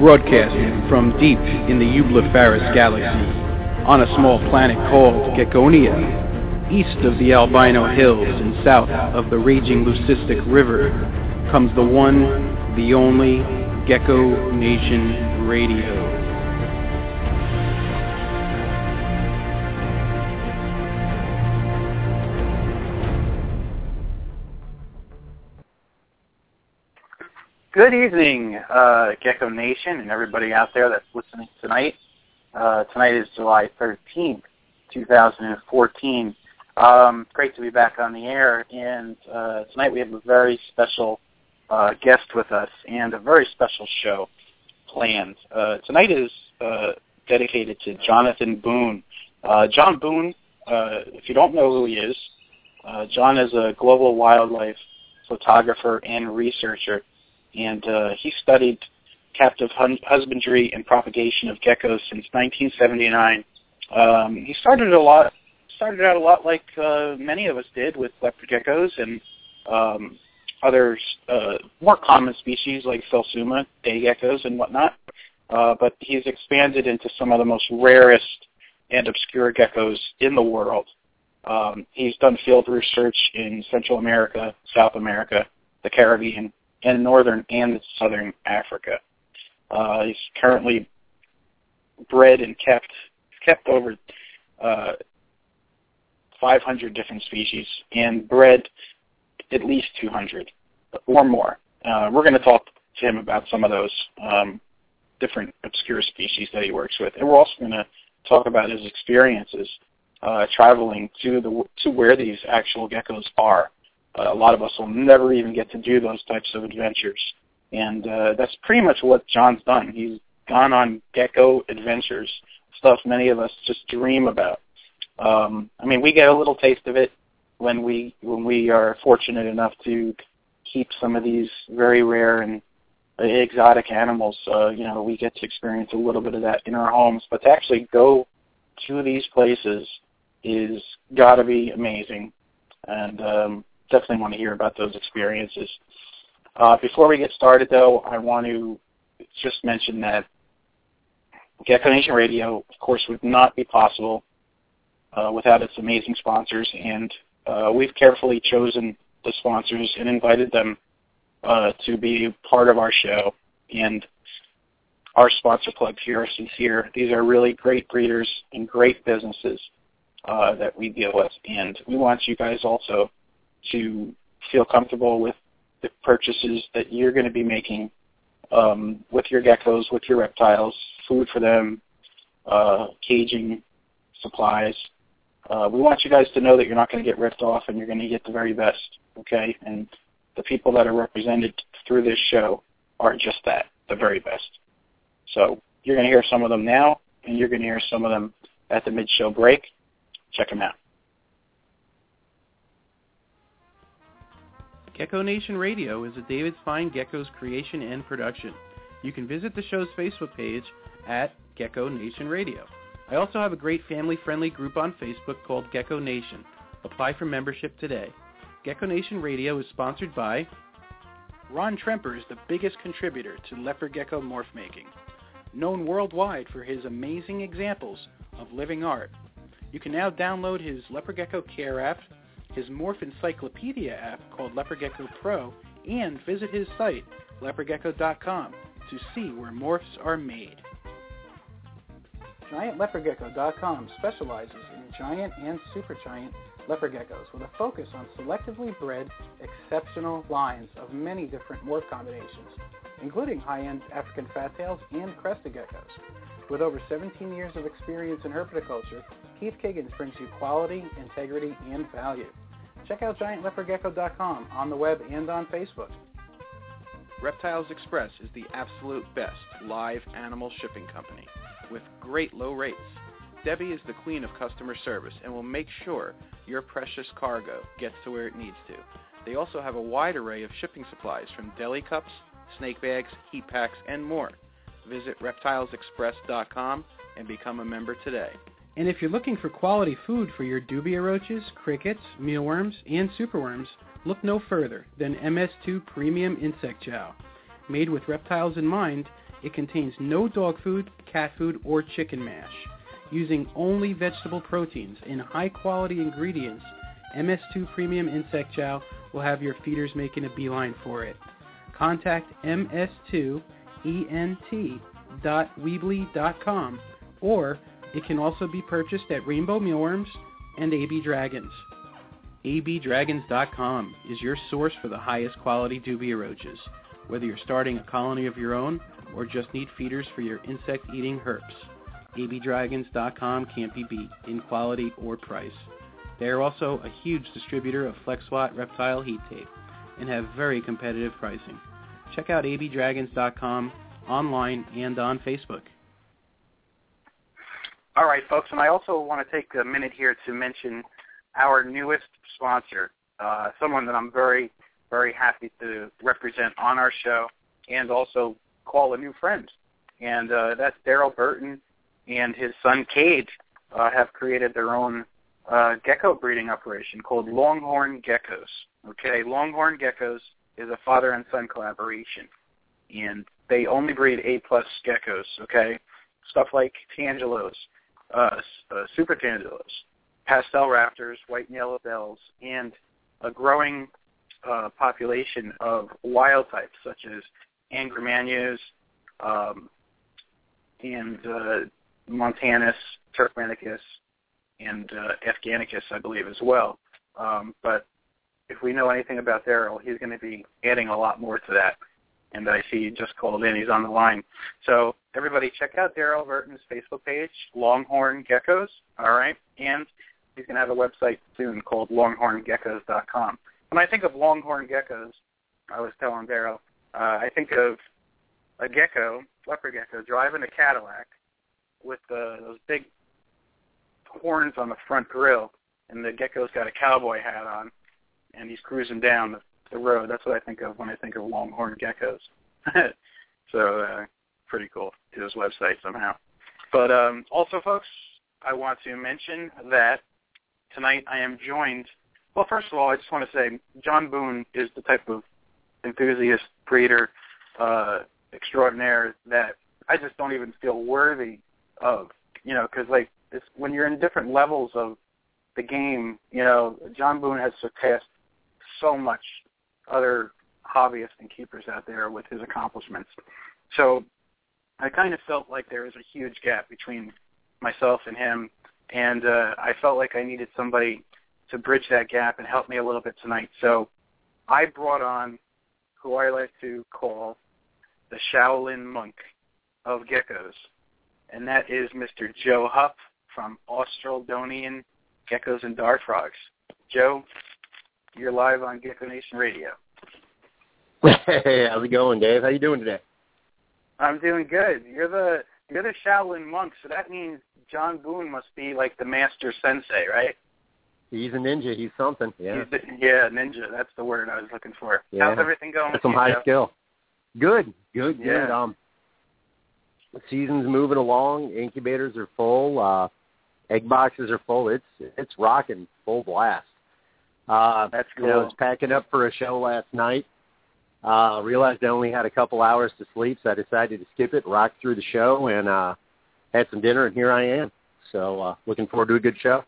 broadcasting from deep in the Eublepharis galaxy, on a small planet called Geckonia, east of the Albino Hills and south of the raging Leucistic River, comes the one, the only Gecko Nation Radio. Good evening, uh, Gecko Nation, and everybody out there that's listening tonight. Uh, tonight is July 13th, 2014. Um, great to be back on the air, and uh, tonight we have a very special uh, guest with us and a very special show planned. Uh, tonight is uh, dedicated to Jonathan Boone. Uh, Jon Boone, if you don't know who he is, Jon is a global wildlife photographer and researcher and uh, he studied captive hun- husbandry and propagation of geckos since 1979. Um, he started a lot, started out a lot like uh, many of us did with leopard geckos and um, other uh, more common species like Phelsuma, day geckos, and whatnot. Uh, but he's expanded into some of the most rarest and obscure geckos in the world. Um, he's done field research in Central America, South America, the Caribbean, in northern and southern Africa. Uh, he's currently bred and kept kept over uh, 500 different species and bred at least 200 or more. Uh, we're going to talk to him about some of those um, different obscure species that he works with, and we're also going to talk about his experiences uh, traveling to the to where these actual geckos are a lot of us will never even get to do those types of adventures. And uh, that's pretty much what Jon's done. He's gone on gecko adventures, stuff many of us just dream about. Um, I mean, we get a little taste of it when we when we are fortunate enough to keep some of these very rare and exotic animals. Uh, you know, we get to experience a little bit of that in our homes. But to actually go to these places is got to be amazing. And um, definitely want to hear about those experiences. Uh, before we get started, though, I want to just mention that Gecko Nation Radio, of course, would not be possible uh, without its amazing sponsors, and uh, we've carefully chosen the sponsors and invited them uh, to be part of our show. And our sponsor plugs here are sincere. These are really great breeders and great businesses uh, that we deal with, and we want you guys also to feel comfortable with the purchases that you're going to be making um, with your geckos, with your reptiles, food for them, uh, caging, supplies. Uh, we want you guys to know that you're not going to get ripped off and you're going to get the very best, okay? And the people that are represented through this show are just that, the very best. So you're going to hear some of them now, and you're going to hear some of them at the mid-show break. Check them out. Gecko Nation Radio is a David Fine Gecko's creation and production. You can visit the show's Facebook page at Gecko Nation Radio. I also have a great family-friendly group on Facebook called Gecko Nation. Apply for membership today. Gecko Nation Radio is sponsored by Ron Tremper is the biggest contributor to leopard gecko morph making, known worldwide for his amazing examples of living art. You can now download his Leopard Gecko Care app his Morph Encyclopedia app called Leopard Gecko Pro, and visit his site, leopardgecko.com, to see where morphs are made. GiantLeopardGecko.com specializes in giant and supergiant leopard geckos with a focus on selectively bred, exceptional lines of many different morph combinations, including high-end African fat tails and crested geckos. With over 17 years of experience in herpetoculture, Keith Kiggins brings you quality, integrity, and value. Check out GiantLeopardGecko.com on the web and on Facebook. Reptiles Express is the absolute best live animal shipping company with great low rates. Debbie is the queen of customer service and will make sure your precious cargo gets to where it needs to. They also have a wide array of shipping supplies from deli cups, snake bags, heat packs, and more. Visit reptilesexpress.com and become a member today. And if you're looking for quality food for your dubia roaches, crickets, mealworms, and superworms, look no further than MS2 Premium Insect Chow. Made with reptiles in mind, It contains no dog food, cat food, or chicken mash. Using only vegetable proteins and high-quality ingredients, MS2 Premium Insect Chow will have your feeders making a beeline for it. Contact ms2ent.weebly.com or it can also be purchased at Rainbow Mealworms and AB Dragons. abdragons.com is your source for the highest quality dubia roaches. Whether you're starting a colony of your own or just need feeders for your insect-eating herps, abdragons.com can't be beat in quality or price. They are also a huge distributor of FlexWatt reptile heat tape and have very competitive pricing. Check out abdragons.com online and on Facebook. All right, folks, and I also want to take a minute here to mention our newest sponsor, uh, someone that I'm very, very happy to represent on our show and also call a new friend. And uh, that's Daryl Burton and his son Cade uh, have created their own uh, gecko breeding operation called Longhorn Geckos. Okay, Longhorn Geckos is a father and son collaboration, and they only breed A plus geckos. Okay, stuff like tangelos, uh, uh, super tangelos, pastel raptors, white and yellow bells, and a growing uh, population of wild types such as angramainyu um, and uh, Montanus, Turkmenicus, and uh, Afghanicus, I believe, as well. Um, but if we know anything about Daryl, he's going to be adding a lot more to that. And I see he just called in. He's on the line. So everybody check out Daryl Burton's Facebook page, Longhorn Geckos, all right? And he's going to have a website soon called longhorngeckos.com. When I think of longhorn geckos, I was telling Daryl, uh, I think of a gecko, leopard gecko, driving a Cadillac with uh, those big horns on the front grill, and the gecko's got a cowboy hat on, and he's cruising down the, the road. That's what I think of when I think of longhorn geckos. so uh, pretty cool to his website somehow. But um, also, folks, I want to mention that tonight I am joined. Well, first of all, I just want to say Jon Boone is the type of enthusiast breeder uh, extraordinaire that I just don't even feel worthy of. You know, because like it's, when you're in different levels of the game, you know, Jon Boone has surpassed so much other hobbyists and keepers out there with his accomplishments. So I kind of felt like there was a huge gap between myself and him, and uh, I felt like I needed somebody to bridge that gap and help me a little bit tonight. So I brought on who I like to call the Shaolin monk of geckos, and that is Mr. Joe Hupp from Australdonian Geckos and Dart Frogs. Joe, you're live on Gecko Nation Radio. Hey, how's it going, Dave? How you doing today? I'm doing good. You're the you're the Shaolin monk, so that means Jon Boone must be like the master sensei, right? He's a ninja. He's something. Yeah. He's yeah, ninja. That's the word I was looking for. Yeah. How's everything going? That's some you, high Joe? skill. Good, good, Yeah. good. Um, the season's moving along. Incubators are full. Uh, egg boxes are full. It's it's rocking full blast. Uh, That's you know, I was packing up for a show last night. Uh, realized I only had a couple hours to sleep, so I decided to skip it, rock through the show, and uh, had some dinner, and here I am. So uh, looking forward to a good show.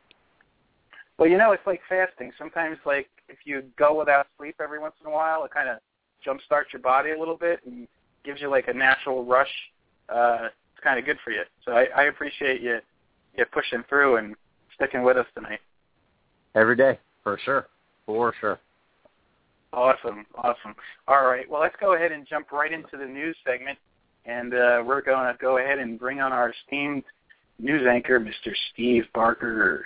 Well, you know, it's like fasting. Sometimes, like if you go without sleep every once in a while, it kind of jumpstarts your body a little bit and gives you like a natural rush. Uh, it's kind of good for you. So I, I appreciate you you pushing through and sticking with us tonight. Every day, for sure, for sure. Awesome, awesome. All right, well, let's go ahead and jump right into the news segment, and uh, we're going to go ahead and bring on our esteemed news anchor, Mr. Steve Barker.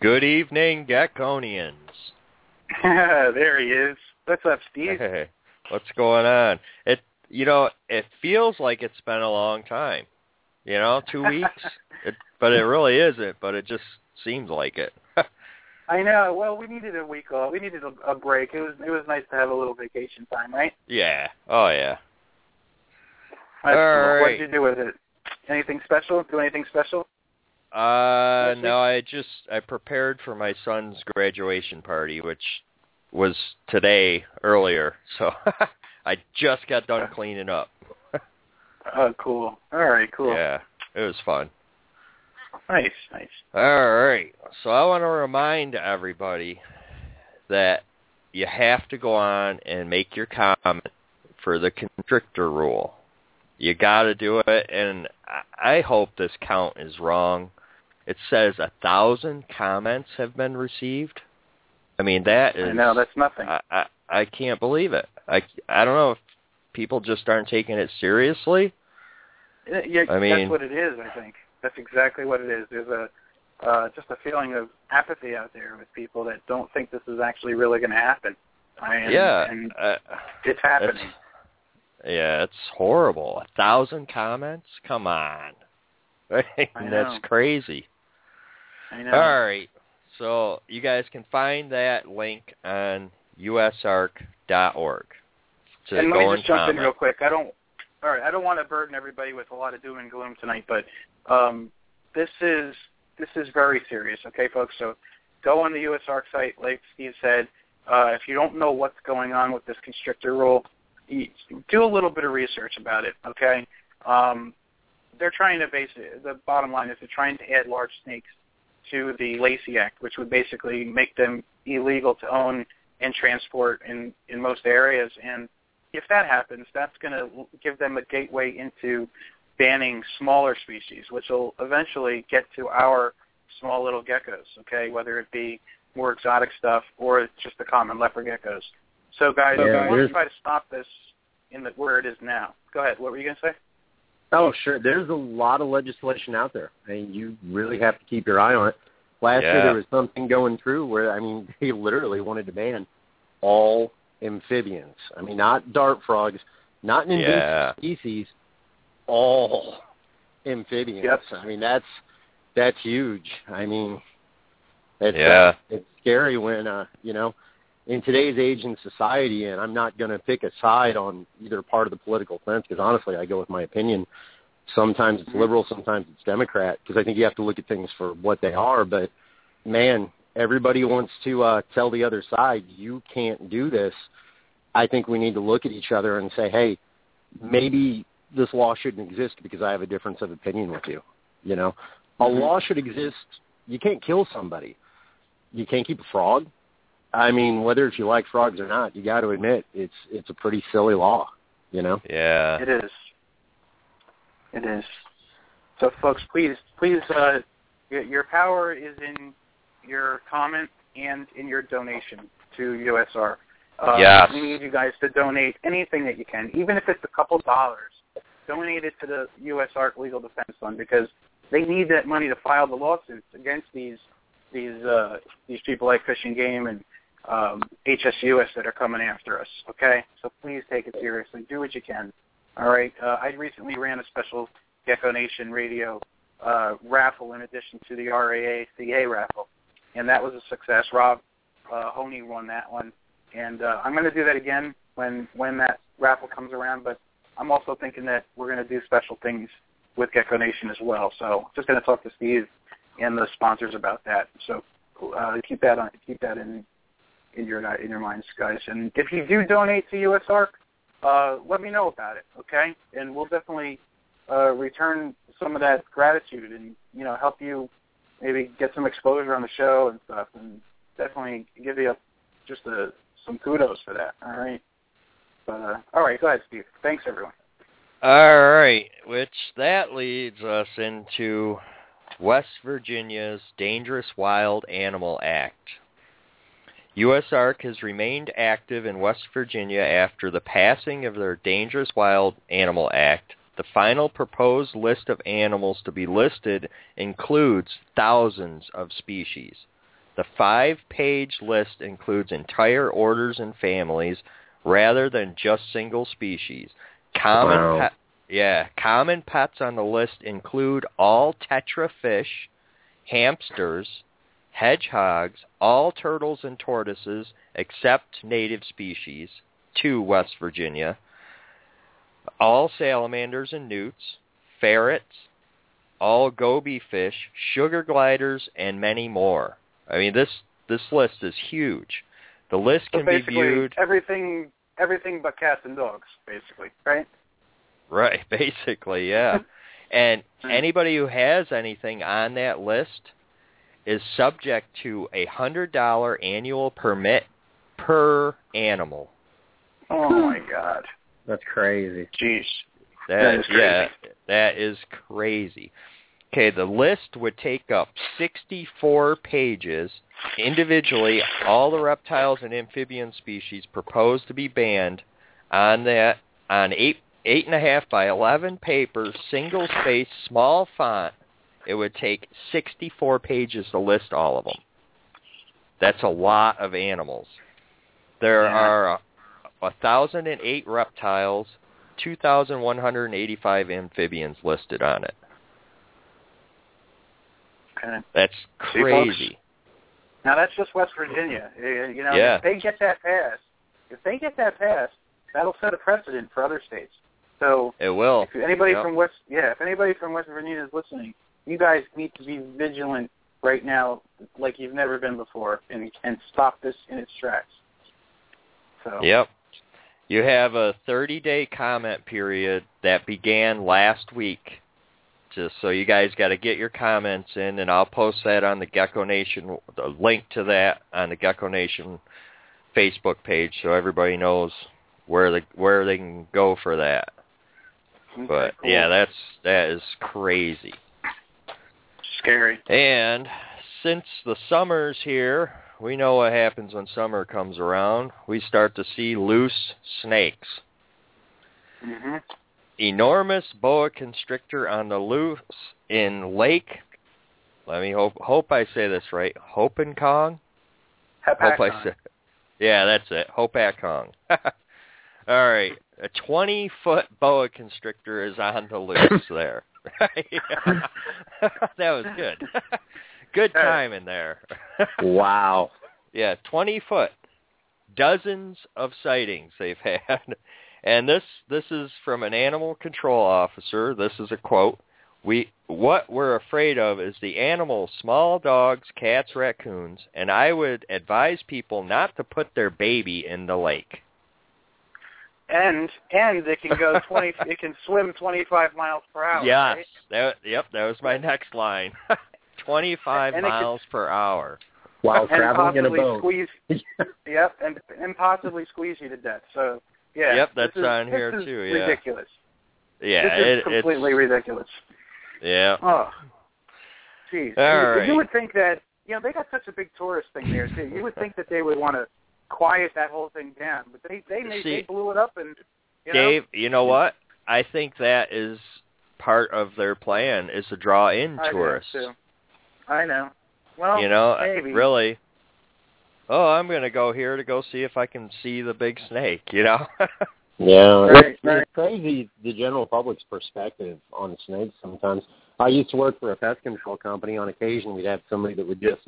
Good evening, Geckonians. there he is. What's up, Steve? Hey, what's going on? It you know, it feels like it's been a long time. You know, two weeks. It, but it really isn't. But it just seems like it. I know. Well, we needed a week off. We needed a, a break. It was it was nice to have a little vacation time, right? yeah. Oh yeah. That's All cool. What right. did you do with it? Anything special? Do anything special? Uh, no, I just I prepared for my son's graduation party, which was today earlier, so I just got done cleaning up. Oh, cool. All right, cool. Yeah, it was fun. Nice, nice. All right. So I want to remind everybody that you have to go on and make your comment for the constrictor rule. You got to do it, and I hope this count is wrong. It says a thousand comments have been received. I mean that is. I know that's nothing. I, I I can't believe it. I I don't know if people just aren't taking it seriously. Yeah, I mean- that's what it is. I think that's exactly what it is. There's a uh, just a feeling of apathy out there with people that don't think this is actually really going to happen. I, yeah, and uh, it's happening. It's, yeah, it's horrible. A thousand comments? Come on. That's crazy. I know. All right. So you guys can find that link on usarc.org and let me just jump comment. in real quick. I don't. All right, I don't want to burden everybody with a lot of doom and gloom tonight, but um, this is this is very serious. Okay, folks. So go on the U.S. USARC site, like Steve said. Uh, if you don't know what's going on with this constrictor rule, do a little bit of research about it. Okay. Um, they're trying to base it, the bottom line is they're trying to add large snakes to the Lacey Act, which would basically make them illegal to own and transport in in most areas. And if that happens, that's going to give them a gateway into banning smaller species, which will eventually get to our small little geckos. Okay, whether it be more exotic stuff or just the common leopard geckos. So, guys, Yeah, we want to try to stop this in the where it is now. Go ahead. What were you going to say? Oh, sure. There's a lot of legislation out there, and you really have to keep your eye on it. Last year there was something going through where I mean they literally wanted to ban all amphibians. I mean not dart frogs, not an invasive Yeah. species, all amphibians. Yep. I mean that's that's huge. I mean it's Yeah. it's scary when uh you know in today's age and society and I'm not going to pick a side on either part of the political fence because honestly I go with my opinion sometimes it's liberal sometimes it's democrat because I think you have to look at things for what they are but man everybody wants to uh tell the other side you can't do this I think we need to look at each other and say hey maybe this law shouldn't exist because I have a difference of opinion with you you know a Mhm. law should exist you can't kill somebody you can't keep a frog I mean, whether if you like frogs or not, you got to admit it's it's a pretty silly law, you know. Yeah. It is. It is. So, folks, please, please, uh, your, your power is in your comment and in your donation to USARC. Uh, Yes. We need you guys to donate anything that you can, even if it's a couple dollars. Donate it to the USARC Legal Defense Fund because they need that money to file the lawsuits against these these uh, these people like Fish and Game and um, HSUS that are coming after us. Okay, so please take it seriously. Do what you can. All right. Uh, I recently ran a special Gecko Nation radio uh, raffle in addition to the RAACA raffle, and that was a success. Rob uh, Honey won that one, and uh, I'm going to do that again when when that raffle comes around. But I'm also thinking that we're going to do special things with Gecko Nation as well. So just going to talk to Steve and the sponsors about that. So uh, keep that on keep that in in your in your minds, guys. And if you do donate to USARC, uh, let me know about it, okay? And we'll definitely uh, return some of that gratitude and you know help you maybe get some exposure on the show and stuff, and definitely give you just a, some kudos for that. All right. But uh, all right, go ahead, Steve. Thanks, everyone. All right, which that leads us into West Virginia's Dangerous Wild Animal Act. USARC has remained active in West Virginia after the passing of their Dangerous Wild Animal Act. The final proposed list of animals to be listed includes thousands of species. The five-page list includes entire orders and families rather than just single species. Common Wow. pet, yeah, common pets on the list include all tetra fish, hamsters, hedgehogs, all turtles and tortoises except native species to West Virginia, all salamanders and newts, ferrets, all goby fish, sugar gliders, and many more. I mean, this this list is huge. The list So can be viewed everything, everything but cats and dogs, basically, right? right, basically, yeah. and Hmm. anybody who has anything on that list is subject to a hundred dollar annual permit per animal. Oh my God, That's crazy. jeez. That, That is yeah, crazy. that is crazy. Okay, the list would take up 64 pages individually. All the reptiles and amphibian species proposed to be banned on that on eight eight and a half by 11 paper, single space, small font. It would take 64 pages to list all of them. That's a lot of animals. There Yeah. are a thousand and eight reptiles, 2,185 amphibians listed on it. Okay. That's See, crazy. Now that's just West Virginia. Uh, You know, Yeah. if they get that passed, if they get that passed, that'll set a precedent for other states. So It will. if anybody Yep. from West, yeah, if anybody from West Virginia is listening, you guys need to be vigilant right now, like you've never been before, and and stop this in its tracks. So Yep. You have a 30-day comment period that began last week. Just so you guys got to get your comments in, and I'll post that on the Gecko Nation, the link to that on the Gecko Nation Facebook page, so everybody knows where the where they can go for that. okay, But cool. yeah, that's that is crazy. scary. And since the summer's here, we know what happens when summer comes around. We start to see loose snakes. hmm Enormous boa constrictor on the loose in Lake. Let me hope hope I say this right. Hoppenkong. Hope I said. Yeah, that's it. Hopatcong. All right, a 20 foot boa constrictor is on the loose there. that was good. Good time in there. Wow. Yeah, 20 foot. Dozens of sightings they've had. And this this is from an animal control officer. This is a quote. We what we're afraid of is the animals, small dogs, cats, raccoons, and I would advise people not to put their baby in the lake. And and it can go twenty. it can swim twenty five miles per hour. yes. right? That yep, that was my next line. 25 And it could- miles per hour. While traveling in a boat. squeeze. yep, and and possibly squeeze you to death. So yeah. Yep, this that's is- on this here is too, yeah. Ridiculous. Yeah, this is it, completely it's ridiculous. yeah. Oh, jeez. All you, right. you would think that you know they got such a big tourist thing there too. You would think that they would want to quiet that whole thing down, but they they made, See- they blew it up and you know, Dave, you know what? I think that is part of their plan is to draw in I do, tourists. too. I know. Well, you know, maybe. really. Oh, I'm going to go here to go see if I can see the big snake, you know? Yeah, Right, it's, right. it's crazy the general public's perspective on snakes sometimes. I used to work for a pest control company. On occasion, we'd have somebody that would just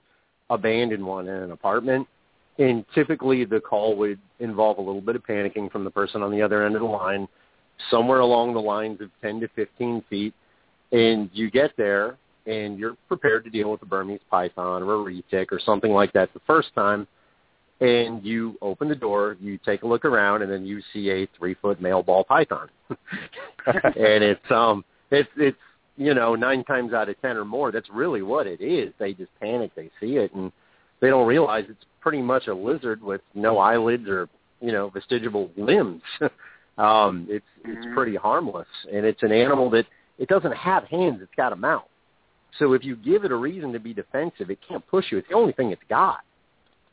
abandon one in an apartment, and typically the call would involve a little bit of panicking from the person on the other end of the line, somewhere along the lines of 10 to 15 feet, and you get there and you're prepared to deal with a Burmese python or a retic or something like that the first time, and you open the door, you take a look around, and then you see a three foot male ball python, and it's um it's it's you know nine times out of ten or more that's really what it is. They just panic, they see it, and they don't realize it's pretty much a lizard with no eyelids or you know vestigial limbs. um, it's it's Mhm. pretty harmless, and it's an animal that it doesn't have hands; it's got a mouth. So if you give it a reason to be defensive, it can't push you. It's the only thing it's got.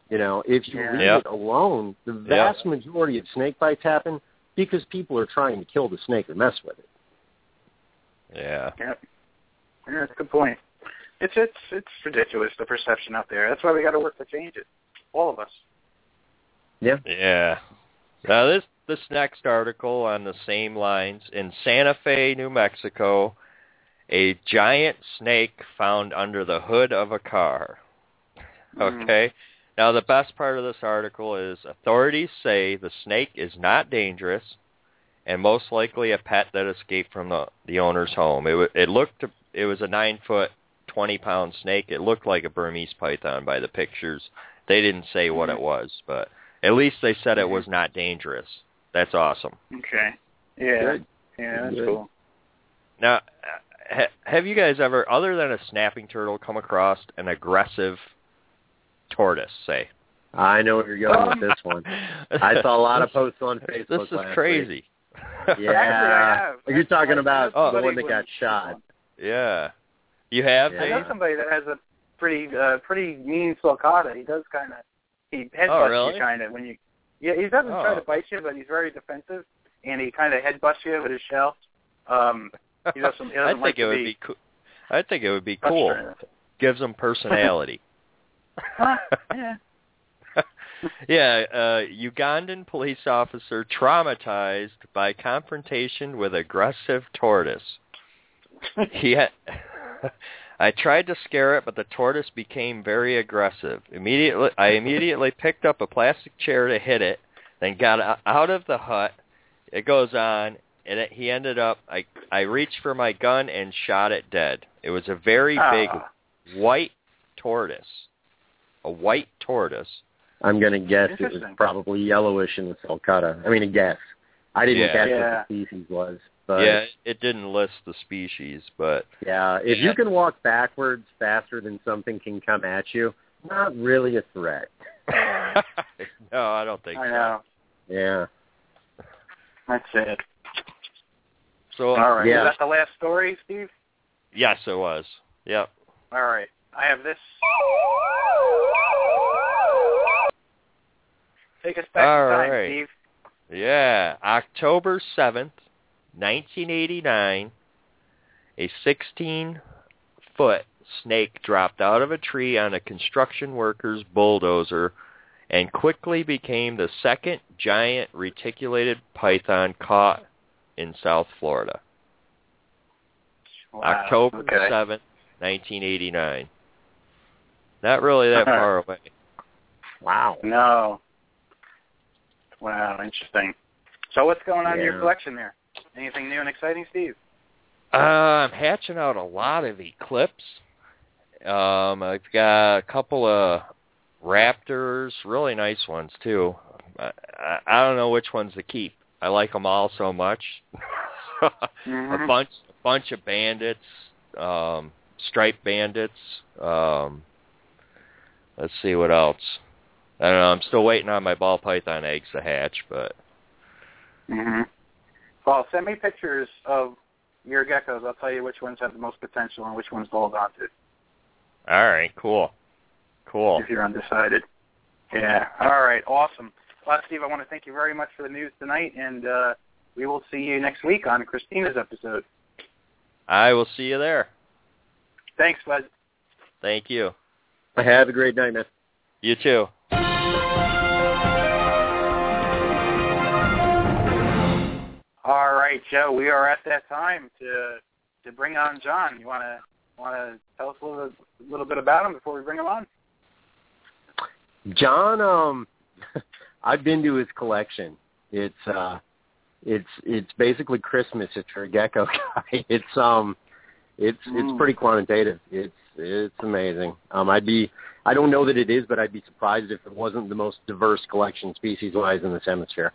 You know, if you Yeah. leave Yep. it alone, the vast majority of snake bites happen because people are trying to kill the snake or mess with it. yeah. Yep. Yeah, that's a good point. It's it's it's ridiculous the perception out there. That's why we got to work to change it. All of us. Yeah. Yeah. Now this this next article on the same lines in Santa Fe, New Mexico, a giant snake found under the hood of a car. Mhm. Okay. Now the best part of this article is authorities say the snake is not dangerous and most likely a pet that escaped from the the owner's home. It it looked it was a 9 foot 20 pound snake. It looked like a Burmese python by the pictures. They didn't say what it was, but At least they said it was not dangerous. That's awesome. Okay. Yeah. Good. Yeah, that's Good. cool. Now, ha- have you guys ever, other than a snapping turtle, come across an aggressive tortoise? Say. I know where you're going with this one. I saw a lot of posts on Facebook. This is last week. crazy. Yeah. Actually, I have. You're talking about Oh. the one that got shot. yeah. You have, Yeah. I know somebody that has a pretty uh, pretty mean sulcata. He does kind of he headbutts Oh, really? you kind of when you yeah he doesn't try Oh. to bite you, but he's very defensive and he kind of headbutts you with his shell. Um, He doesn't- he I doesn't think like it would be be cool. I think it would be cool. Gives them personality. Yeah. yeah, uh, Ugandan police officer traumatized by confrontation with aggressive tortoise. He had, I tried to scare it, but the tortoise became very aggressive. Immediately, I immediately picked up a plastic chair to hit it, then got out of the hut. It goes on, and it, he ended up. I I reached for my gun and shot it dead. It was a very big Ah. white tortoise, a white tortoise. I'm gonna guess it was probably yellowish in the sulcata. I mean, a guess. I didn't Yeah. guess Yeah. what the species was, but yeah, it didn't list the species, but yeah, if Yeah. you can walk backwards faster than something can come at you, not really a threat. no, I don't think I so. know. Yeah. That's it. So All right. Yeah. Is that the last story, Steve? yes, it was. Yep. All right. I have this. Take us back All in time, right. Steve. Yeah, October 7th, 1989, a 16-foot snake dropped out of a tree on a construction worker's bulldozer and quickly became the second giant reticulated python caught in South Florida. Wow. October okay. 7th, 1989. Not really that far away. Wow. No. Wow, interesting. So what's going on in your collection there? Anything new and exciting, Steve? Uh, I'm hatching out a lot of Eclipse. Um, I've got a couple of Raptors, really nice ones too. I, I, I don't know which ones to keep. I like them all so much. a Mhm. bunch, a bunch of bandits, um, striped bandits. Um, let's see what else. I don't know. I'm still waiting on my ball python eggs to hatch, but Mhm. Well, send me pictures of your geckos. I'll tell you which ones have the most potential and which ones to hold on to all right, cool, cool. if you're undecided. Yeah. All right. Awesome. Well, Steve, I want to thank you very much for the news tonight, and uh, we will see you next week on Christina's episode. I will see you there. Thanks, bud. Thank you. Have a great night, man. You too. All right, Joe. We are at that time to to bring on Jon. You want to want to tell us a little, little bit about him before we bring him on? Jon, um, I've been to his collection. It's uh, it's it's basically Christmas if you're a gecko guy. It's um, it's it's Mm. pretty quantitative. It's it's amazing. Um, I'd be I don't know that it is, but I'd be surprised if it wasn't the most diverse collection species wise in this hemisphere.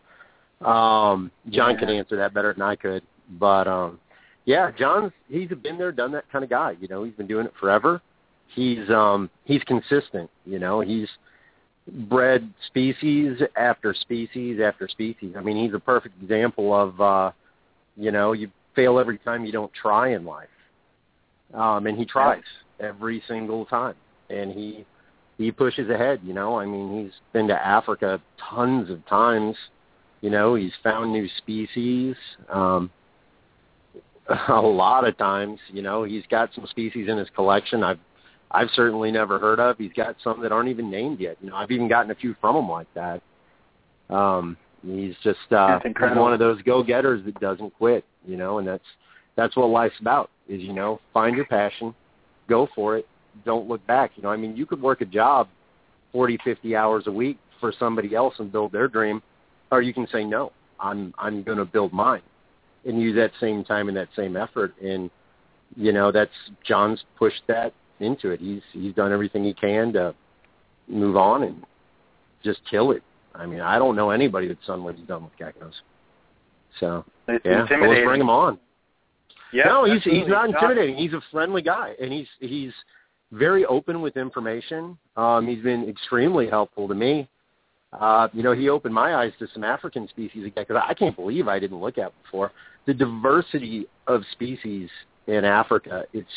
Um, Jon Yeah. could answer that better than I could, but um, yeah, Jon's he's been there, done that kind of guy. You know, he's been doing it forever. He's um he's consistent. You know, he's bred species after species after species. I mean, he's a perfect example of, uh, you know, you fail every time you don't try in life. Um, and he tries every single time. And he, he pushes ahead, you know. I mean, he's been to Africa tons of times. You know, he's found new species. Um, a lot of times, you know, he's got some species in his collection I've I've certainly never heard of. He's got some that aren't even named yet. You know, I've even gotten a few from him like that. Um, he's just uh, he's one of those go-getters that doesn't quit. You know, and that's that's what life's about. Is you know, find your passion, go for it, don't look back. You know, I mean, you could work a job forty, fifty hours a week for somebody else and build their dream, or you can say no. I'm I'm going to build mine, and use that same time and that same effort. And you know, that's Jon's pushed that into it. He's he's done everything he can to move on and just kill it. I mean, I don't know anybody that's done what he's done with geckos. So It's yeah, intimidating. let's bring him on. Yeah, no, he's absolutely. he's not intimidating. He's a friendly guy, and he's he's very open with information. Um, he's been extremely helpful to me. Uh, you know, he opened my eyes to some African species again because I can't believe I didn't look at before. The diversity of species in Africa, it's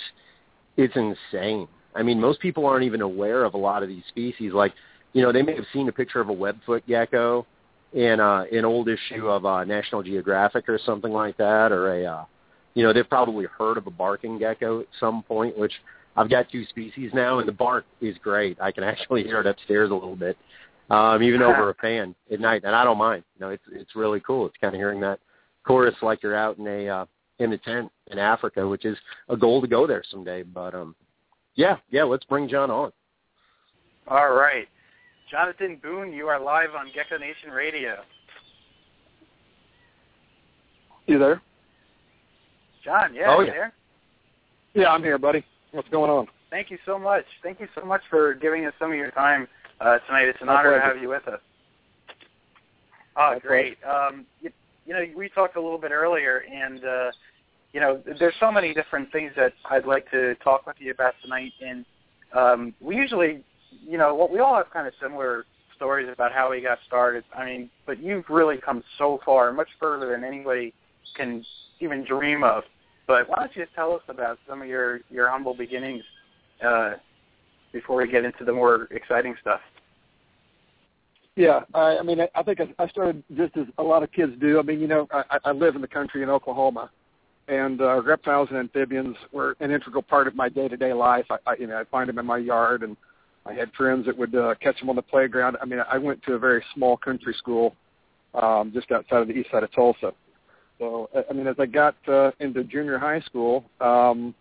it's insane. I mean, most people aren't even aware of a lot of these species. Like, you know, they may have seen a picture of a webfoot gecko in uh, an old issue of uh, National Geographic or something like that, or a, uh, you know, they've probably heard of a barking gecko at some point. Which I've got two species now, and the bark is great. I can actually hear it upstairs a little bit, um, even over a fan at night, and I don't mind. You know, it's it's really cool. It's kind of hearing that chorus like you're out in a uh, in a tent in Africa, which is a goal to go there someday. But um, yeah, yeah, let's bring Jon on. All right. Jonathan Boone, you are live on Gecko Nation Radio. You there? Jon, yeah, Oh, you yeah. there? Yeah, I'm here, buddy. What's going on? Thank you so much. Thank you so much for giving us some of your time uh, tonight. It's an My honor to have you with us. Oh, My great. Um, you, you know, we talked a little bit earlier, and uh, you know, there's so many different things that I'd like to talk with you about tonight. And um, we usually, you know, what we all have kind of similar stories about how we got started. I mean, but you've really come so far, much further than anybody can even dream of. But why don't you just tell us about some of your your humble beginnings uh, before we get into the more exciting stuff? Yeah, I, I mean, I, I think I, I started just as a lot of kids do. I mean, you know, I, I I live in the country in Oklahoma, and uh, reptiles and amphibians were an integral part of my day-to-day life. I, I, you know, I find them in my yard, and I had friends that would uh, catch them on the playground. I mean, I went to a very small country school um, just outside of the east side of Tulsa. So, I mean, as I got uh, into junior high school, um,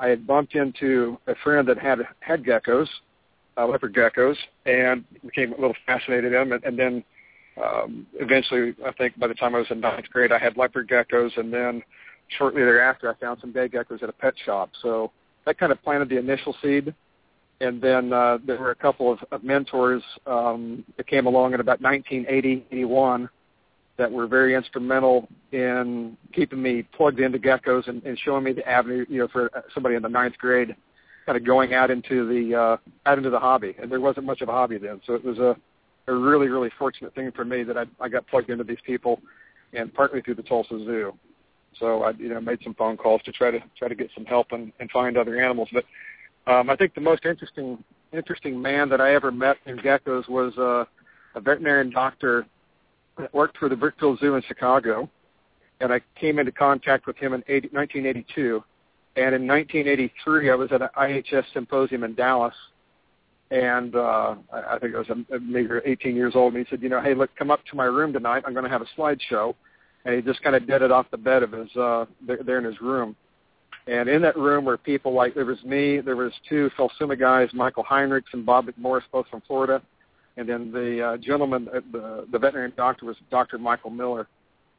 I had bumped into a friend that had had geckos, uh, leopard geckos, and became a little fascinated in them. And, and then um, eventually, I think by the time I was in ninth grade, I had leopard geckos, and then shortly thereafter, I found some day geckos at a pet shop. So that kind of planted the initial seed. And then uh, there were a couple of, of mentors um, that came along in about 1980, 81 that were very instrumental in keeping me plugged into geckos and, and showing me the avenue, you know, for somebody in the ninth grade, kind of going out into the uh, out into the hobby. And there wasn't much of a hobby then, so it was a, a really really fortunate thing for me that I, I got plugged into these people, and partly through the Tulsa Zoo. So I, you know, made some phone calls to try to try to get some help and, and find other animals. But um, I think the most interesting interesting man that I ever met in geckos was uh, a veterinarian doctor that worked for the Brookfield Zoo in Chicago, and I came into contact with him in 80, 1982. And in 1983, I was at an IHS symposium in Dallas, and uh, I, think I was a, a meager 18 years old. And he said, "You know, hey, look, come up to my room tonight. I'm going to have a slideshow." And he just kind of did it off the bed of his uh, there, in his room. And in that room were people like there was me, there was two Phelsuma guys, Michael Heinrichs and Bob McMorris, both from Florida, and then the uh, gentleman, uh, the the veterinarian doctor was Dr. Michael Miller,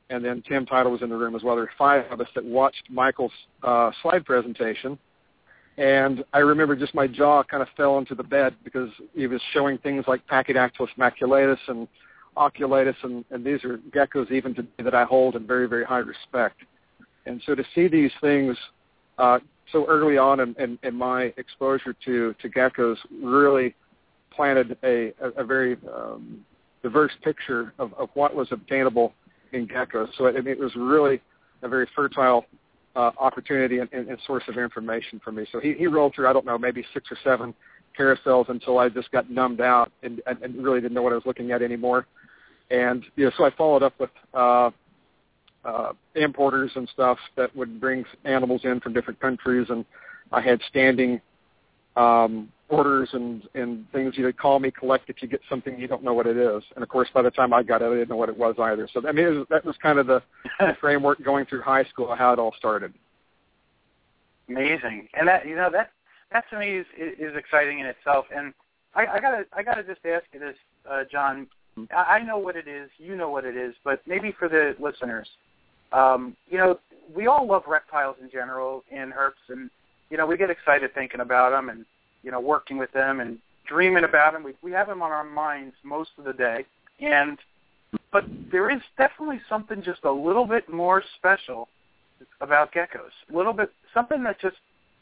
and then Tim Tytle was in the room as well. There were five of us that watched Michael's uh, slide presentation, and I remember just my jaw kind of fell into the bed because he was showing things like Pachydactylus maculatus and oculatus, and, and these are geckos even today that I hold in very very high respect. And so to see these things uh, so early on in, in, in my exposure to, to geckos really planted a, a, a very um, diverse picture of, of what was obtainable in geckos. So it, it was really a very fertile uh, opportunity and, and, and source of information for me. So he, he rolled through, I don't know, maybe six or seven carousels until I just got numbed out and, and, and really didn't know what I was looking at anymore. And you know, so I followed up with uh, uh, importers and stuff that would bring animals in from different countries, and I had standing um, orders and and things. You know, call me, collect if you get something you don't know what it is. And of course, by the time I got it, I didn't know what it was either. So I mean, was, that was kind of the, the framework going through high school, how it all started. Amazing, and that you know that that to me is is exciting in itself. And I, I gotta I gotta just ask you this, uh, Jon. I, know what it is, you know what it is, but maybe for the listeners, um, you know, we all love reptiles in general and herps, and you know, we get excited thinking about them and you know, working with them and dreaming about them. We we have them on our minds most of the day. And but there is definitely something just a little bit more special about geckos. A little bit something that just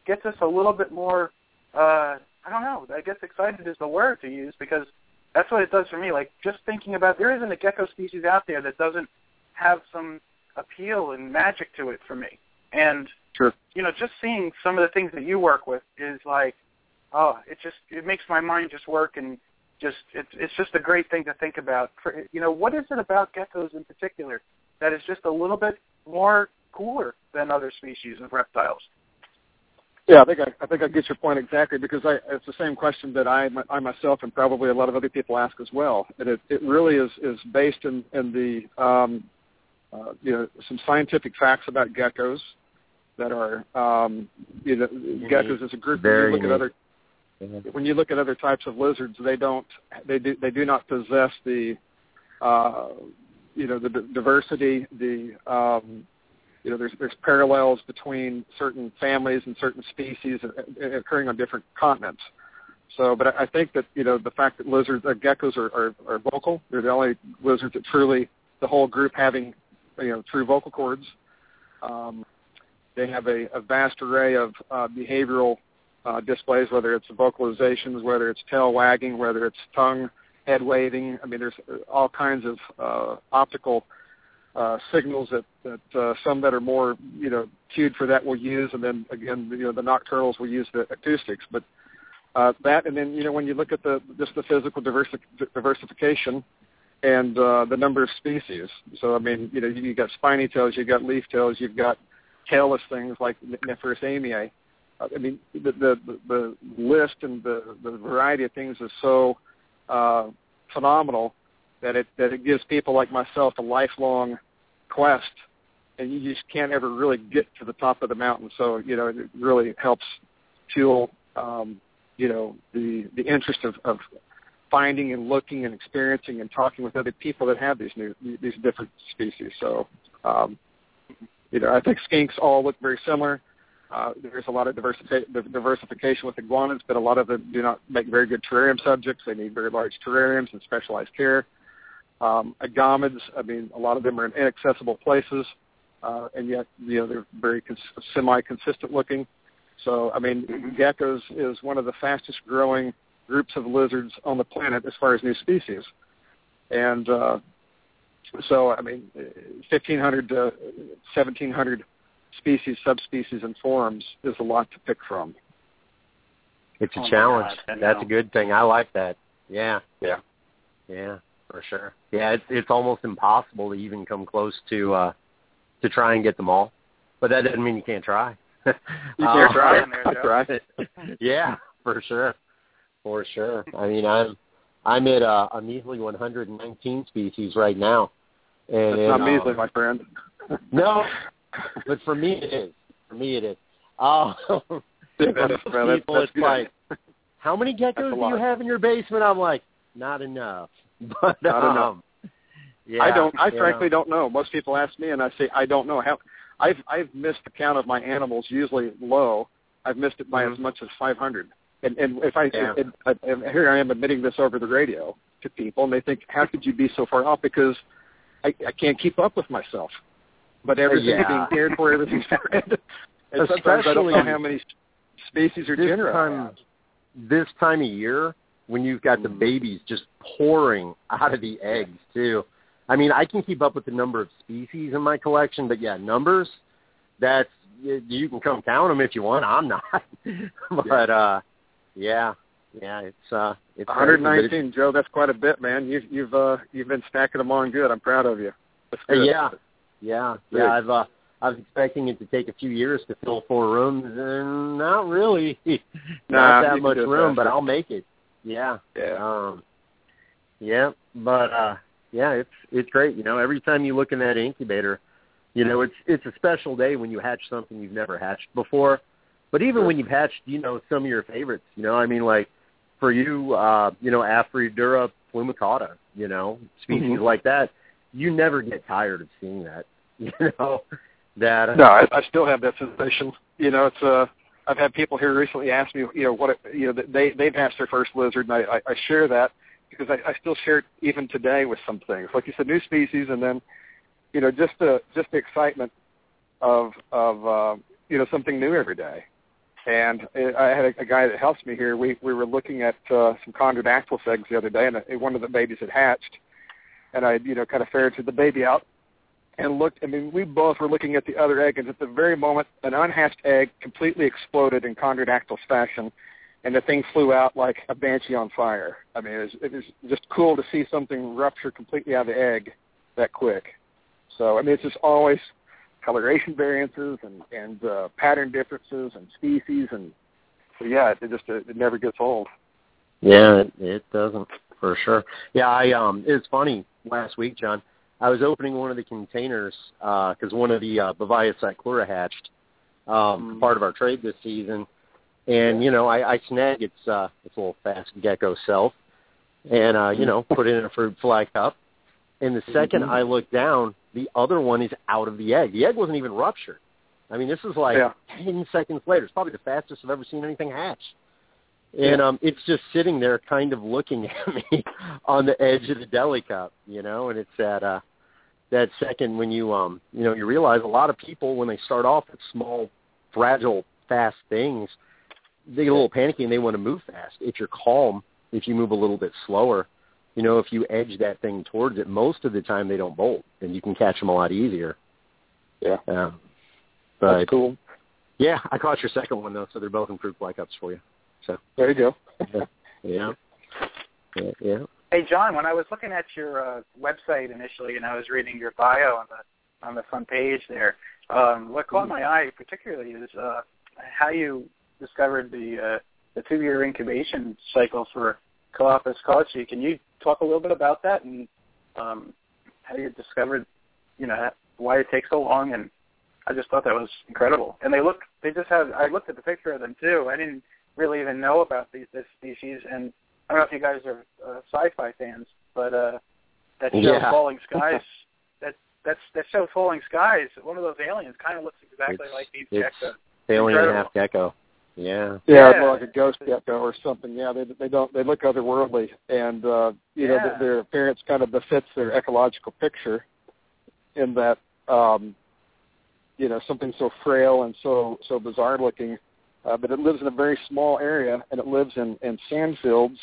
gets us a little bit more uh I don't know, I guess excited is the word to use because that's what it does for me. Like just thinking about there isn't a gecko species out there that doesn't have some appeal and magic to it for me. And sure. you know, just seeing some of the things that you work with is like, oh, it just it makes my mind just work and just it's it's just a great thing to think about. For you know, what is it about geckos in particular that is just a little bit more cooler than other species of reptiles? Yeah, I think I, I think I get your point exactly because I, it's the same question that I, I myself and probably a lot of other people ask as well. And it, it really is, is based in, in the um, uh, you know some scientific facts about geckos that are um, you know geckos as a group. Very when you look at other when you look at other types of lizards, they don't they do they do not possess the uh, you know the d- diversity the um, you know, there's there's parallels between certain families and certain species occurring on different continents. So, but I think that you know the fact that lizards, uh, geckos are, are are vocal. They're the only lizards that truly the whole group having you know true vocal cords. Um, they have a, a vast array of uh, behavioral uh, displays, whether it's vocalizations, whether it's tail wagging, whether it's tongue, head waving. I mean, there's all kinds of uh, optical uh, signals that, that uh, some that are more you know cued for that will use, and then again you know the nocturnals will use the acoustics. But uh, that, and then you know when you look at the just the physical diversi- diversification and uh, the number of species. So I mean you know you got spiny tails, you've got leaf tails, you've got tailless things like Nephrurus amiae. Uh, I mean the, the the list and the the variety of things is so uh, phenomenal that it that it gives people like myself a lifelong quest, and you just can't ever really get to the top of the mountain. So you know, it really helps fuel um, you know the the interest of, of finding and looking and experiencing and talking with other people that have these new these different species. So um, you know, I think skinks all look very similar. Uh, there's a lot of diversifi- diversification with iguanas, but a lot of them do not make very good terrarium subjects. They need very large terrariums and specialized care. Um, agamids, I mean, a lot of them are in inaccessible places, uh, and yet you know they're very cons- semi-consistent looking. So, I mean, geckos is one of the fastest growing groups of lizards on the planet as far as new species. And uh, so, I mean, 1,500 to 1,700 species, subspecies, and forms is a lot to pick from. It's a Oh challenge. God, That's know. a good thing. I like that. Yeah. Yeah. Yeah, for sure. Yeah, it's it's almost impossible to even come close to uh to try and get them all. But that doesn't mean you can't try. You can't try. there, Joe. right. yeah, for sure. For sure. I mean, I'm I'm at uh, a measly 119 species right now. And That's in, not uh, measly, my friend. No, but for me it is. For me it is. For that's- most well, that's- people, that's it's like, how many geckos do you have in your basement? I'm like, not enough. But Not um, enough. Yeah, I don't. I frankly know. don't know. Most people ask me, and I say I don't know. How I've I've missed the count of my animals. Usually low. I've missed it by Mhm. as much as 500. And and if I, Yeah. and, and, here I am admitting this over the radio to people, and they think, how could you be so far off? Because I, I can't keep up with myself. But everything's Yeah. being cared for. Everything's and sometimes I don't know how many species or genera. Time, this time of year when you've got the Mhm. babies just pouring out of the eggs too. I mean, I can keep up with the number of species in my collection, but yeah, numbers. That's you, you can come count them if you want. I'm not, but uh, yeah, yeah, it's uh, it's crazy, but 119, Joe. That's quite a bit, man. You've you've uh, you've been stacking them on good. I'm proud of you. Yeah, yeah, yeah. I've uh, I was expecting it to take a few years to fill four rooms, and not really, not you that much room, but. I'll make it. Yeah, Yeah. um, yeah, but uh, yeah, it's it's great. You know, every time you look in that incubator, you know, it's it's a special day when you hatch something you've never hatched before. But even Sure. when you've hatched, you know, some of your favorites, you know, I mean, like for you, uh, you know, Afroedura plumicata, you know, species Mhm. like that, you never get tired of seeing that. You know, that No, I, I still have that sensation. You know, it's uh I've had people here recently ask me, you know, what you know, they they've hatched their first lizard, and I I, share that because I, I still share it even today with some things. Like you said, new species, and then you know just the just the excitement of of uh, you know something new every day. And I had a, a guy that helps me here. We we were looking at uh, some chondrodactylus eggs the other day, and uh, one of the babies had hatched, and I you know kind of ferreted the baby out and looked. I mean, we both were looking at the other egg, and at the very moment, an unhatched egg completely exploded in chondrodactylus fashion, and the thing flew out like a banshee on fire. I mean, it was, it was just cool to see something rupture completely out of the egg that quick. So, I mean, it's just always coloration variances and and uh, pattern differences and species, and so yeah, it, it just it, it never gets old. Yeah, it, it doesn't for sure. Yeah, I um, it's funny last week, John. I was opening one of the containers because uh, one of the uh, Bavayia cyclura hatched um, mm. part of our trade this season, and you know I, I snag its uh, its little fast gecko self, and uh, you know put it in a fruit fly cup. And the 2nd mm-hmm. I look down, the other one is out of the egg. The egg wasn't even ruptured. I mean, this is like yeah. ten seconds later. It's probably the fastest I've ever seen anything hatch. And um it's just sitting there kind of looking at me on the edge of the deli cup, you know, and it's that uh that second when you um you know, you realize a lot of people when they start off with small, fragile, fast things, they get a little panicky and they want to move fast. If you're calm, if you move a little bit slower, you know, if you edge that thing towards it, most of the time they don't bolt, and you can catch them a lot easier. Yeah. Yeah. But, That's cool. Yeah, I caught your second one though, so they're both improved fly cups for you. So there you go. yeah. yeah. Yeah. Yeah. Hey John, when I was looking at your uh, website initially, and I was reading your bio on the on the front page there, um, what caught my eye particularly is uh, how you discovered the uh, the two year incubation cycle for kochii. Can you talk a little bit about that and um, how you discovered, you know, why it takes so long? And I just thought that was incredible. And they look, they just have. I looked at the picture of them too. I didn't really even know about these this species, and I don't know if you guys are uh, sci-fi fans, but uh, that show yeah. Falling Skies. that that's that show Falling Skies. One of those aliens kind of looks exactly it's, like these it's gecko. Alien and half gecko. Yeah. Yeah, Yeah. more like a ghost gecko or something. Yeah, they they don't they look otherworldly, and uh, you know Yeah. th- their appearance kind of befits their ecological picture, in that um, you know something so frail and so so bizarre looking, uh, but it lives in a very small area, and it lives in in sand fields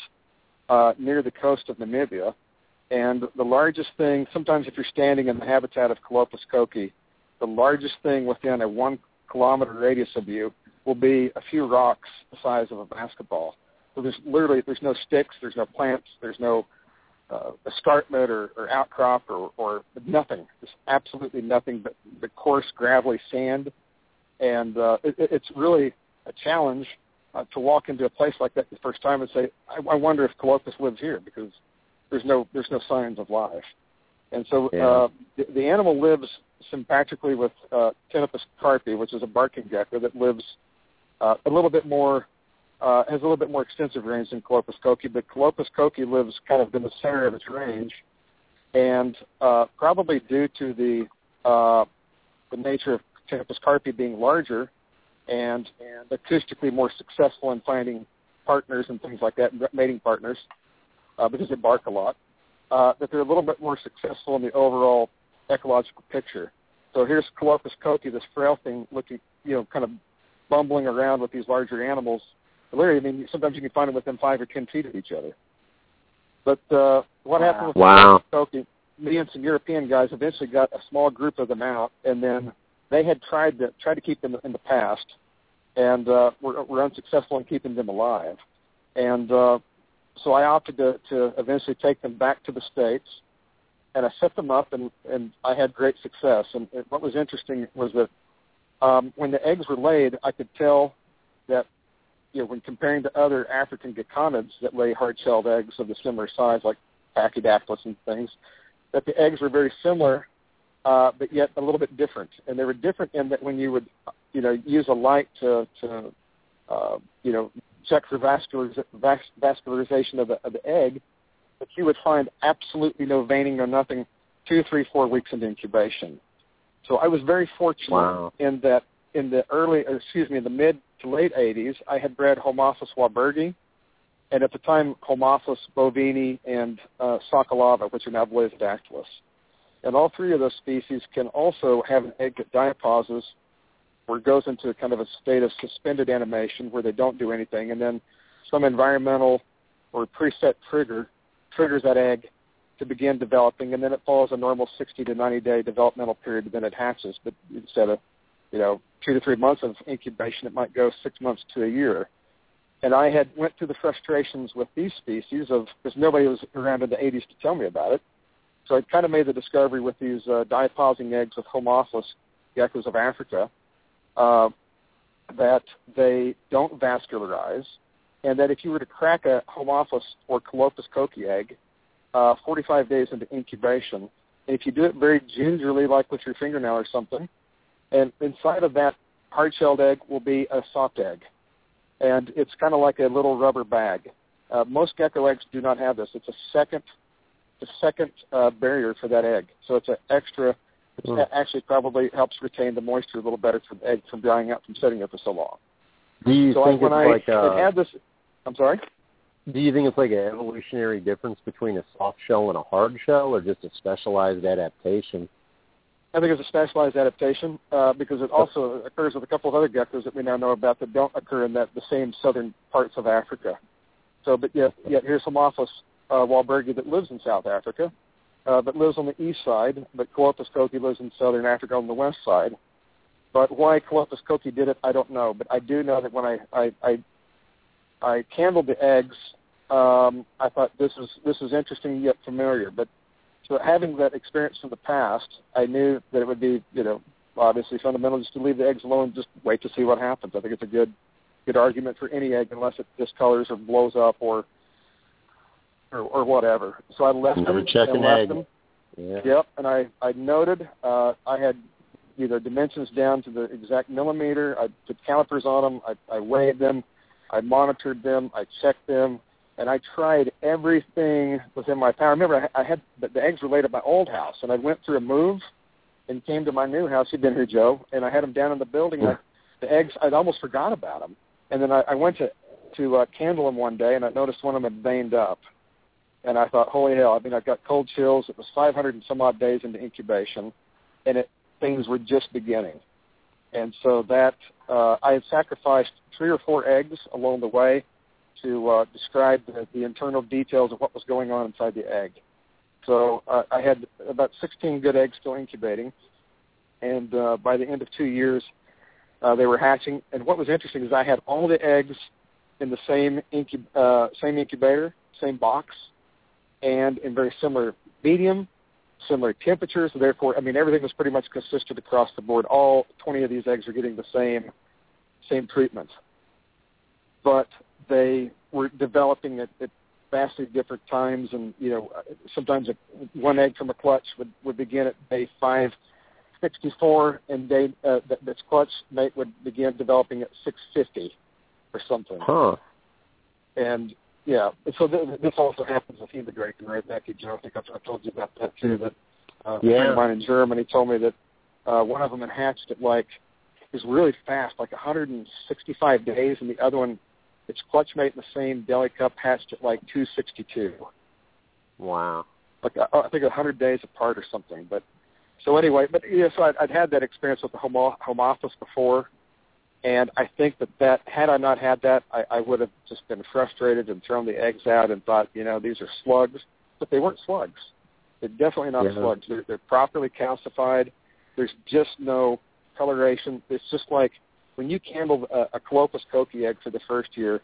uh, near the coast of Namibia. And the largest thing, sometimes if you're standing in the habitat of Colopus kochii, the largest thing within a one kilometer radius of you will be a few rocks the size of a basketball. So there's literally there's no sticks, there's no plants, there's no uh, escarpment or, or outcrop or, or nothing. Absolutely nothing but the coarse gravelly sand, and uh, it, it's really a challenge uh, to walk into a place like that the first time and say, I, I wonder if Colopus lives here because there's no there's no signs of life. And so Yeah. uh, the, the animal lives sympatrically with uh, Ptenopus carpi, which is a barking gecko that lives uh, a little bit more uh, has a little bit more extensive range than Colopus kochii, but Colopus kochii lives kind of in the center of its range, and uh, probably due to the uh, the nature of Ptenopus carpi being larger and and acoustically more successful in finding partners and things like that, mating partners, uh, because they bark a lot, uh, that they're a little bit more successful in the overall ecological picture. So here's Colopus kochii, this frail thing, looking, you know, kind of bumbling around with these larger animals. Literally, I mean, sometimes you can find them within five or ten feet of each other. But uh, what happened with Wow. Colopus kochii? Me and some European guys eventually got a small group of them out, and then they had tried to tried to keep them in the past, and uh, were, were unsuccessful in keeping them alive. And uh, so I opted to, to eventually take them back to the states, and I set them up, and and I had great success. And, what was interesting was that um, when the eggs were laid, I could tell that you know when comparing to other African gekkonids that lay hard-shelled eggs of a similar size, like Pachydactylus and things, that the eggs were very similar, uh, but yet a little bit different. And they were different in that when you would, you know, use a light to, to uh, you know, check for vasculariz- vas- vascularization of the, of the egg, that you would find absolutely no veining or nothing two, three, four weeks into incubation. So I was very fortunate Wow. in that in the early, or excuse me, in the mid to late 80s, I had bred Homopholis wahlbergii, and at the time Homopholis boivini and uh, sakalava, which are now Blaesodactylus. And all three of those species can also have an egg that diapauses where it goes into kind of a state of suspended animation where they don't do anything, and then some environmental or preset trigger triggers that egg to begin developing, and then it follows a normal 60 to 90 day developmental period, and then it hatches. But instead of, you know, two to three months of incubation, it might go six months to a year. And I had went through the frustrations with these species of because nobody was around in the 80s to tell me about it. So I kind of made the discovery with these uh, diapausing eggs of Homopholis geckos of Africa uh, that they don't vascularize, and that if you were to crack a Homopholis or Colopus kochii egg uh, 45 days into incubation, and if you do it very gingerly, like with your fingernail or something, and inside of that hard-shelled egg will be a soft egg, and it's kind of like a little rubber bag. Uh, most gecko eggs do not have this. It's a second, a second uh, barrier for that egg, so it's an extra which mm. actually probably helps retain the moisture a little better for the egg from drying out from sitting there for so long. Do you so think I, when it's I like a, had this, I'm sorry. Do you think it's like an evolutionary difference between a soft shell and a hard shell, or just a specialized adaptation? I think it's a specialized adaptation uh, because it also occurs with a couple of other geckos that we now know about that don't occur in that the same southern parts of Africa. So, but yet, yet here's Homopholis uh, wahlbergii that lives in South Africa, uh, that lives on the east side, but Colopus kochii lives in southern Africa on the west side. But why Colopus kochii did it, I don't know. But I do know that when I I I, I candled the eggs, um, I thought this is this is interesting yet familiar. But so having that experience from the past, I knew that it would be you know obviously fundamental just to leave the eggs alone, and just wait to see what happens. I think it's a good good argument for any egg unless it discolors or blows up or or, or whatever. So I left Never them. check an egg. Them. Yeah. Yep, and I I noted uh, I had either dimensions down to the exact millimeter. I put calipers on them. I, I weighed them. I monitored them. I checked them, and I tried everything within my power. Remember, I, I had the, the eggs were laid at my old house, and I went through a move and came to my new house. You'd been here, Joe, and I had them down in the building. I, the eggs, I'd almost forgot about them, and then I, I went to to uh, candle them one day, and I noticed one of them had veined up and I thought, holy hell! I mean, I got cold chills. It was 500 and some odd days into incubation, and it things were just beginning. And so that uh, I had sacrificed three or four eggs along the way to uh, describe the, the internal details of what was going on inside the egg. So uh, I had about 16 good eggs still incubating, and uh, by the end of two years, uh, they were hatching. And what was interesting is I had all the eggs in the same incub- uh, same incubator, same box, and in very similar medium, similar temperatures. Therefore, I mean, everything was pretty much consistent across the board. All 20 of these eggs are getting the same same treatment, but they were developing at, at vastly different times. And you know, sometimes a, one egg from a clutch would would begin at day 564, and day uh, that, that's clutch mate would begin developing at 650 or something. Huh. And yeah, so th- this also happens with Hema Draken, right, Becky Joe? I think I've, told you about that too. That uh, a friend of mine in Germany told me that uh, one of them had hatched at like it was really fast, like 165 days, and the other one, its clutchmate in the same deli cup, hatched at like 262. Wow. Like I, I think 100 days apart or something. But so anyway, but yeah, so I'd, I'd had that experience with the homo, Homopholis before, and I think that that had I not had that, I, I would have just been frustrated and thrown the eggs out and thought, you know, these are slugs, but they weren't slugs. They're definitely not Yeah. slugs. They're, they're properly calcified. There's just no coloration. It's just like when you candle a, a Colopus kochii egg for the first year,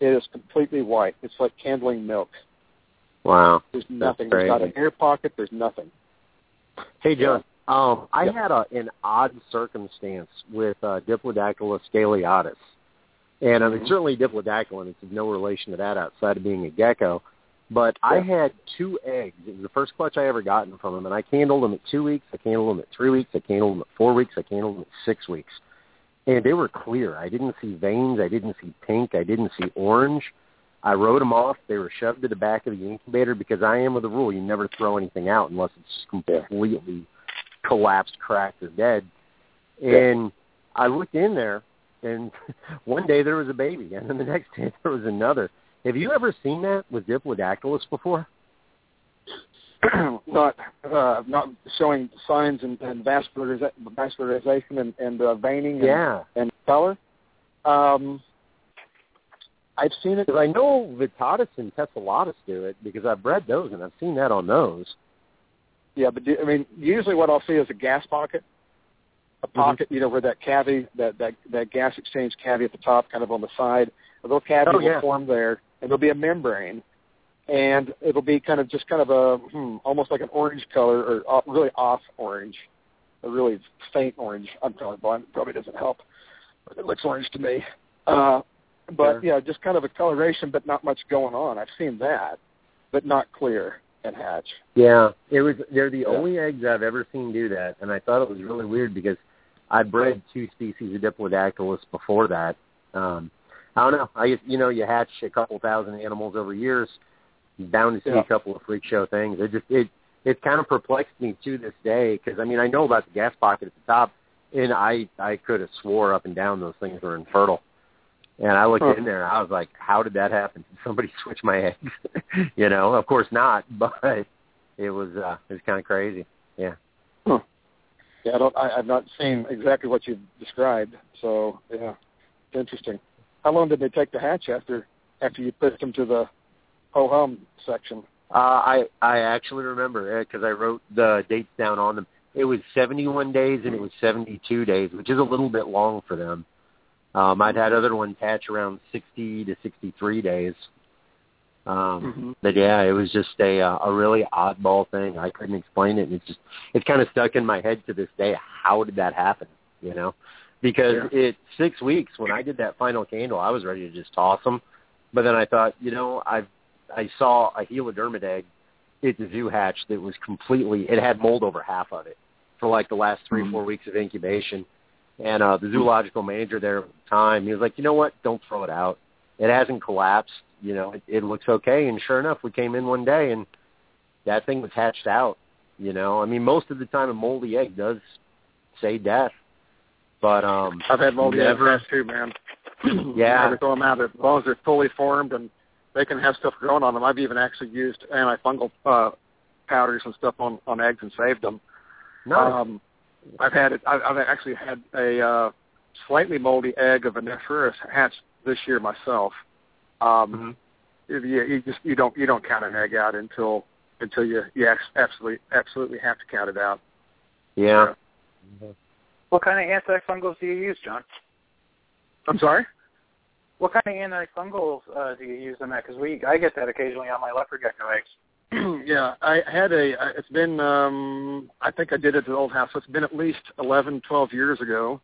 it is completely white. It's like candling milk. Wow. There's nothing. There's not an air pocket. There's nothing. Hey, John. Um, I Yeah. had a, an odd circumstance with uh, Diplodactylus scaleatus. And I mean, Mhm. certainly Diplodactylon, it's no relation to that outside of being a gecko. But I had two eggs. It was the first clutch I ever gotten from them, and I candled them at two weeks. I candled them at three weeks. I candled them at four weeks. I candled them at six weeks, and they were clear. I didn't see veins. I didn't see pink. I didn't see orange. I wrote them off. They were shoved to the back of the incubator because I am of the rule: you never throw anything out unless it's completely collapsed, cracked, or dead. And I looked in there, and one day there was a baby, and then the next day there was another. Have you ever seen that with Diplodactylus before? not uh, not showing signs and, and vasculariza- vascularization and, and uh, veining and, Yeah. and color. Um, I've seen it. I know Vittatus and Tessellatus do it because I've bred those and I've seen that on those. Yeah, but do, I mean, usually what I'll see is a gas pocket, a Mm-hmm. pocket, you know, where that cavity, that that that gas exchange cavity at the top, kind of on the side, a little cavity Oh, yeah. will form there, and there'll be a membrane, and it'll be kind of just kind of a hmm, almost like an orange color or off, really off orange, a really faint orange. I'm probably blind, probably doesn't help, but it looks orange to me. Uh, but Sure. yeah, just kind of a coloration, but not much going on. I've seen that, but not clear at hatch. Yeah, it was. They're the Yeah. only eggs I've ever seen do that, and I thought it was really weird because I bred two species of Diplodactylus before that. Um, I don't know. I just, you know, you hatch a couple thousand animals over years, bound to see Yeah. a couple of freak show things. It just it it kind of perplexed me to this day because I mean I know about the gas pocket at the top, and I I could have swore up and down those things were infertile. And I looked Huh. in there, and I was like, "How did that happen? Did somebody switch my eggs?" you know, of course not, but it was uh, it was kind of crazy. Yeah. Yeah, I don't. I, I've not seen exactly what you've described. So yeah, it's interesting. How long did they take to hatch after after you pushed them to the ho hum section? Uh, I I actually remember because I wrote the dates down on them. It was 71 days and it was 72 days, which is a little bit long for them. Um, I'd had other ones hatch around 60 to 63 days. Um, Mhm. But yeah, it was just a uh, a really oddball thing. I couldn't explain it. And it's just it's kind of stuck in my head to this day. How did that happen? You know, because it six weeks when I did that final candle, I was ready to just toss them. But then I thought, you know, I I saw a helodermid egg at the zoo hatch that was completely it had mold over half of it for like the last 3 Mhm. four weeks of incubation. And uh the zoological manager there at the time, he was like, you know what? Don't throw it out. It hasn't collapsed. You know, it, it looks okay. And sure enough, we came in one day and that thing was hatched out. You know, I mean, most of the time a moldy egg does say death, but um, I've had moldy eggs never. hatch too, man. Yeah. never throw them out as long as they're fully formed and they can have stuff growing on them. I've even actually used antifungal uh, powders and stuff on on eggs and saved them. No, Um, I've had it. I've, I've actually had a uh, slightly moldy egg of a Nephrurus hatch this year myself. Um, you, you just you don't you don't count an egg out until until you you absolutely absolutely have to count it out. yeah. What kind of antifungals do you use, John? I'm sorry. What kind of antifungals uh, do you use in that? Because we, I get that occasionally on my leopard gecko eggs. yeah, I had a. It's been. um I think I did it at the old house. So it's been at least eleven, twelve years ago,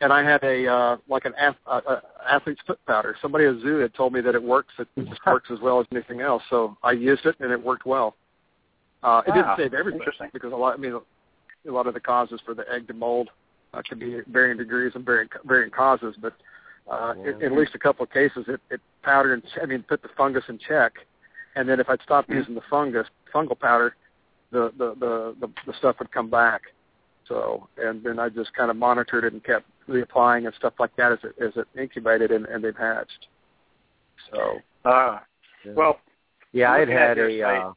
and I had a uh like an ath- uh, uh, athlete's foot powder. Somebody at zoo had told me that it works. It just works as well as anything else. So I used it, and it worked well. Uh, it Wow, didn't save everything interesting. because a lot. I mean, a lot of the causes for the egg to mold uh, can be varying degrees and varying varying causes, but. Uh, Yeah. in, in at least a couple of cases, it, it powdered and I mean put the fungus in check, and then if I'd stopped using the fungus fungal powder, the the the the, the stuff would come back. So and then I just kind of monitored it and kept reapplying and stuff like that as it as it incubated and, and they've hatched. So Uh, well, Yeah, I had had your a site- uh,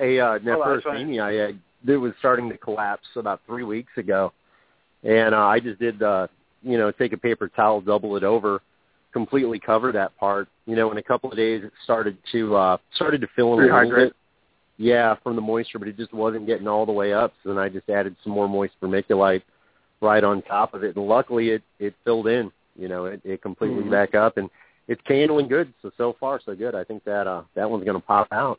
a uh, Hold on, sorry. nephrothemia that was starting to collapse about three weeks ago, and uh, I just did the you know take a paper towel, double it over, completely cover that part. You know, in a couple of days it started to uh, started to fill in a little bit. Yeah, from the moisture, but it just wasn't getting all the way up. So then I just added some more moist vermiculite right on top of it, and luckily it it filled in. You know, it, it completely Mhm. back up, and it's candling good. So so far so good. I think that uh that one's going to pop out.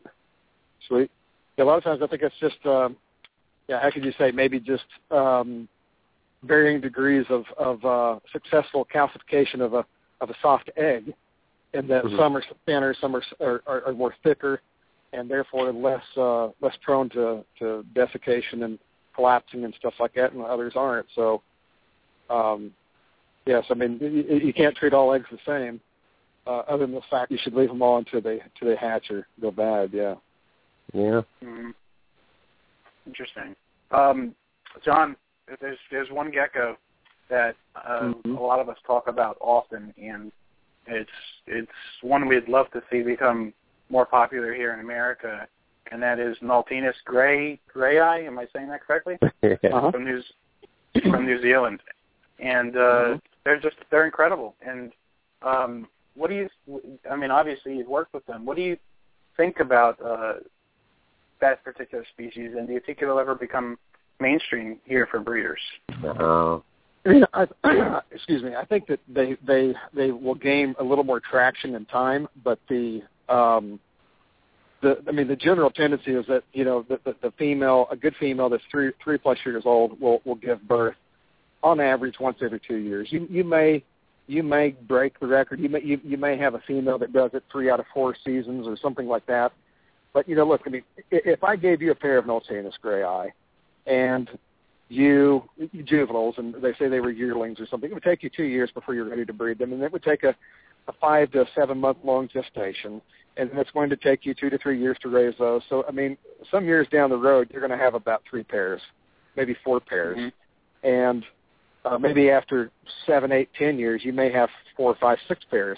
sweet. Yeah, a lot of times I think it's just um, yeah. How could you say maybe just um, varying degrees of of uh, successful calcification of a of a soft egg, and that Mhm. some are thinner, some are, are are are more thicker, and therefore less uh, less prone to to desiccation and collapsing and stuff like that, and others aren't. So, um, yes, I mean you, you can't treat all eggs the same. Uh, other than the fact you should leave them all until they until they hatch or go bad. Yeah. Yeah. mm, interesting. Um, John, there's there's one gecko that uh, Mhm. a lot of us talk about often, and It's it's one we'd love to see become more popular here in America, and that is Naultinus Gray Gray Eye. Am I saying that correctly? Uh-huh. From New from New Zealand, and uh, Mhm. they're just they're incredible. And um, what do you? I mean, obviously you've worked with them. What do you think about uh, that particular species, and do you think it'll ever become mainstream here for breeders? Uh, I excuse me. I think that they they they will gain a little more traction in time, but the um, the I mean the general tendency is that you know the, the, the female a good female that's three three plus years old will will give birth on average once every two years. You you may you may break the record. You may you, you may have a female that does it three out of four seasons or something like that. But you know, look, I mean, if I gave you a pair of Naultinus gray eye, and you juveniles, and they say they were yearlings or something. It would take you two years before you're ready to breed them, and it would take a, a five to seven month long gestation, and then it's going to take you two to three years to raise those. So, I mean, some years down the road, you're going to have about three pairs, maybe four pairs, Mhm. and uh, maybe after seven, eight, ten years, you may have four, five, six pairs,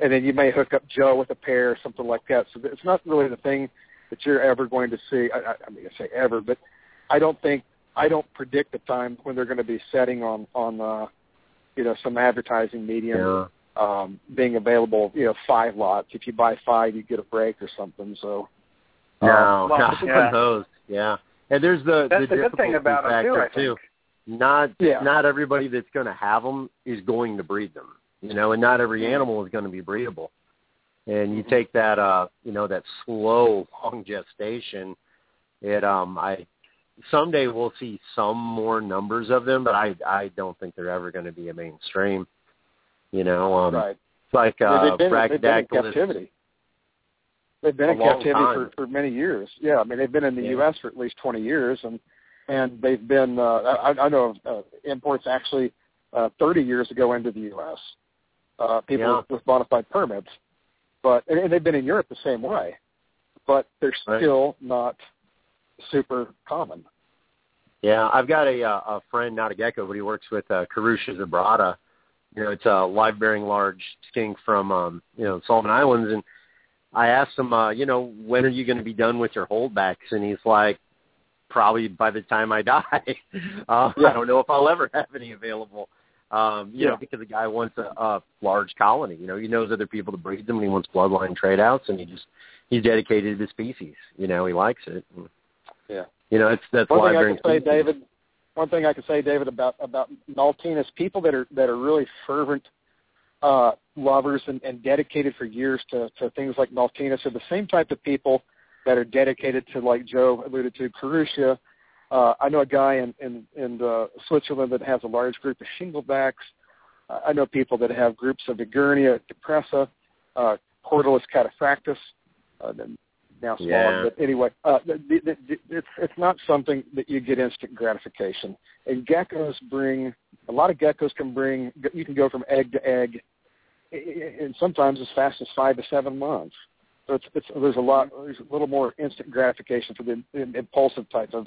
and then you may hook up Joe with a pair or something like that. So it's not really the thing that you're ever going to see. I, I, I mean, I say ever, but I don't think I don't predict the time when they're going to be setting on on uh, you know some advertising medium yeah. um, being available. You know, five lots. If you buy five, you get a break or something. So No, Um, well, not yeah. those. Yeah, and there's the That's the the good thing about them too. factor I think. Not Yeah. not everybody that's going to have them is going to breed them. You know, and not every animal is going to be breedable. And you take that uh, you know, that slow long gestation. It um, I someday we'll see some more numbers of them, but I I don't think they're ever going to be a mainstream. You know, um, right, like Yeah, uh, they've been they've been in captivity. They've been in captivity for, for many years. Yeah, I mean they've been in the Yeah. U.S. for at least 20 years, and and they've been. Uh, I, I know of uh, imports actually uh, 30 years ago into the U.S. Uh, people Yeah. with, with bona fide permits, but and, and they've been in Europe the same way, but they're Right. still not super common. Yeah, I've got a uh, a friend, not a gecko, but he works with uh, Corucia zebrata. You know, it's a live-bearing large skink from um, you know Solomon Islands, and I asked him, uh, you know, when are you going to be done with your holdbacks? And he's like, probably by the time I die. uh, Yeah. I don't know if I'll ever have any available. Um, you Yeah. know, because the guy wants a, a large colony. You know, he knows other people to breed them, and he wants bloodline trade outs, and he just he's dedicated to the species. You know, he likes it. And, Yeah. You know, it's that's One thing I live-bearing can say, species. David. One thing I can say, David, about about Naultinus people that are that are really fervent uh, lovers and, and dedicated for years to, to things like Naultinus are the same type of people that are dedicated to, like Joe alluded to, Corucia. Uh, I know a guy in in, in uh, Switzerland that has a large group of shinglebacks. Uh, I know people that have groups of Egernia depressa, uh, Cordylus cataphractus. Uh, now smaller, Yeah. but anyway, uh, the, the, the, it's it's not something that you get instant gratification. And geckos bring a lot of geckos can bring. You can go from egg to egg, and sometimes as fast as five to seven months. So it's, it's there's a lot there's a little more instant gratification for the, impulsive type of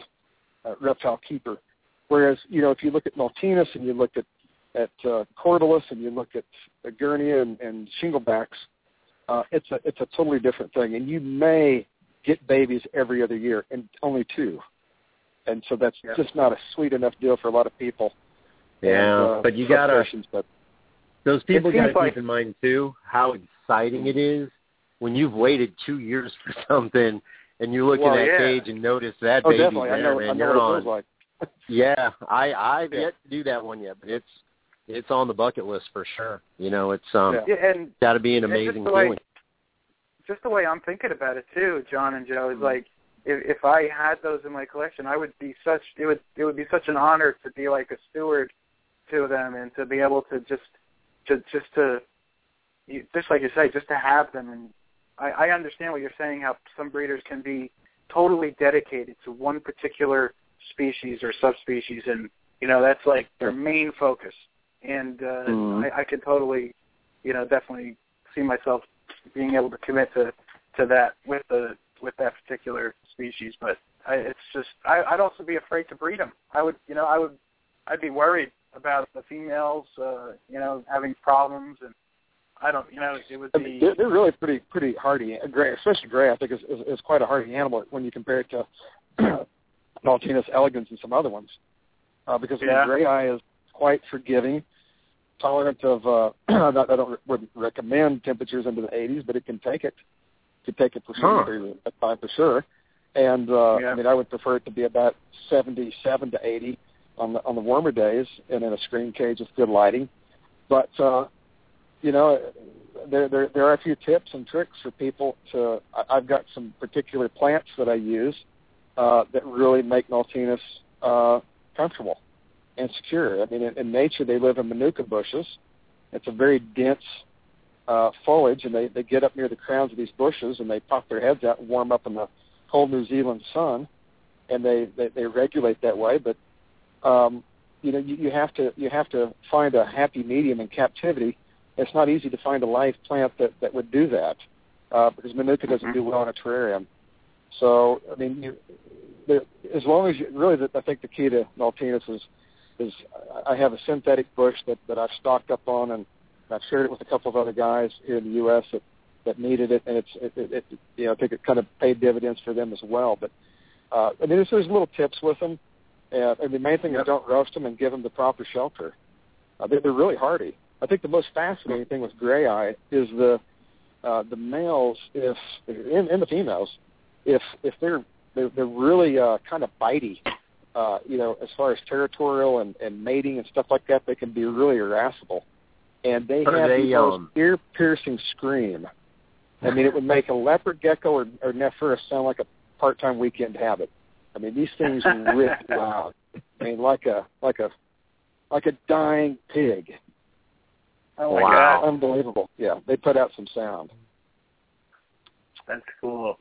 uh, reptile keeper. Whereas you know if you look at Naultinus and you look at at uh, Cordylus and you look at Egernia and, and Shinglebacks, uh, it's a it's a totally different thing. And you may get babies every other year, and only two. And so that's Yeah. just not a sweet enough deal for a lot of people. Yeah, And, uh, but you gotta those people got to like- keep in mind too how exciting it is when you've waited two years for something and you look Well, in that yeah. cage and notice that oh, definitely, there, I know man. I know you're on. like. Yeah, I I've Yeah. yet to do that one yet, but it's it's on the bucket list for sure. You know, it's um Yeah. And got to be an And just amazing way- just the way I'm thinking about it too, John and Joe, is Mm-hmm. like if, if I had those in my collection, I would be such it would it would be such an honor to be like a steward to them and to be able to just to just to just like you say, just to have them. And I, I understand what you're saying. How some breeders can be totally dedicated to one particular species or subspecies, and you know that's like their main focus. And uh, Mhm. I, I can totally, you know, definitely see myself being able to commit to to that with the with that particular species. But I, it's just I, I'd also be afraid to breed them. I would, you know, I would I'd be worried about the females, uh, you know, having problems, and I don't, you know, it would I be. mean, they're, they're really pretty pretty hardy. Gray, especially gray, I think is, is is quite a hardy animal when you compare it to Naultinus elegans and some other ones. Uh, because I mean, gray eye is quite forgiving, tolerant of. Uh, not, I don't wouldn't recommend temperatures into the 80s, but it can take it. It can take it for Huh. some time for sure. And uh, Yeah. I mean, I would prefer it to be about 77 to 80 on the on the warmer days, and in a screen cage with good lighting. But uh, you know, there, there there are a few tips and tricks for people to. I- I've got some particular plants that I use uh, that really make Naultinus uh, comfortable and secure. I mean, in, in nature, they live in manuka bushes. It's a very dense uh, foliage, and they they get up near the crowns of these bushes and they pop their heads out and warm up in the cold New Zealand sun, and they they, they regulate that way. But um, you know, you, you have to you have to find a happy medium in captivity. It's not easy to find a live plant that that would do that uh, because manuka doesn't do well in a terrarium. So I mean, you, there, as long as you really, the, I think the key to Naultinus is is I have a synthetic bush that that I've stocked up on, and I've shared it with a couple of other guys here in the U.S. that that needed it, and it's it, it, it you know I think it kind of paid dividends for them as well. But uh, I mean, there's, there's little tips with them. Uh, and the main thing is don't roast them and give them the proper shelter. Uh, they're, they're really hardy. I think the most fascinating thing with gray eye is the uh, the males, if and, and the females, if if they're they're, they're really uh, kind of bitey, uh, you know, as far as territorial and, and mating and stuff like that, they can be really irascible, and they Are have they, the most um, ear-piercing scream. I mean, it would make a leopard gecko or, or Nephrurus sound like a part-time weekend habit. I mean, these things rip loud. I mean, like a like a like a dying pig. oh my Wow. God, Unbelievable. Yeah, they put out some sound. that's cool.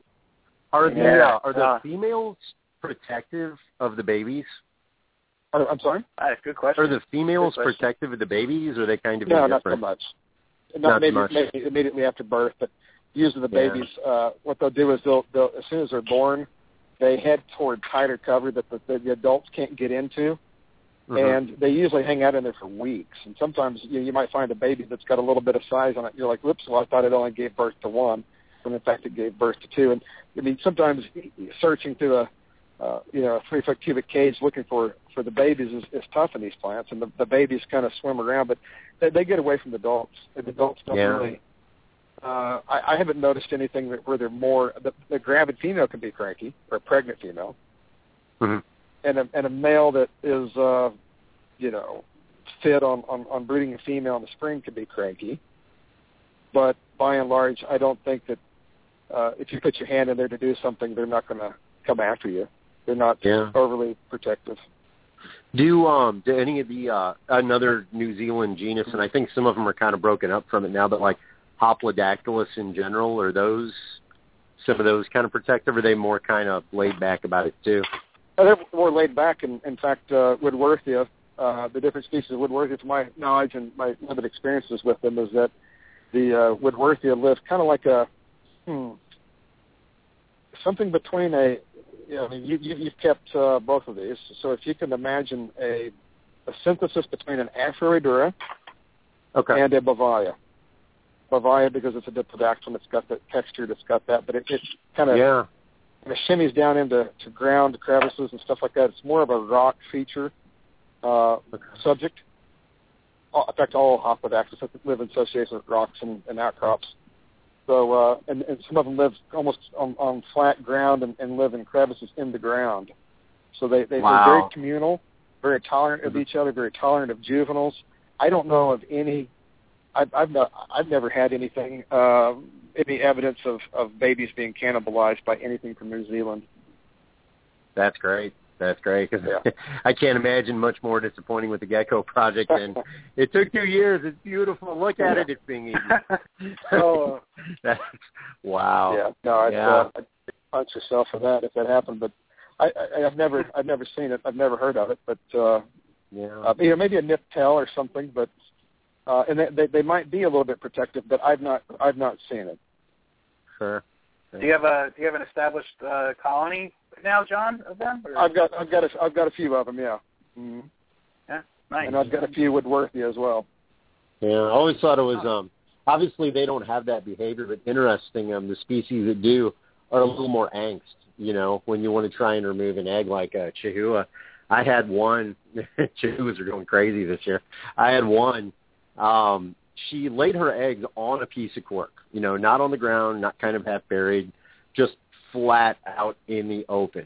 Are the uh, are the Uh, females protective of the babies? Oh, I'm sorry. Good question. Are the females Good question. protective of the babies, or are they kind of No, not so indifferent? much. Not Not, so maybe, much. maybe immediately after birth, but usually the Yeah. babies, uh, what they'll do is they'll, they'll as soon as they're born, they head toward tighter cover that the, the, the adults can't get into, Mhm. and they usually hang out in there for weeks. And sometimes you, you might find a baby that's got a little bit of size on it. You're like, whoops, well, I thought it only gave birth to one, when in fact it gave birth to two. And I mean, sometimes searching through a uh, you know a three foot cubic cage looking for for the babies is, is tough in these plants, and the, the babies kind of swim around, but they, they get away from the adults. And the adults don't Yeah. really. Uh, I, I haven't noticed anything that, where they're more. The, the gravid female can be cranky, or a pregnant female, Mhm. and a and a male that is, uh, you know, fit on, on on breeding a female in the spring can be cranky. But by and large, I don't think that uh, if you put your hand in there to do something, they're not going to come after you. They're not Yeah. overly protective. Do um do any of the uh another New Zealand genus, and I think some of them are kind of broken up from it now, but like Hoplodactylus in general, are those some of those kind of protective? Or are they more kind of laid back about it too? Uh, they're more laid back, and in fact, uh, Woodworthia, uh, the different species of Woodworthia, to my knowledge and my limited experiences with them, is that the uh, Woodworthia live kind of like a hmm, something between a. You know, I mean, you, you, you've kept uh, both of these, so if you can imagine a, a synthesis between an Afroedura Okay. and a Bavayia. Bavayia because it's a diplodactyl, it's got that texture, it's got that, but it, it kind of yeah. it shimmies down into to ground crevices and stuff like that. It's more of a rock feature uh, Okay. subject. All- In fact, all hoplodactyls live in association with rocks and, and outcrops. So, uh, and, and some of them live almost on, on flat ground and, and live in crevices in the ground. So they, they, Wow. they're very communal, very tolerant of Mhm. each other, very tolerant of juveniles. I don't know of any. I've I've, not, I've never had anything, uh, any evidence of, of babies being cannibalized by anything from New Zealand. That's great. That's great. 'cause Yeah. I can't imagine much more disappointing with the Gecko project. And it took two years. It's beautiful. Look at it. It's being eaten. Oh, uh, That's, wow. yeah, no, I'd, Yeah. uh, I'd punch yourself for that if that happened. But I, I, I've never, I've never seen it. I've never heard of it. But uh, Yeah. uh, you know, maybe a nip tail or something. But uh, and they, they, they might be a little bit protective, but I've not, I've not seen it. sure. Do you have a do you have an established uh, colony now, John, of them? Or? I've got, I've got, a, I've got a few of them. Yeah. Mm-hmm. yeah, nice. And I've got a few Woodworthia as well. Yeah, I always thought it was um obviously they don't have that behavior, but interesting. Um, the species that do are a little more angst. You know, when you want to try and remove an egg like a Chihuahua. I had one. Chihuahuas are going crazy this year. I had one. Um, she laid her eggs on a piece of cork. You know, not on the ground, not kind of half buried, just flat out in the open.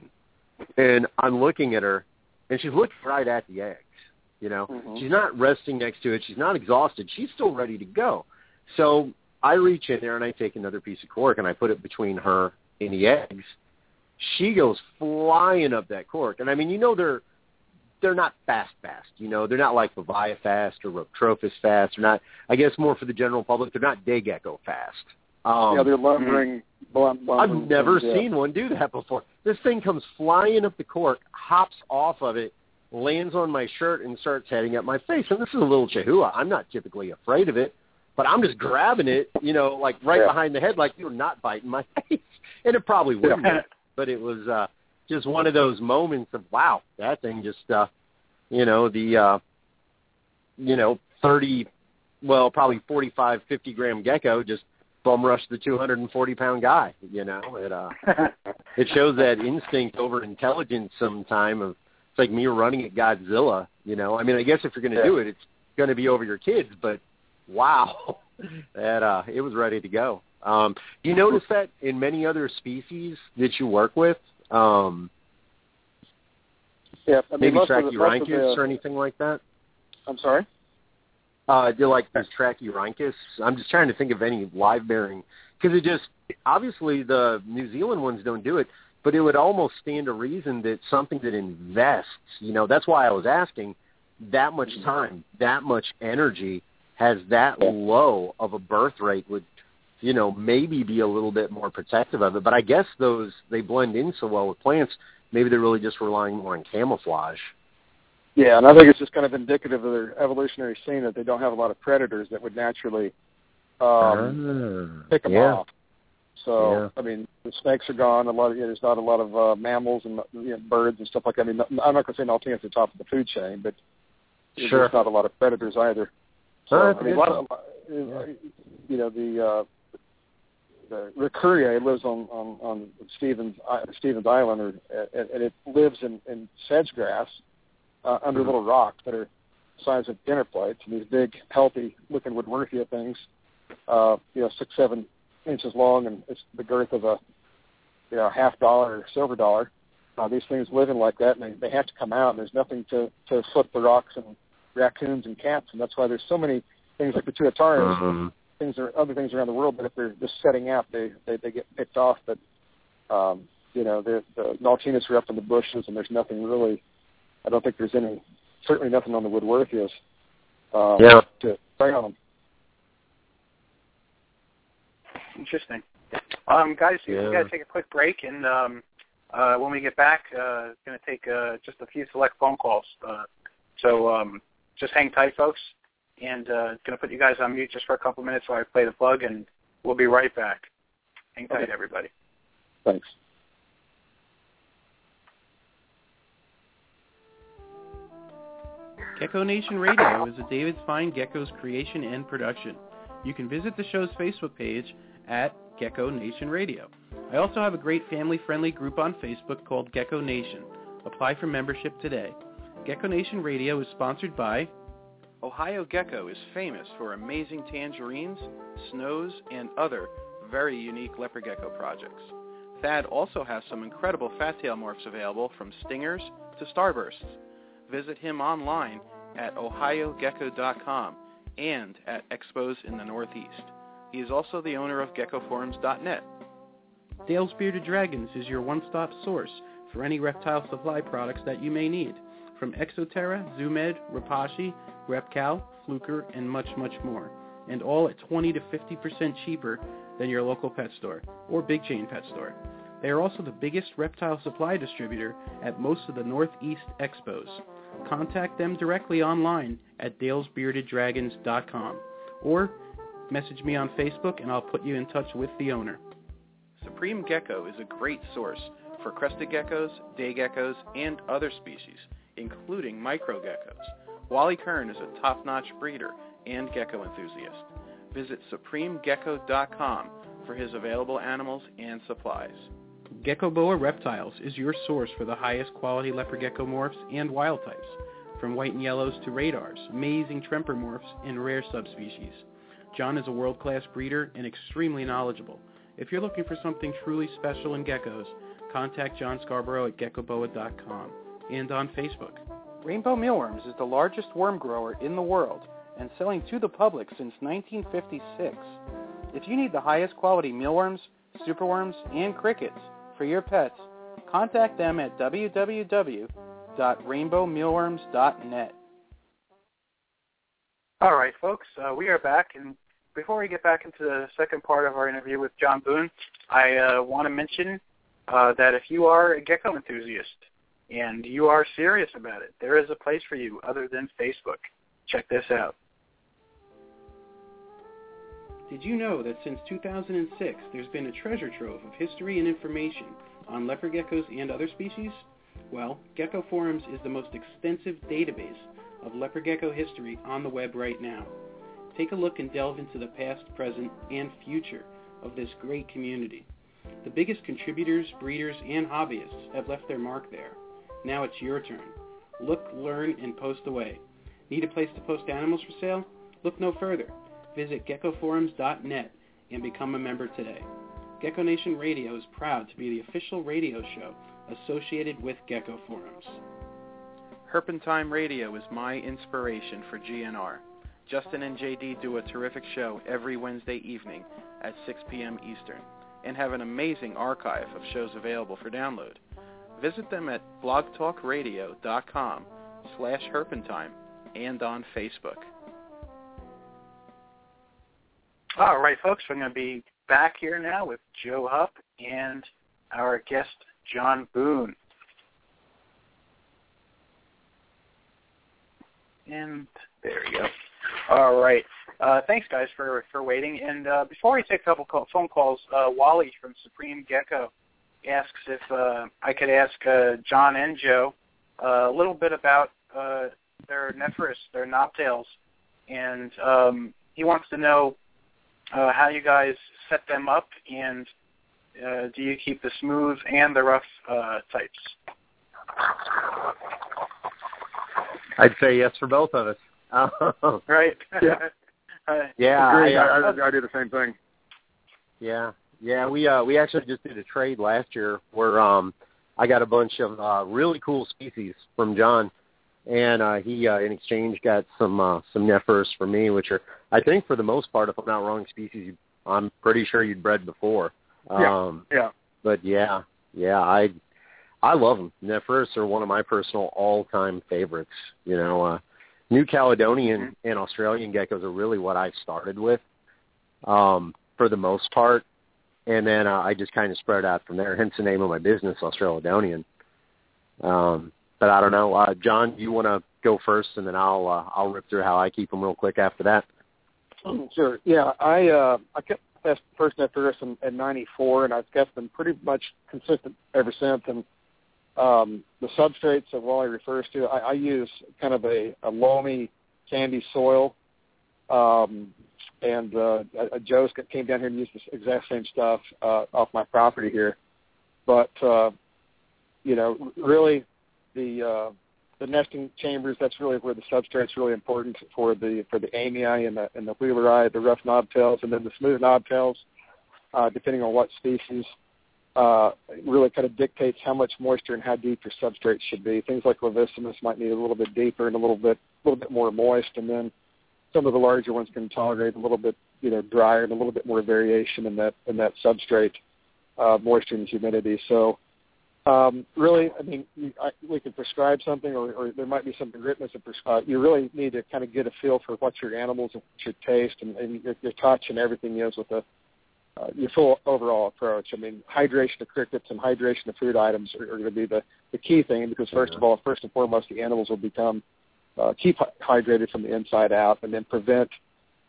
And I'm looking at her, and she's looking right at the eggs. You know, Mhm. she's not resting next to it. She's not exhausted. She's still ready to go. So I reach in there and I take another piece of cork and I put it between her and the eggs. She goes flying up that cork, and I mean, you know, they're they're not fast, fast. You know, they're not like Bavayia fast or Rhoptropus fast. They're not. I guess more for the general public. They're not day gecko fast. Um, yeah, they're lumbering. Blum, I've blum, never yeah. seen one do that before. This thing comes flying up the cork, hops off of it, lands on my shirt, and starts heading at my face. And this is a little Chihuahua. I'm not typically afraid of it, but I'm just grabbing it, you know, like right Yeah. behind the head, like you're not biting my face. And it probably wouldn't, Yeah. but it was uh just one of those moments of wow, that thing just, uh you know, the, uh you know, 30, well, probably 45, 50 gram gecko just bum rushed the 240 pound guy. You know, it uh, it shows that instinct over intelligence. Sometime of it's like me running at Godzilla. You know, I mean, I guess if you're going to do it, it's going to be over your kids. But wow, that uh, it was ready to go. Um, do you notice that in many other species that you work with? Um, yeah, I mean, maybe most of the- most of Trachyrhynchus the- or anything like that? I'm sorry. Uh, do you like this Trachyrhynchus? I'm just trying to think of any live bearing because it just obviously the New Zealand ones don't do it, but it would almost stand to reason that something that invests, you know, that's why I was asking, that much time, that much energy, has that low of a birth rate would, you know, maybe be a little bit more protective of it. But I guess those they blend in so well with plants. Maybe they're really just relying more on camouflage. Yeah, and I think it's just kind of indicative of their evolutionary scene that they don't have a lot of predators that would naturally um, Ah, pick them yeah. off. So Yeah. I mean, the snakes are gone. A lot of you know, there's not a lot of uh, mammals and you know, birds and stuff like that. I mean, I'm not going to say Naultinus at the top of the food chain, but there's not a lot of predators either. So that's I mean, a lot of uh, you know the uh, the Recurria lives on on on Stevens Stephens Island, or and, and it lives in in sedge grass uh, under Mhm. little rocks that are the size of dinner plates, and these big, healthy looking Woodworthia things, uh, you know, six seven inches long, and it's the girth of a you know half dollar or silver dollar. Uh, these things living like that, and they, they have to come out, and there's nothing to to flip the rocks and raccoons and cats, and that's why there's so many things like the tuataras, Mhm. Things are other things around the world, but if they're just setting out, they they, they get picked off. But um, you know, the the Naultinus are up in the bushes, and there's nothing really. I don't think there's any, certainly nothing on the Woodworthias um, Yeah. to prey on them. Interesting. Um, guys, we Yeah. got to take a quick break, and um, uh, when we get back, uh, going to take uh, just a few select phone calls. Uh, so um, just hang tight, folks, and uh, going to put you guys on mute just for a couple minutes while I play the plug, and we'll be right back. Hang tight, Okay. everybody. Thanks. Gecko Nation Radio is a David Fine Gecko's creation and production. You can visit the show's Facebook page at Gecko Nation Radio. I also have a great family-friendly group on Facebook called Gecko Nation. Apply for membership today. Gecko Nation Radio is sponsored by Ohio Gecko is famous for amazing tangerines, snows, and other very unique leopard gecko projects. Thad also has some incredible fat tail morphs available from stingers to starbursts. Visit him online at ohiogecko.com and at expos in the Northeast. He is also the owner of geckoforums.net. Dale's Bearded Dragons is your one-stop source for any reptile supply products that you may need, from Exo Terra, Zoomed, Repashy, Rep-Cal, Fluker, and much, much more, and all at 20 to 50% cheaper than your local pet store or big chain pet store. They are also the biggest reptile supply distributor at most of the Northeast expos. Contact them directly online at dalesbeardeddragons.com or message me on Facebook and I'll put you in touch with the owner. Supreme Gecko is a great source for crested geckos, day geckos, and other species, including micro geckos. Wally Kern is a top-notch breeder and gecko enthusiast. visit supremegecko.com for his available animals and supplies. Gecko Boa Reptiles is your source for the highest quality leopard gecko morphs and wild types, from white and yellows to radars, amazing tremper morphs, and rare subspecies. John is a world-class breeder and extremely knowledgeable. If you're looking for something truly special in geckos, contact John Scarborough at geckoboa.com and on Facebook. Rainbow Mealworms is the largest worm grower in the world and selling to the public since 1956. If you need the highest quality mealworms, superworms, and crickets for your pets, contact them at www.rainbowmealworms.net. All right, folks, uh, we are back, and before we get back into the second part of our interview with Jon Boone, I uh, want to mention uh, that if you are a gecko enthusiast and you are serious about it, there is a place for you other than Facebook. Check this out. Did you know that since 2006 there's been a treasure trove of history and information on leopard geckos and other species? Well, Gecko Forums is the most extensive database of leopard gecko history on the web right now. Take a look and delve into the past, present, and future of this great community. The biggest contributors, breeders, and hobbyists have left their mark there. Now it's your turn. Look, learn, and post away. Need a place to post animals for sale? Look no further. Visit geckoforums.net and become a member today. Gecko Nation Radio is proud to be the official radio show associated with Gecko Forums. Herpentime Radio is my inspiration for GNR. Justin and JD do a terrific show every Wednesday evening at 6 p.m. Eastern and have an amazing archive of shows available for download. Visit them at blogtalkradio.com slash herpentime and on Facebook. All right, folks, we're going to be back here now with Joe Hupp and our guest, Jon Boone. And there you go. All right. Uh, thanks, guys, for, for waiting. And uh, before we take a couple call, phone calls, uh, Wally from Supreme Gecko asks if uh, I could ask uh, Jon and Joe uh, a little bit about uh, their Nephrurus, their knobtails, and um, he wants to know uh, how you guys set them up, and uh, do you keep the smooth and the rough uh, types? I'd say yes for both of us. right. Yeah. uh, Yeah, Agreed. I, I, I, I, I do the same thing. yeah, yeah. We uh we actually just did a trade last year where um I got a bunch of uh really cool species from Jon, and uh he uh in exchange got some uh some Nephrurus for me, which are I think for the most part, if I'm not wrong, species I'm pretty sure you'd bred before. Yeah. Um, Yeah. but yeah, yeah, I I love them. Nephrurus are one of my personal all-time favorites. You know, uh, New Caledonian and Australian geckos are really what I started with, um, for the most part, and then uh, I just kind of spread out from there. Hence the name of my business, Australadonian. Um, but I don't know, uh, Jon, you want to go first, and then I'll uh, I'll rip through how I keep them real quick after that. Sure. Yeah, I uh, I kept that first Nephrurus in, in '94, and I've kept them pretty much consistent ever since. And um, the substrates that Wally refers to, I, I use kind of a, a loamy, sandy soil. Um, and uh, uh, Joe came down here and used this exact same stuff uh, off my property here. But uh, you know, really, the uh, the nesting chambers. That's really where the substrate's really important for the for the amyae and the and the wheeleri, the rough knobtails, and then the smooth knobtails, uh, depending on what species. Uh, really kind of dictates how much moisture and how deep your substrate should be. Things like laevissimus might need a little bit deeper and a little bit a little bit more moist, and then some of the larger ones can tolerate a little bit you know drier and a little bit more variation in that in that substrate uh, moisture and humidity. So um, really, I mean, you, I, we can prescribe something, or, or there might be written as a prescribe. You really need to kind of get a feel for what your animals and what your taste and, and your, your touch and everything is with the uh, your full overall approach. I mean, hydration of crickets and hydration of food items are, are going to be the, the key thing because first Yeah. of all, first and foremost, the animals will become uh, keep hydrated from the inside out, and then prevent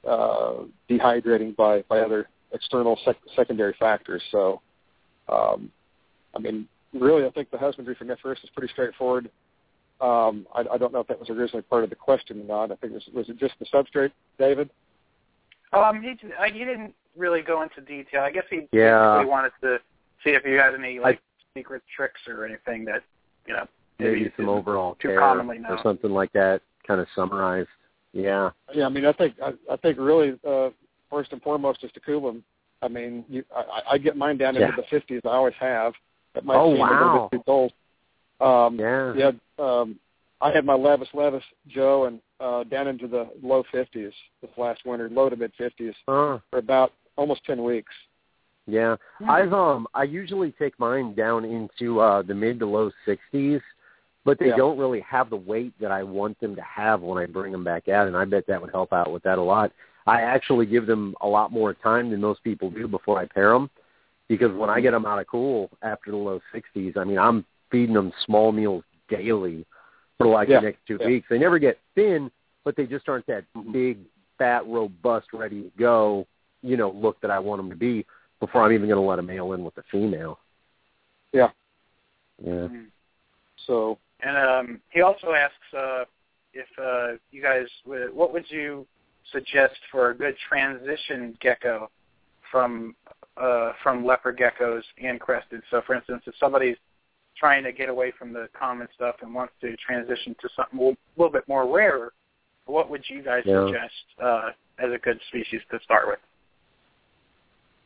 uh, dehydrating by by other external sec- secondary factors. So, um, I mean, really, I think the husbandry for Nephrurus is pretty straightforward. Um, I, I don't know if that was originally part of the question or not. I think it was, was it just the substrate, David? Um, he he didn't really go into detail. I guess he Yeah. basically wanted to see if you had any like I- secret tricks or anything that you know maybe maybe some overall too care or something like that, kind of summarized. Yeah. Yeah, I mean, I think I, I think really uh, first and foremost is to. I mean, you, I, I get mine down into Yeah. the 50s. I always have. That might Oh, seem a little bit too cold. Um, Yeah. yeah, um, I had my laevis laevis Joe and uh, down into the low 50s this last winter, low to mid 50s Huh. for about almost 10 weeks. Yeah. I've um I usually take mine down into uh the mid to low sixties, but they Yeah. don't really have the weight that I want them to have when I bring them back out, and I bet that would help out with that a lot. I actually give them a lot more time than most people do before I pair them, because when I get them out of cool after the low sixties, I mean I'm feeding them small meals daily for like Yeah. the next two Yeah. weeks. They never get thin, but they just aren't that big, fat, robust, ready to go, you know, look that I want them to be before I'm even going to let a male in with a female. Yeah. Yeah. Mhm. So And um, he also asks uh, if uh, you guys what would you suggest for a good transition gecko from uh, from leopard geckos and crested. So, for instance, if somebody's trying to get away from the common stuff and wants to transition to something a little, little bit more rare, what would you guys Yeah. suggest uh, as a good species to start with?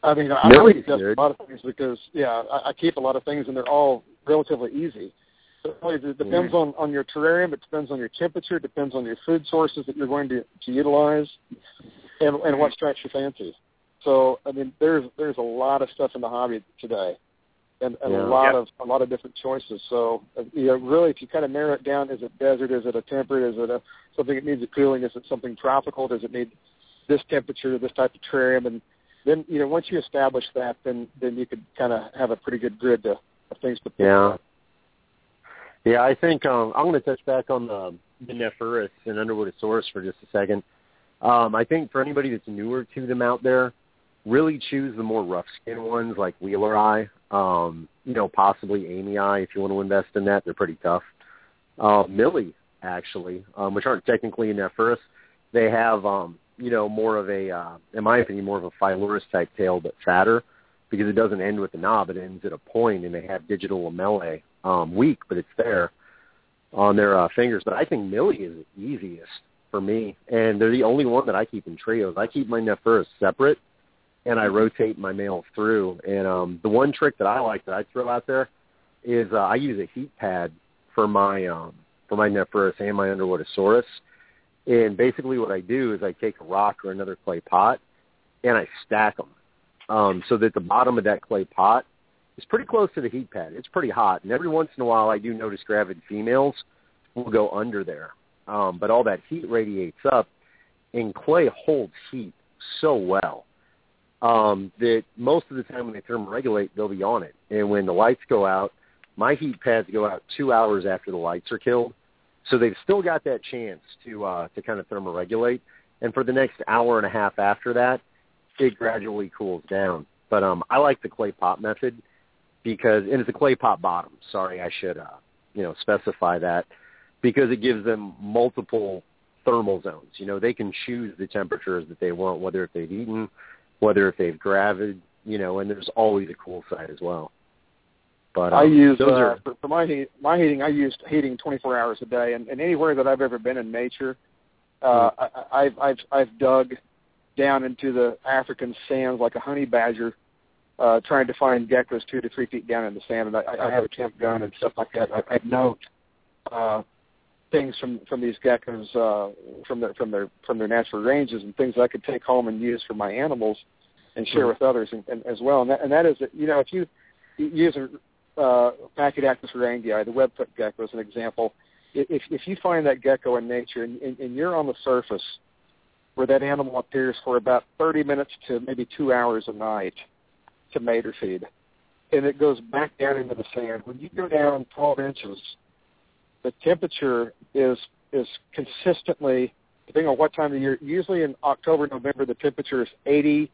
I mean, I Millie's suggest a lot of things because yeah, I, I keep a lot of things and they're all relatively easy. So it depends on on your terrarium. It depends on your temperature. It depends on your food sources that you're going to to utilize, and and what strikes your fancy. So I mean, there's there's a lot of stuff in the hobby today, and, and Yeah. a lot Yep. of a lot of different choices. So uh, you know, really, if you kind of narrow it down, is it desert? Is it a temperate? Is it a something that needs a cooling? Is it something tropical? Does it need this temperature, this type of terrarium? And then you know, once you establish that, then then you could kind of have a pretty good grid to, of things to pick Yeah. at. Yeah, I think um, I'm going to touch back on the, the Nephrurus and Underwoodosaurus for just a second. Um, I think for anybody that's newer to them out there, really choose the more rough skin ones like wheeleri, um, you know, possibly amyae if you want to invest in that. They're pretty tough. Uh, milii, actually, um, which aren't technically a Nephrurus. They have, um, you know, more of a, uh, in my opinion, more of a Phyllurus type tail, but fatter because it doesn't end with a knob. It ends at a point, and they have digital lamellae. Um, weak, but it's there on their uh, fingers. But I think milii is the easiest for me, and they're the only one that I keep in trios. I keep my Nephrurus separate, and I rotate my males through. And um, the one trick that I like that I throw out there is uh, I use a heat pad for my um, for my Nephrurus and my Underwoodosaurus. And basically, what I do is I take a rock or another clay pot, and I stack them um, so that the bottom of that clay pot is pretty close to the heat pad. It's pretty hot, and every once in a while, I do notice gravid females will go under there. Um, but all that heat radiates up, and clay holds heat so well um, that most of the time when they thermoregulate, they'll be on it. And when the lights go out, my heat pads go out two hours after the lights are killed, so they've still got that chance to uh, to kind of thermoregulate. And for the next hour and a half after that, it gradually cools down. But um, I like the clay pot method because, and it's a clay pot bottom. Sorry, I should, uh, you know, specify that because it gives them multiple thermal zones. You know, they can choose the temperatures that they want, whether if they've eaten, whether if they've gravid, you know, and there's always a cool side as well. But um, I use those uh, are for, for my heat, my heating. I use heating 24 hours a day, and, and anywhere that I've ever been in nature, uh, I, I've I've I've dug down into the African sands like a honey badger, uh, trying to find geckos two to three feet down in the sand. And I, I have a temp gun and stuff like that. I, I note uh, things from from these geckos uh, from their from their from their natural ranges and things I could take home and use for my animals and share Mhm. with others and, and as well. And that, and that is that you know if you use a uh, Pachydactylus rangei, the webfoot gecko, as an example. If if you find that gecko in nature and, and, and you're on the surface where that animal appears for about 30 minutes to maybe two hours a night to mate or feed, and it goes back down into the sand. When you go down 12 inches, the temperature is is consistently depending on what time of year. Usually in October, November, the temperature is 80,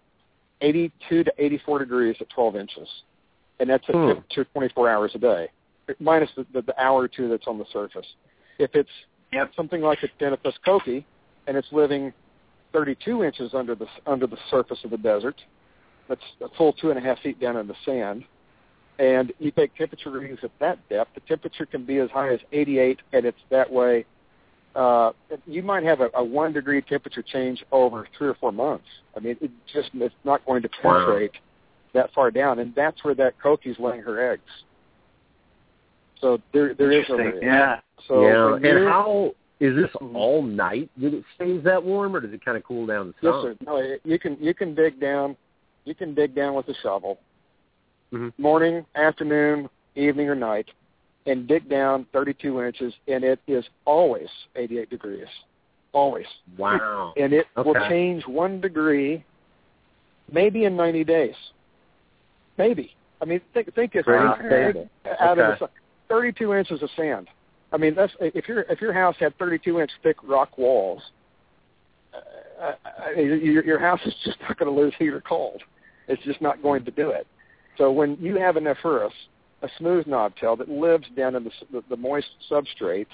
82 to 84 degrees at 12 inches, and that's a Hmm. temperature 24 hours a day, minus the, the, the hour or two that's on the surface. If it's Yep. something like a Ptenopus kochi, and it's living 32 inches under the under the surface of the desert. That's a full two and a half feet down in the sand. And you take temperature readings at that depth. The temperature can be as high as 88, and it's that way. Uh, you might have a, a one degree temperature change over three or four months. I mean, it just it's not going to penetrate wow. that far down, and that's where that kochi's laying her eggs. So there there is a yeah. So yeah, and how is this all night that it stays that warm, or does it kind of cool down the sun? Yes, sir. No, you can you can dig down, you can dig down with a shovel, mm-hmm. morning, afternoon, evening, or night, and dig down 32 inches, and it is always 88 degrees, always. Wow. And it okay. will change one degree, maybe in 90 days, maybe. I mean, think think wow. out okay. of the sun. 32 inches of sand. I mean, that's if your if your house had 32 inch thick rock walls, uh, uh, your, your house is just not going to lose heat or cold. It's just not going to do it. So when you have an Nephrurus, a smooth knobtail that lives down in the, the, the moist substrate,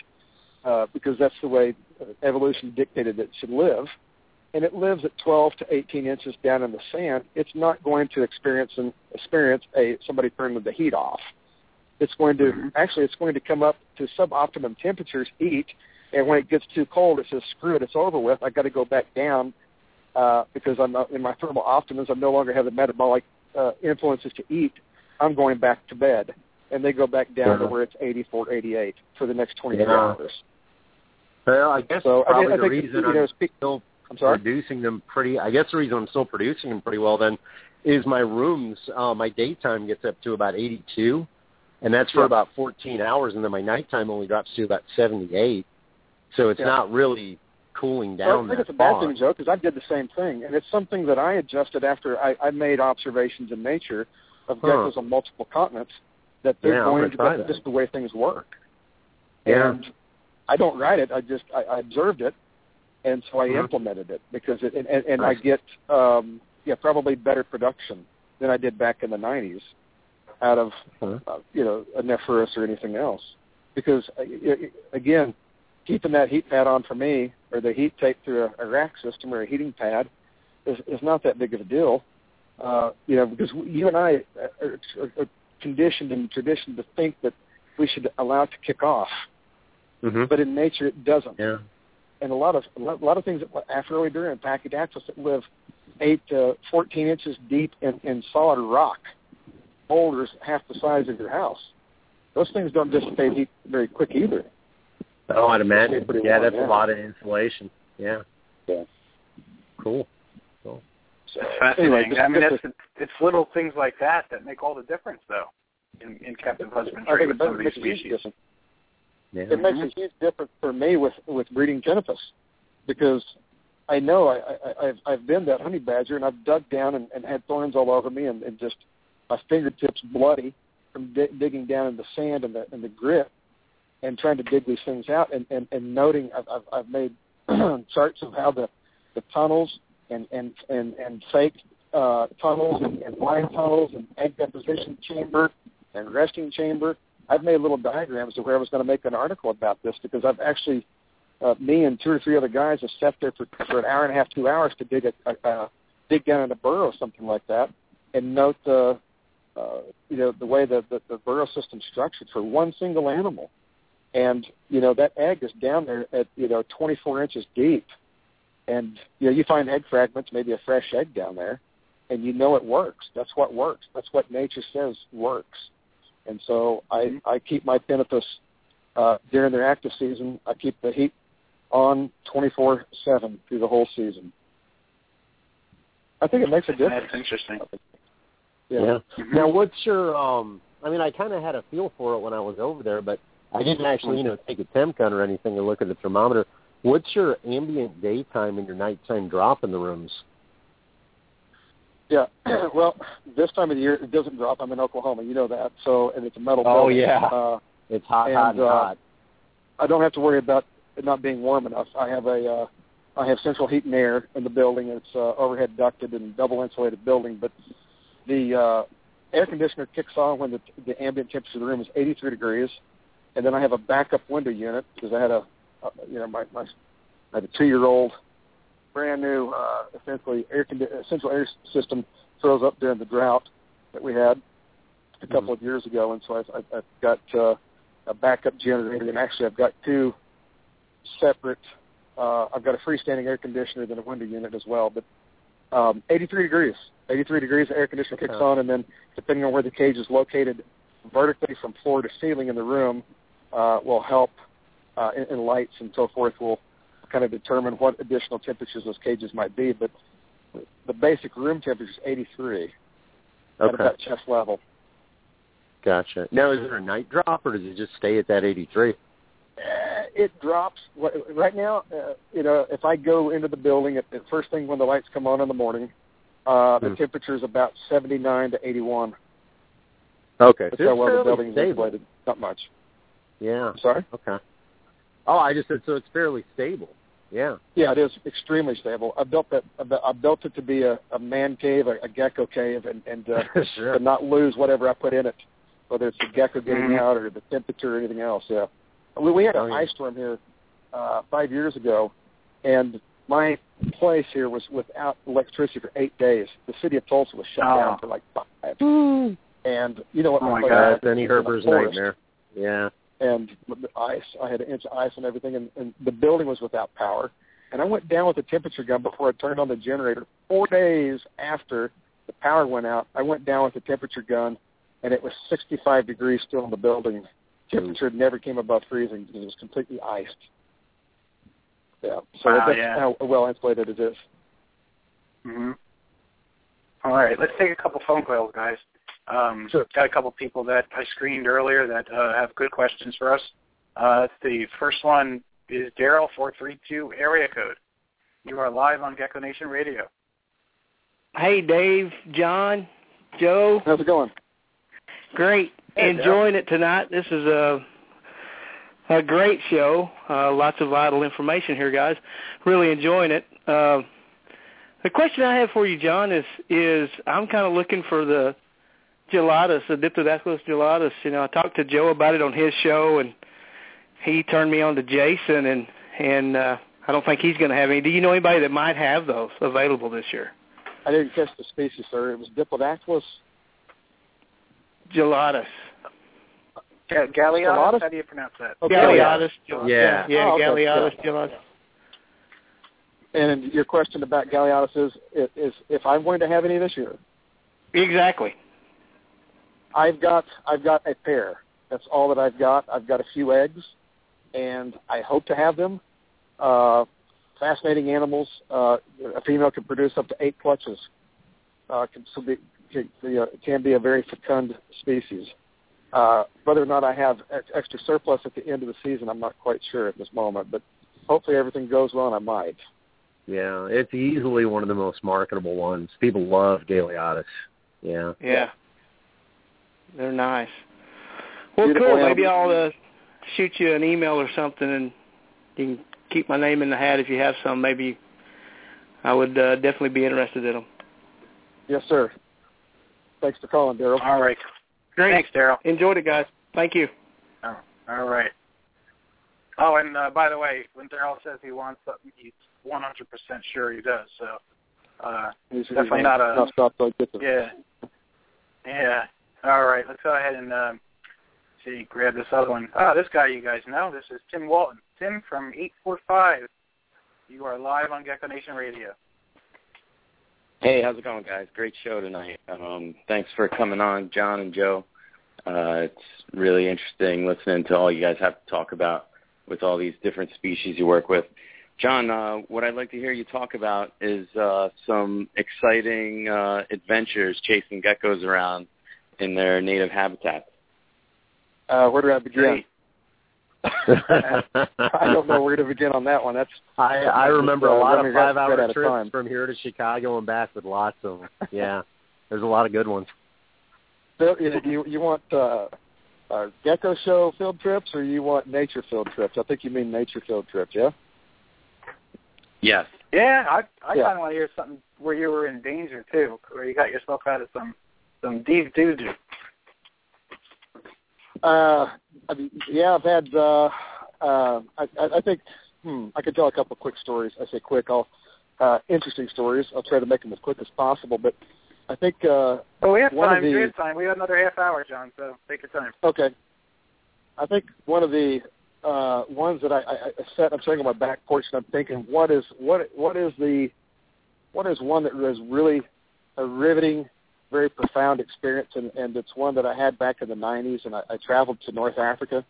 uh, because that's the way evolution dictated it should live, and it lives at 12 to 18 inches down in the sand, it's not going to experience an, experience a somebody turning the heat off. It's going to mm-hmm. actually it's going to come up to suboptimum temperatures, eat, and when it gets too cold, it says screw it, it's over with. I got to go back down uh, because I'm not, in my thermal optimism. I no longer have the metabolic uh, influences to eat. I'm going back to bed, and they go back down uh-huh. to where it's 84, 88 for the next 24 yeah. hours. Well, I guess so probably I, I the think, reason you know, I'm speak, still I'm sorry? producing them pretty. I guess the reason I'm still producing them pretty well then is my rooms. Uh, my daytime gets up to about 82, and that's for yeah. about 14 hours, and then my nighttime only drops to about 78. So it's yeah. not really cooling down. Well, I think it's a bad thing, Joe, because I did the same thing, and it's something that I adjusted after I, I made observations in nature of Huh. geckos on multiple continents that they're Yeah, going to that's that. just the way things work. Yeah. And I don't write it. I just I, I observed it, and so I Mhm. implemented it because it and, and, and I get um, yeah probably better production than I did back in the '90s out of Huh. uh, you know a Nephrurus or anything else. Because uh, again, keeping that heat pad on for me or the heat tape through a, a rack system or a heating pad is, is not that big of a deal. Uh, you know, because you and I are, are, are conditioned and traditioned to think that we should allow it to kick off, Mhm. but in nature it doesn't. Yeah. And a lot of a lot, of things that Afroedura and Pachydactylus that live eight to fourteen inches deep in, in solid rock, boulders half the size of your house. Those things don't dissipate heat very quick either. Oh, I'd imagine. Yeah, warm, that's yeah. a lot of insulation. Yeah. Yeah. Cool. So fascinating. anyway, I mean, just that's, it's little things like that that make all the difference, though, in, in captive I husbandry think with it some of these a huge species. difference. Yeah. It makes a mm-hmm. huge difference for me with with breeding Ptenopus because I know I, I I've I've been that honey badger and I've dug down and, and had thorns all over me and, and just my fingertips bloody from di- digging down in the sand and the and the grit and trying to dig these things out and and, and noting I've I've, I've made charts of how the the tunnels and and and and fake uh, tunnels and, and blind tunnels and egg deposition chamber and resting chamber. I've made little diagrams of where I was going to make an article about this because I've actually, uh, me and two or three other guys have sat there for, for an hour and a half, two hours to dig a, a, a dig down in a burrow, something like that, and note the, uh, you know, the way the, the the burrow system's structured for one single animal, and you know that egg is down there at you know 24 inches deep, and you know you find egg fragments, maybe a fresh egg down there, and you know it works. That's what works. That's what nature says works. And so I, I keep my Pinnatus uh, during their active season. I keep the heat on 24/7 through the whole season. I think it makes a difference. That's interesting. Yeah. Now, what's your? um I mean, I kind of had a feel for it when I was over there, but I didn't actually, you know, take a temp gun or anything and look at the thermometer. What's your ambient daytime and your nighttime drop in the rooms? Yeah. well, this time of the year it doesn't drop. I'm in Oklahoma, you know that. So, and it's a metal. Building. Oh, building. yeah. Uh, It's hot, And, hot, and uh, hot. I don't have to worry about it not being warm enough. I have a uh, I have central heat and air in the building. It's uh, overhead ducted and double insulated building, but the uh, air conditioner kicks on when the, the ambient temperature of the room is 83 degrees, and then I have a backup window unit because I had a uh, you know my my I had a two year old brand new, uh, essentially air condi- central air system froze up during the drought that we had a couple Mhm. of years ago, and so I've, I've, I've got uh, a backup generator, and actually I've got two separate. Uh, I've got a freestanding air conditioner, then a window unit as well. But um, 83 degrees, 83 degrees, the air conditioner kicks Okay. on, and then depending on where the cage is located, vertically from floor to ceiling in the room, uh, will help, uh, and, and lights and so forth will kind of determine what additional temperatures those cages might be. But the basic room temperature is 83 at Okay, about chest level. gotcha. Now, is there a night drop, or does it just stay at that 83? It drops right now. Uh, you know, if I go into the building at the first thing when the lights come on in the morning, uh, the Hmm. temperature is about 79 to 81. Okay, That's so how well the building is stable. insulated. Not much. Yeah. I'm sorry. Okay. Oh, I just said so it's fairly stable. Yeah. Yeah, it is extremely stable. I built that. I built it to be a, a man cave, a, a gecko cave, and and uh, sure. to not lose whatever I put in it, whether it's the gecko getting Mhm. out or the temperature or anything else. Yeah, we we had Oh, an yeah. ice storm here uh, five years ago, and my place here was without electricity for eight days. The city of Tulsa was shut Oh. down for like five. And you know what? Oh, my place God. Benny a nightmare. Yeah. and the ice. I had an inch of ice and everything, and, and the building was without power. And I went down with the temperature gun before I turned on the generator. Four days after the power went out, I went down with the temperature gun, and it was 65 degrees still in the building. Temperature never came above freezing. It was completely iced. Yeah, so Wow, that's yeah. how well insulated it is. hmm All right, let's take a couple phone calls, guys. Um, Sure. Got a couple people that I screened earlier that uh, have good questions for us. Uh, the first one is Daryl four three two area code. You are live on Gecko Nation Radio. Hey, Dave, Jon, Joe. How's it going? Great. Hey, Enjoying it tonight. This is a a great show. Uh, lots of vital information here, guys. Really enjoying it. Uh, the question I have for you, Jon, is is I'm kind of looking for the gelatus, the Diplodactylus gelatus. You know, I talked to Joe about it on his show, and he turned me on to Jason, and and uh, I don't think he's going to have any. Do you know anybody that might have those available this year? I didn't catch the species, sir. It was Diplodactylus. Gelatus. Ga- Galeatus? How do you pronounce that? Oh, Galeatus. Yeah. Yeah, Oh, okay. Galeatus Yeah. gelatus. And your question about Galeatus is, is if I'm going to have any this year. Exactly. I've got I've got a pair. That's all that I've got. I've got a few eggs, and I hope to have them. Uh, fascinating animals. Uh, a female can produce up to eight clutches. Uh, can, so be, can, be a, can be a very fecund species. Uh, whether or not I have ex- extra surplus at the end of the season, I'm not quite sure at this moment. But hopefully everything goes well, and I might. Yeah, it's easily one of the most marketable ones. People love Galeatus. Yeah. Yeah. They're nice. Well, Beautiful cool. Maybe I'll uh, shoot you an email or something, and you can keep my name in the hat if you have some. Maybe I would uh, definitely be interested in them. Yes, sir. Thanks for calling, Daryl. All right. Great. Thanks, Daryl. Enjoyed it, guys. Thank you. Oh, all right. Oh, and uh, by the way, when Daryl says he wants something, he's 100% sure he does. So, uh, He's, Definitely he's not a- not stopped till he gets it. yeah. Yeah. All right. Let's go ahead and um, see, grab this other one. Ah, this guy you guys know. This is Tim Walton. Tim from 845. You are live on Gecko Nation Radio. Hey, how's it going, guys? Great show tonight. Um, thanks for coming on, Jon and Joe. Uh, it's really interesting listening to all you guys have to talk about with all these different species you work with. Jon, uh, what I'd like to hear you talk about is uh, some exciting uh, adventures chasing geckos around in their native habitats. Uh, where do I begin? Great. I don't know where to begin on that one. That's I I remember a Uh, lot running of right- five right hour trips time. from here to Chicago and back with lots of them. Yeah. There's a lot of good ones. so, you, you you want uh, uh, gecko show field trips or you want nature field trips? I think you mean nature field trips, yeah. Yes. Yeah, I I Yeah. kind of want to hear something where you were in danger too, where you got yourself out of some some deep doo doo. Uh, I mean, yeah, I've had. Uh, uh, I, I think hmm, I could tell a couple of quick stories. I say quick. I'll uh, interesting stories. I'll try to make them as quick as possible. But I think uh, well, we have time. the we have time. We have another half hour, Jon. So take your time. okay. I think one of the uh, ones that I, I, I set. I'm sitting on my back porch and I'm thinking, what is what what is the what is one that was really a riveting, very profound experience, and, and it's one that I had back in the '90s, and I, I traveled to North Africa,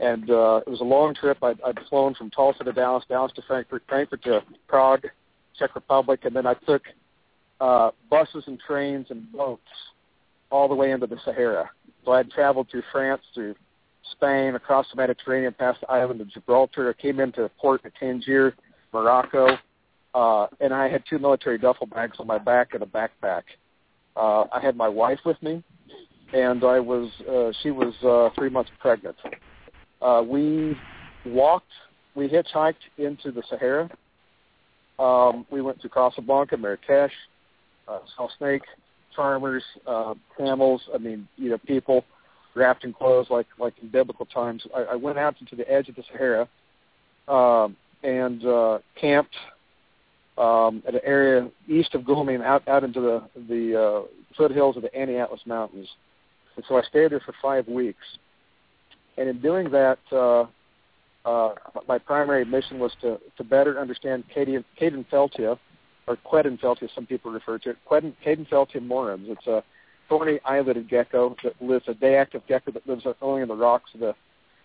and uh, it was a long trip. I'd, I'd flown from Tulsa to Dallas, Dallas to Frankfurt, Frankfurt to Prague, Czech Republic, and then I took uh, buses and trains and boats all the way into the Sahara. So I had traveled through France, through Spain, across the Mediterranean, past the island of Gibraltar. I came into port at Tangier, Morocco, uh, and I had two military duffel bags on my back and a backpack. Uh, I had my wife with me, and I was uh, she was uh, three months pregnant. Uh, we walked, we hitchhiked into the Sahara. Um, we went to Casablanca, Marrakesh, uh, saw snake farmers, uh, camels. I mean, you know, people wrapped in clothes like like in biblical times. I, I went out into the edge of the Sahara um, and uh, camped um, at an area east of Gulmine, out out into the the uh, foothills of the Anti-Atlas Mountains. And so I stayed there for five weeks. And in doing that, uh, uh, my primary mission was to to better understand Cadenfeltia, or Quedenfeldtia, some people refer to it. Cadenfeltia moerens. It's a thorny eyelided gecko that lives a day active gecko that lives only in the rocks of the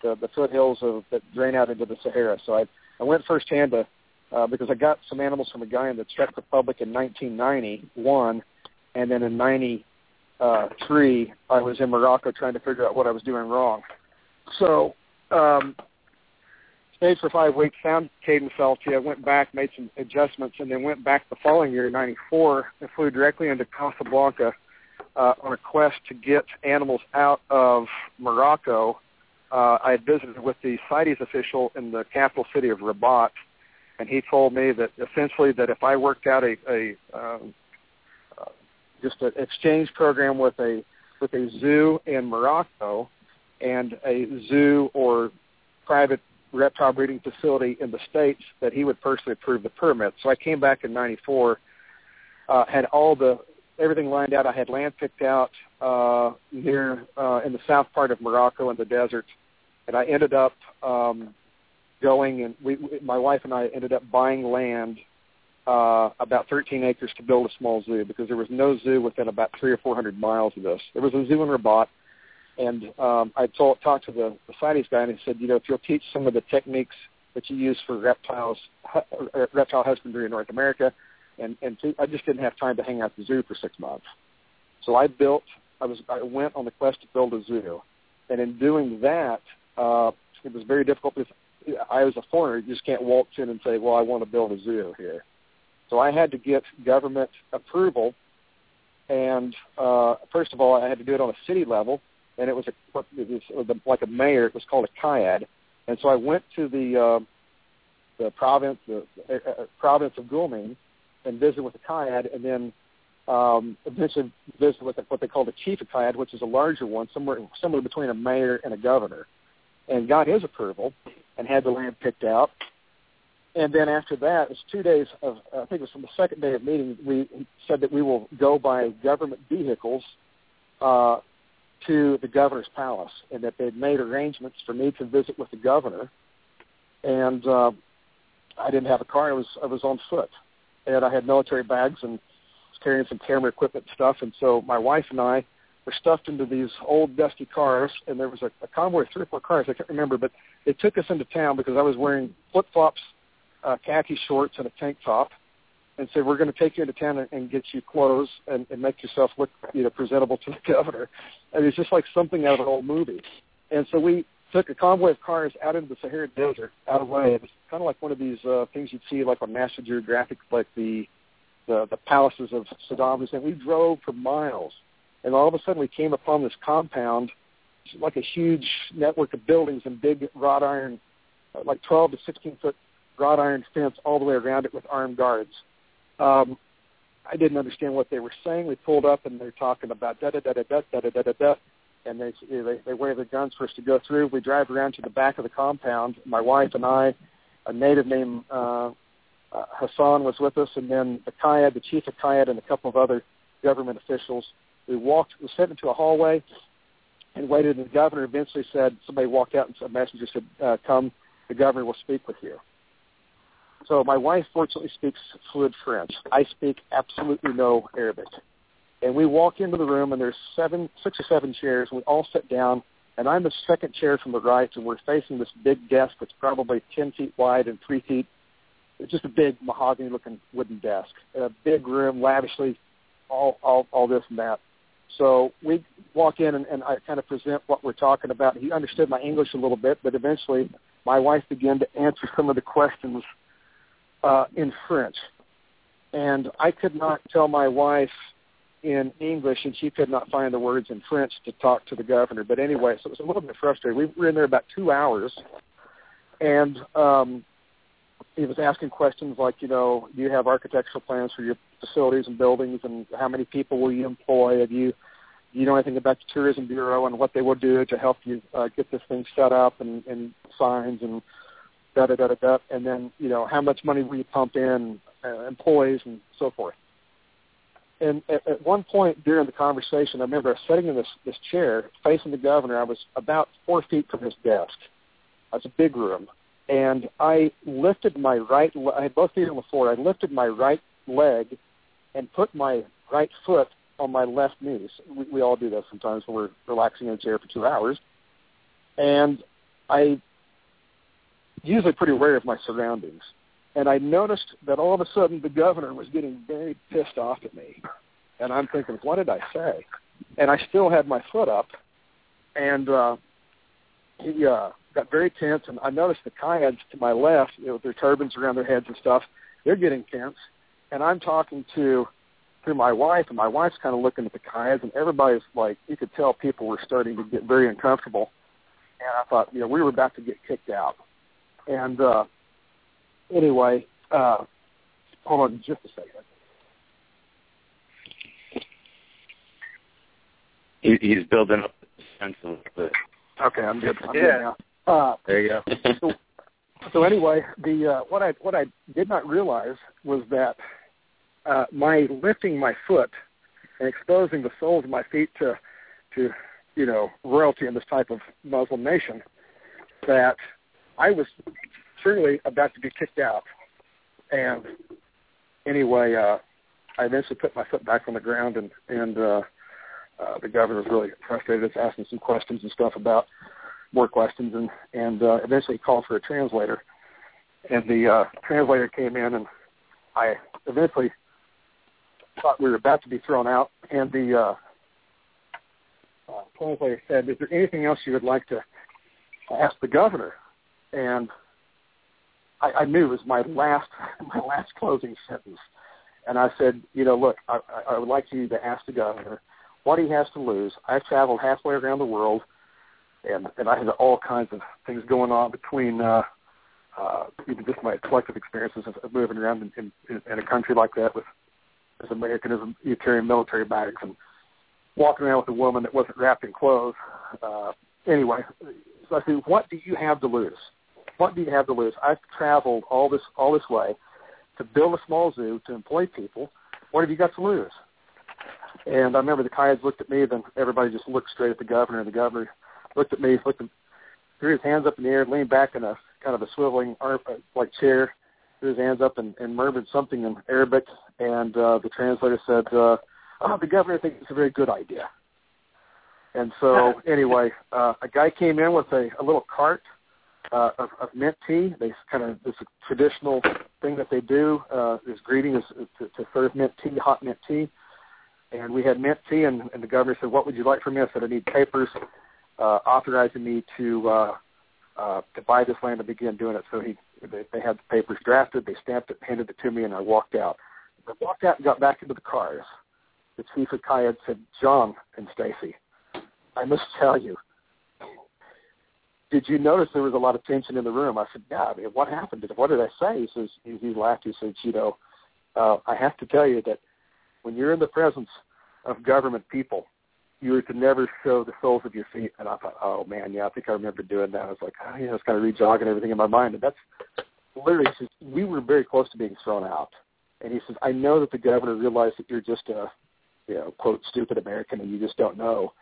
the, the foothills of that drain out into the Sahara. So I I went firsthand to uh, because I got some animals from a guy in the Czech Republic in 1991, and then in '93 I was in Morocco trying to figure out what I was doing wrong. So um, stayed for five weeks, found Cadenfeltia, went back, made some adjustments, and then went back the following year, '94, and flew directly into Casablanca uh, on a quest to get animals out of Morocco. Uh, I had visited with the CITES official in the capital city of Rabat, and he told me that essentially that if I worked out a, a um, uh, just an exchange program with a with a zoo in Morocco and a zoo or private reptile breeding facility in the states, that he would personally approve the permit. So I came back in '94, uh, had all the everything lined out. I had land picked out uh, near uh, in the south part of Morocco in the desert, and I ended up um, going and we, my wife and I ended up buying land uh, about 13 acres to build a small zoo because there was no zoo within about three or four hundred miles of this. There was a zoo in Rabat, and um, I told, talked to the, the CITES guy and he said, you know, if you'll teach some of the techniques that you use for reptiles, hu- reptile husbandry in North America, and and I just didn't have time to hang out at the zoo for six months. So I built. I was I went on the quest to build a zoo, and in doing that, uh, it was very difficult because I was a foreigner. You just can't waltz in and say, "Well, I want to build a zoo here." So I had to get government approval, and uh, first of all, I had to do it on a city level, and it was a it was like a mayor. It was called a CIAD, and so I went to the uh, the province the uh, uh province of Gulmine and visit with the CIAD, and then um, eventually visit with what they call the chief of CIAD, which is a larger one, somewhere somewhere between a mayor and a governor, and got his approval and had the land picked out. And then after that, it's two days of I think it was from the second day of meeting. We said that we will go by government vehicles uh, to the governor's palace, and that they'd made arrangements for me to visit with the governor. And uh, I didn't have a car; I was I was on foot and I had military bags and was carrying some camera equipment and stuff. And so my wife and I were stuffed into these old dusty cars, and there was a, a convoy of three or four cars. I can't remember, but they took us into town because I was wearing flip flops, uh, khaki shorts, and a tank top. And said, "We're going to take you into town and, and get you clothes and, and make yourself look, you know, presentable to the governor." And it's just like something out of an old movie. And so we took a convoy of cars out into the Sahara Desert, out of way. It was kind of like one of these uh, things you'd see like on National Geographic, like the the, the palaces of Saddam Hussein. We drove for miles, and all of a sudden we came upon this compound, like a huge network of buildings and big wrought iron, uh, like 12 to 16 foot wrought iron fence all the way around it with armed guards. Um, I didn't understand what they were saying. We pulled up and they're talking about da da da da da da da da da da and they they, they wave their guns for us to go through. We drive around to the back of the compound. My wife and I, a native named uh, uh, Hassan was with us, and then the Qiyad, the chief of Qiyad, and a couple of other government officials. We walked, we sent into a hallway and waited, and the governor eventually said, somebody walked out and a messenger said, uh, come, the governor will speak with you. So my wife fortunately speaks fluent French. I speak absolutely no Arabic. And we walk into the room, and there's seven, six or seven chairs, and we all sit down, and I'm the second chair from the right, and we're facing this big desk that's probably 10 feet wide and 3 feet. It's just a big mahogany-looking wooden desk. A big room, lavishly, all, all, all this and that. So we walk in, and, and I kind of present what we're talking about. He understood my English a little bit, but eventually my wife began to answer some of the questions uh, in French. And I could not tell my wife in English, and she could not find the words in French to talk to the governor. But anyway, so it was a little bit frustrating. We were in there about two hours, and um, he was asking questions like, you know, do you have architectural plans for your facilities and buildings, and how many people will you employ? Have you do you know anything about the tourism bureau and what they will do to help you uh, get this thing set up and, and signs and da da da da da, and then you know how much money will you pump in, uh, employees and so forth. And at, at one point during the conversation, I remember sitting in this this chair facing the governor. I was about four feet from his desk. It's a big room, and I lifted my right. I had both feet on the floor. I lifted my right leg and put my right foot on my left knee. We, we all do that sometimes when we're relaxing in a chair for two hours. And I usually pretty aware of my surroundings. And I noticed that all of a sudden the governor was getting very pissed off at me. And I'm thinking, what did I say? And I still had my foot up. And uh, he uh, got very tense. And I noticed the Qiyads to my left, you know, with their turbans around their heads and stuff, they're getting tense. And I'm talking to through my wife, and my wife's kind of looking at the Qiyads, and everybody's like, you could tell people were starting to get very uncomfortable. And I thought, you know, we were about to get kicked out. And uh, anyway, uh, hold on just a second. He, he's building up the sense a little bit. Okay, I'm good. I'm Yeah. good now. Uh, There you go. so, so anyway, the uh, what I what I did not realize was that uh, my lifting my foot and exposing the soles of my feet to to you know royalty in this type of Muslim nation, that I was truly about to be kicked out. And anyway, uh, I eventually put my foot back on the ground, and and uh, uh, the governor was really frustrated. Was asking some questions and stuff about more questions, and and uh, eventually called for a translator. And the uh, translator came in, and I eventually thought we were about to be thrown out. And the uh, uh, translator said, "Is there anything else you would like to ask the governor?" And I, I knew it was my last my last closing sentence. And I said, you know, look, I, I would like you to ask the governor what he has to lose. I've traveled halfway around the world, and and I had all kinds of things going on between uh, uh, even just my collective experiences of, of moving around in, in, in a country like that with as Americanism, you carrying military bags and walking around with a woman that wasn't wrapped in clothes. Uh, anyway, so I said, what do you have to lose? What do you have to lose? I've traveled all this all this way to build a small zoo to employ people. What have you got to lose? And I remember the Qiyads looked at me, then everybody just looked straight at the governor, and the governor looked at me, looked at, threw his hands up in the air, leaned back in a kind of a swiveling arm, uh, like chair, his hands up and, and murmured something in Arabic, and uh, the translator said, uh, "Oh, the governor thinks it's a very good idea." And so, anyway, uh, a guy came in with a, a little cart uh, of, of mint tea. They kind of it's a traditional thing that they do. Uh, is greeting is to, to serve mint tea, hot mint tea. And we had mint tea, and, and the governor said, "What would you like from me?" I said, "I need papers uh, authorizing me to uh, uh, to buy this land and begin doing it." So he they, they had the papers drafted, they stamped it, handed it to me, and I walked out. I walked out and got back into the cars. The chief of Qiyad said, "Jon and Stacy, I must tell you." Did you notice there was a lot of tension in the room? I said, "Yeah." I mean, what happened? What did I say? He says he, he laughed. He said, "You know, uh, I have to tell you that when you're in the presence of government people, you are to never show the soles of your feet. And I thought, oh man, yeah, I think I remember doing that. I was like, oh, yeah, I was kind of rejogging everything in my mind, and that's literally he says we were very close to being thrown out, and he says I know that the governor realized that you're just a you know quote stupid American and you just don't know,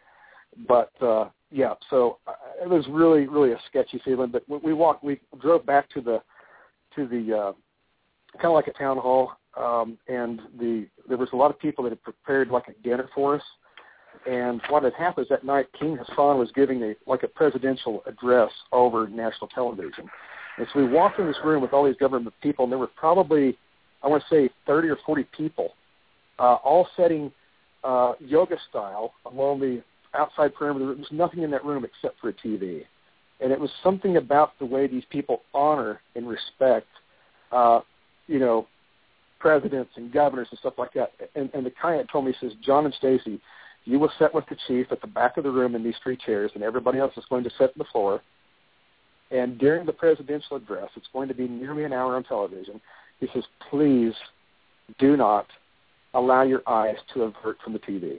but uh, yeah, so uh, it was really really a sketchy feeling. But we walked, we drove back to the to the uh, kind of like a town hall, um, and the there was a lot of people that had prepared like a dinner for us. And what had happened is that night, King Hassan was giving a like a presidential address over national television. And so we walked in this room with all these government people, and there were probably, I want to say, 30 or 40 people, uh, all sitting uh, yoga style along the outside perimeter. There was nothing in that room except for a TV. And it was something about the way these people honor and respect, uh, you know, presidents and governors and stuff like that. And, and the client told me, he says, Jon and Stacy, you will sit with the chief at the back of the room in these three chairs, and everybody else is going to sit on the floor. And during the presidential address, it's going to be nearly an hour on television. He says, please do not allow your eyes to avert from the TV.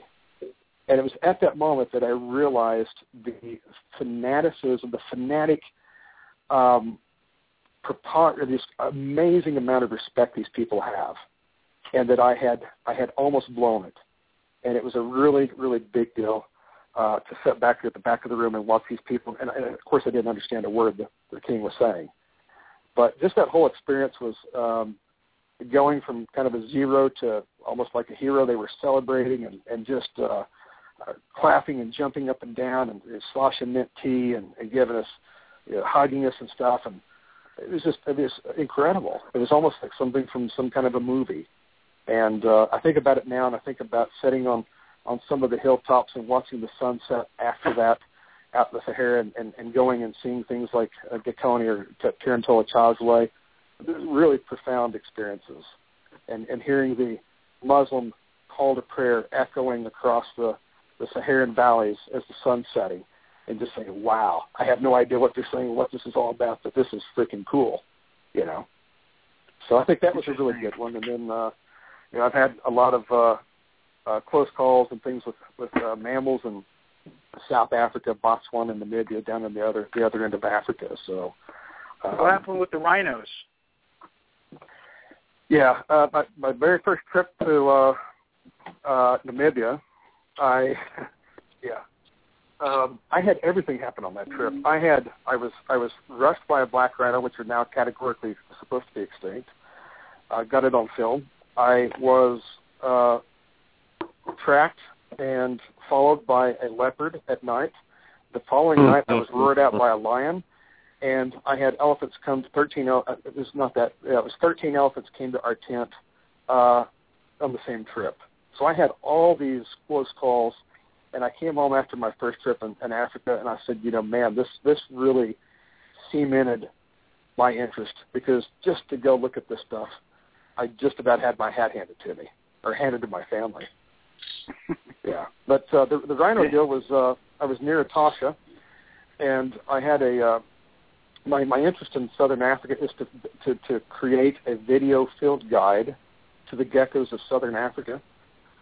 And it was at that moment that I realized the fanaticism, the fanatic, um, this amazing amount of respect these people have, and that I had I had almost blown it, and it was a really really big deal uh, to sit back at the back of the room and watch these people. And, and of course, I didn't understand a word the, the king was saying, but just that whole experience was um, going from kind of a zero to almost like a hero. They were celebrating and, and just uh, uh, clapping and jumping up and down and, and sloshing mint tea and, and giving us, you know, hugging us and stuff. And it was just it was incredible. It was almost like something from some kind of a movie. And uh, I think about it now, and I think about sitting on on some of the hilltops and watching the sunset after that out in the Sahara and, and, and going and seeing things like uh, Gakoni or Tarentola chazaliae. Really profound experiences. And, and hearing the Muslim call to prayer echoing across the, the Saharan valleys as the sun's setting and just saying, wow, I have no idea what they're saying, what this is all about, but this is freaking cool, you know. So I think that was a really good one. And then, uh, you know, I've had a lot of uh, uh, close calls and things with with uh, mammals in South Africa, Botswana, and Namibia, down in the other the other end of Africa. So, um, what happened with the rhinos? Yeah, uh, my my very first trip to uh, uh, Namibia, I yeah, um, I had everything happen on that trip. I had I was I was rushed by a black rhino, which are now categorically supposed to be extinct. I got it on film. I was uh, tracked and followed by a leopard at night. The following mm-hmm. night, I was roared out by a lion, and I had elephants come to 13. Uh, it was not that. Yeah, it was 13 elephants came to our tent uh, on the same trip. So I had all these close calls, and I came home after my first trip in, in Africa, and I said, you know, man, this this really cemented my interest because just to go look at this stuff, I just about had my hat handed to me or handed to my family. yeah, but uh, the the rhino deal was uh, I was near Etosha, and I had a uh, my my interest in Southern Africa is to to to create a video field guide to the geckos of Southern Africa,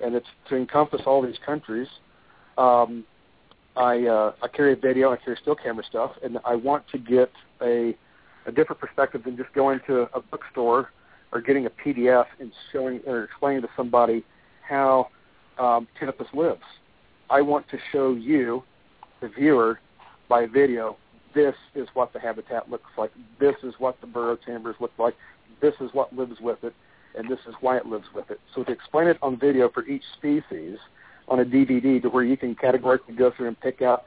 and it's to encompass all these countries. Um, I uh, I carry a video, I carry still camera stuff, and I want to get a a different perspective than just going to a bookstore or getting a PDF and showing or explaining to somebody how um, Ptenopus lives. I want to show you, the viewer, by video, this is what the habitat looks like. This is what the burrow chambers look like. This is what lives with it, and this is why it lives with it. So to explain it on video for each species on a DVD to where you can categorically go through and pick out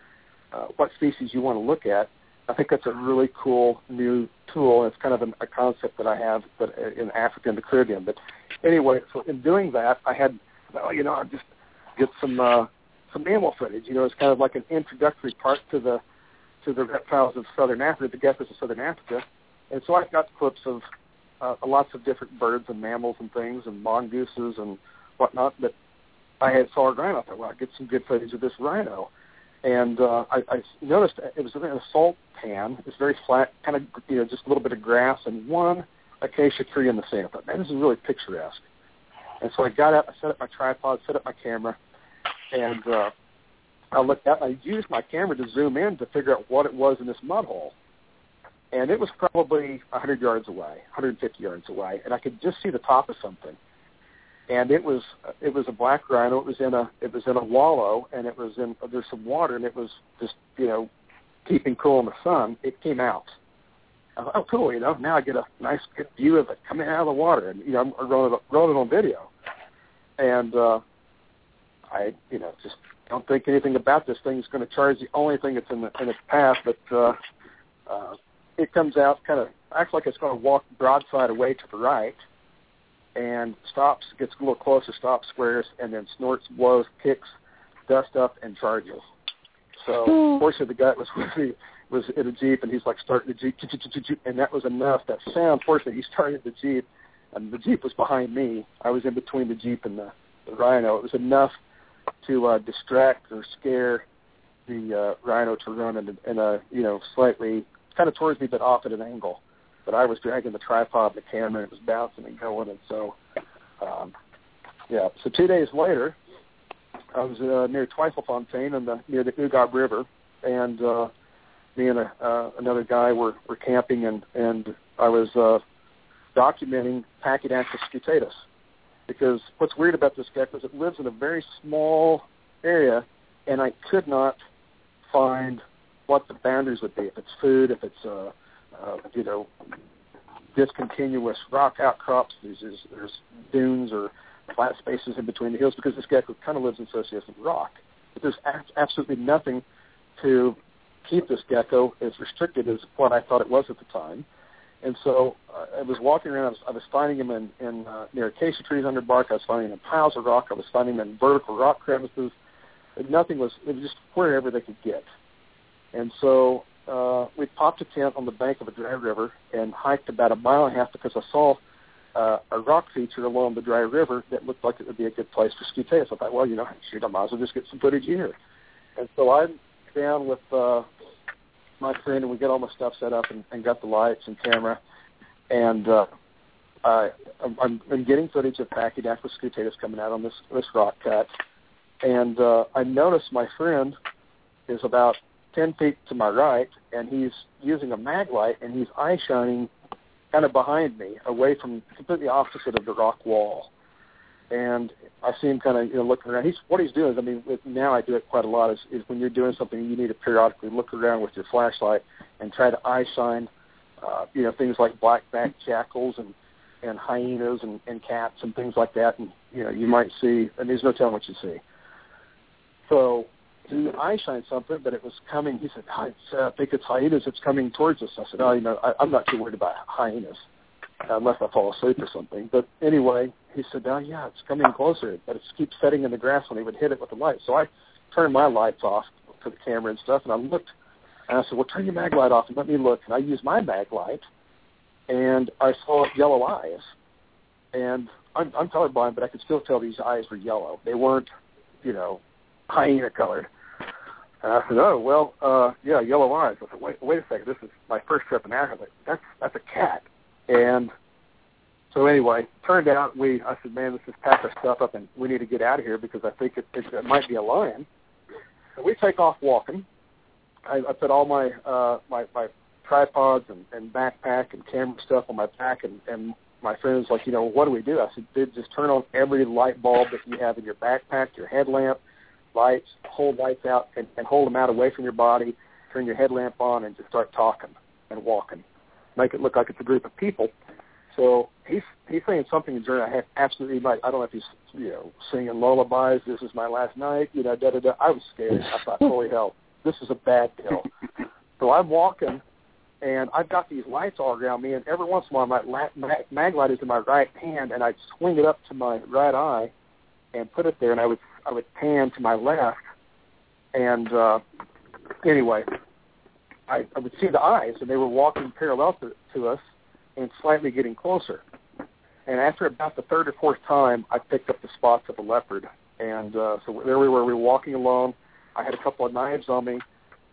uh, what species you want to look at, I think that's a really cool new tool. It's kind of an, a concept that I have but uh, in Africa and the Caribbean. But anyway, so in doing that, I had you know, I'll just get some uh, some mammal footage. You know, it's kind of like an introductory part to the to the reptiles of southern Africa, the geckos of southern Africa. And so I've got clips of uh, lots of different birds and mammals and things and mongooses and whatnot. But I had saw a rhino. I thought, well, I'll get some good footage of this rhino. And uh, I, I noticed it was a salt pan. It was very flat, kind of you know just a little bit of grass and one acacia tree in the sand. I thought, man, this is really picturesque. And so I got up, I set up my tripod, set up my camera, and uh, I looked out. I used my camera to zoom in to figure out what it was in this mud hole. and it was probably 100 yards away, 150 yards away, and I could just see the top of something. And it was it was a black rhino. It was in a it was in a wallow, and it was in there's some water, and it was just you know keeping cool in the sun. It came out. Thought, oh, cool! You know, now I get a nice good view of it coming out of the water, and you know I'm rolling rolling on video. And uh, I you know just don't think anything about this thing is going to charge the only thing that's in the in its path, but uh, uh, it comes out kind of acts like it's going to walk broadside away to the right, and stops, gets a little closer, stops, squares, and then snorts, blows, kicks, dust up, and charges. So mm. fortunately, the guy was with me was in a jeep, and he's like starting the jeep, and that was enough. That sound, fortunately, he started the jeep, and the jeep was behind me. I was in between the jeep and the, the rhino. It was enough to uh, distract or scare the uh, rhino to run in, in a you know slightly kind of towards me, but off at an angle. But I was dragging the tripod and the camera, and it was bouncing and going, and so um, yeah. So two days later, I was uh, near Twyfelfontein in the near the Ugab River, and uh, me and a, uh, another guy were were camping, and and I was uh, documenting Pachydactylus scutatus because what's weird about this gecko is it lives in a very small area, and I could not find what the boundaries would be. If it's food, if it's uh, uh, you know discontinuous rock outcrops, there's, there's, there's dunes or flat spaces in between the hills because this gecko kind of lives in association with rock. But there's a- absolutely nothing to keep this gecko as restricted as what I thought it was at the time. And so uh, I was walking around. I was, I was finding them in, in uh, near acacia trees under bark. I was finding them in piles of rock. I was finding them in vertical rock crevices. And nothing was. It was just wherever they could get. And so uh, we popped a tent on the bank of a dry river and hiked about a mile and a half because I saw uh, a rock feature along the dry river that looked like it would be a good place for scutatus. I thought, well, you know, shoot, I might as well just get some footage here. And so I'm down with uh, my friend, and we get all my stuff set up and, and got the lights and camera, and uh, I, I'm, I'm getting footage of Pachydactylus scutatus coming out on this this rock cut, and uh, I notice my friend is about 10 feet to my right, and he's using a mag light, and he's eye shining kind of behind me, away from completely opposite of the rock wall. And I see him kind of you know looking around. He's what he's doing is, I mean, with, now I do it quite a lot. Is, is when you're doing something, you need to periodically look around with your flashlight and try to eye shine, uh, you know, things like black-backed jackals and and hyenas and, and cats and things like that. And you know, you might see, and there's no telling what you see. So eye shined something, but it was coming. He said, I uh, think it's hyenas. It's coming towards us. I said, oh, you know, I, I'm not too worried about hyenas unless I fall asleep or something. But anyway, he said, oh, yeah, it's coming closer, but it keeps setting in the grass when he would hit it with the light. So I turned my lights off for the camera and stuff, and I looked, and I said, well, turn your mag light off and let me look. And I used my mag light, and I saw yellow eyes. And I'm, I'm colorblind, but I could still tell these eyes were yellow. They weren't, you know, hyena colored. And I said, "Oh well, uh, yeah, yellow eyes." I said, "Wait, wait a second. This is my first trip in Africa. That's that's a cat." And so anyway, turned out we. I said, "Man, let's just pack our stuff up and we need to get out of here because I think it, it, it might be a lion." So we take off walking. I, I put all my uh, my my tripods and, and backpack and camera stuff on my back, and, and my friend was like, "You know, what do we do?" I said, "Dude, just turn on every light bulb that you have in your backpack, your headlamp." Lights, hold lights out, and, and hold them out away from your body. Turn your headlamp on and just start talking and walking. Make it look like it's a group of people. So he's he's saying something in German. I have absolutely no. I don't know if he's you know singing lullabies. This is my last night. You know, da da da. I was scared. I thought, holy hell, this is a bad deal. so I'm walking, and I've got these lights all around me, and every once in a while my mag, mag light is in my right hand, and I'd swing it up to my right eye, and put it there, and I would I would pan to my left, and uh, anyway, I, I would see the eyes, and they were walking parallel to, to us and slightly getting closer. And after about the third or fourth time, I picked up the spots of a leopard. And uh, so there we were. We were walking along. I had a couple of knives on me,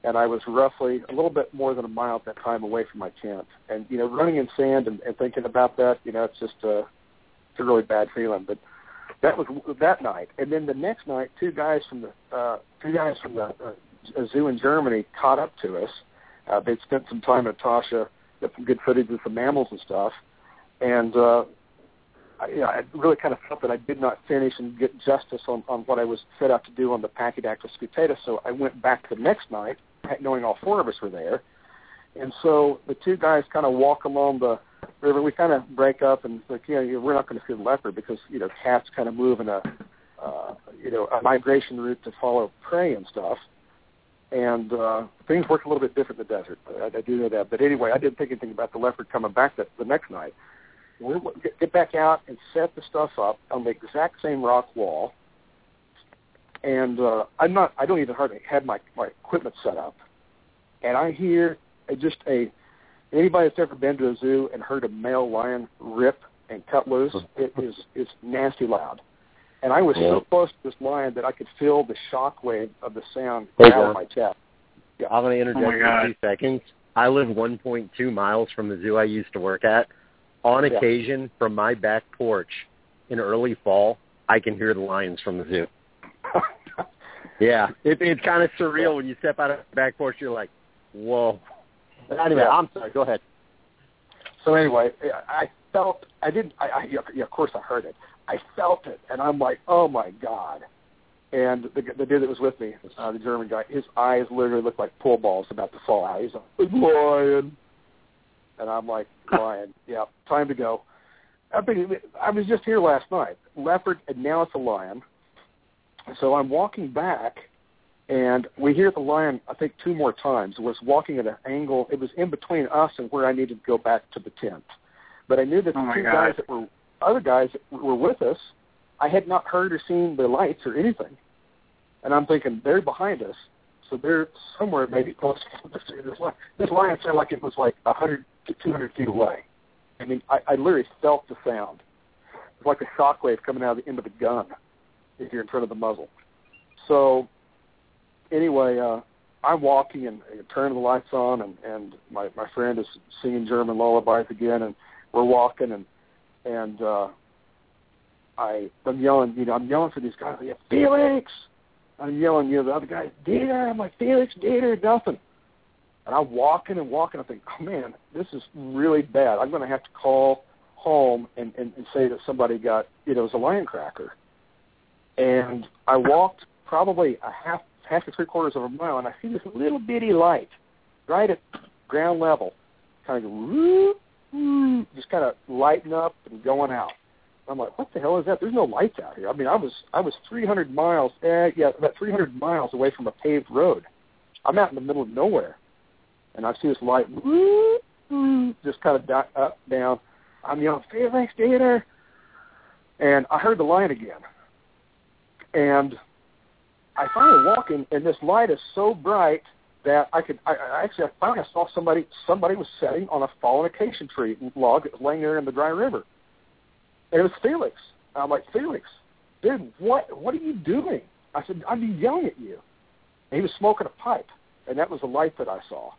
and I was roughly a little bit more than a mile at that time away from my tent. And you know, running in sand and, and thinking about that, you know, it's just uh, it's a really bad feeling. But that was that night, and then the next night, two guys from the uh, two guys from the uh, zoo in Germany caught up to us. Uh, they'd spent some time at Etosha got some good footage of some mammals and stuff. And uh, I, you know, I really kind of felt that I did not finish and get justice on, on what I was set out to do on the Pachydactylus scutata. So I went back the next night, knowing all four of us were there. And so the two guys kind of walk along the river. We kind of break up and like, you know, we're not going to see the leopard because you know cats kind of move in a uh, you know a migration route to follow prey and stuff. And uh, things work a little bit different in the desert. I, I do know that. But anyway, I didn't think anything about the leopard coming back that, the next night. We get, get back out and set the stuff up on the exact same rock wall. And uh, I'm not. I don't even hardly have my my equipment set up. And I hear just a anybody that's ever been to a zoo and heard a male lion rip and cut loose, it is it's nasty loud. And I was Yeah. so close to this lion that I could feel the shock wave of the sound Hey, out of my chest. Yeah. I'm going to interject Oh my for God. two seconds. I live 1.2 miles from the zoo I used to work at. On Yeah. occasion, from my back porch in early fall, I can hear the lions from the zoo. Yeah, it, it's kind of surreal when you step out of the back porch. You're like, whoa. But anyway. I'm sorry. Go ahead. So anyway, I felt I didn't. I, I yeah, of course I heard it. I felt it, and I'm like, oh my god. And the the dude that was with me, uh, the German guy, his eyes literally looked like pool balls about to fall out. He's like, lion, and I'm like, lion, yeah, time to go. I mean, I was just here last night, leopard, and now it's a lion. So I'm walking back, and we hear the lion. I think two more times. Was walking at an angle. It was in between us and where I needed to go back to the tent. But I knew that the Oh, two God. guys that were other guys that were with us, I had not heard or seen the lights or anything. And I'm thinking they're behind us, so they're somewhere maybe close to this lion. This lion sounded like it was like a hundred to two hundred feet away. I mean, I, I literally felt the sound. It's like a shockwave coming out of the end of a gun if you're in front of the muzzle. So anyway, uh, I'm walking and, and turning the lights on, and and my my friend is singing German lullabies again, and we're walking, and and uh, I I'm yelling, you know, I'm yelling for these guys, yeah, Felix. I'm yelling, you know, the other guy, Dieter. I'm like, Felix, Dieter, nothing. And I'm walking and walking. I think, oh man, this is really bad. I'm going to have to call home and, and, and say that somebody got, you know, it was a lion cracker. And I walked probably a half, half to three quarters of a mile, and I see this little bitty light right at ground level, kind of woo, woo, just kind of lighting up and going out. I'm like, what the hell is that? There's no lights out here. I mean, I was I was 300 miles, eh, yeah, about 300 miles away from a paved road. I'm out in the middle of nowhere, and I see this light, woo, woo, just kind of di- up, down. I'm yelling, Felix Dieter, and I heard the light again, and I finally walking, and this light is so bright that I could. I, I actually, I finally saw somebody. Somebody was sitting on a fallen acacia tree log that was laying there in the dry river. And it was Felix. I'm like, Felix, dude, what what are you doing? I said, I'd be yelling at you. And he was smoking a pipe, and that was the light that I saw.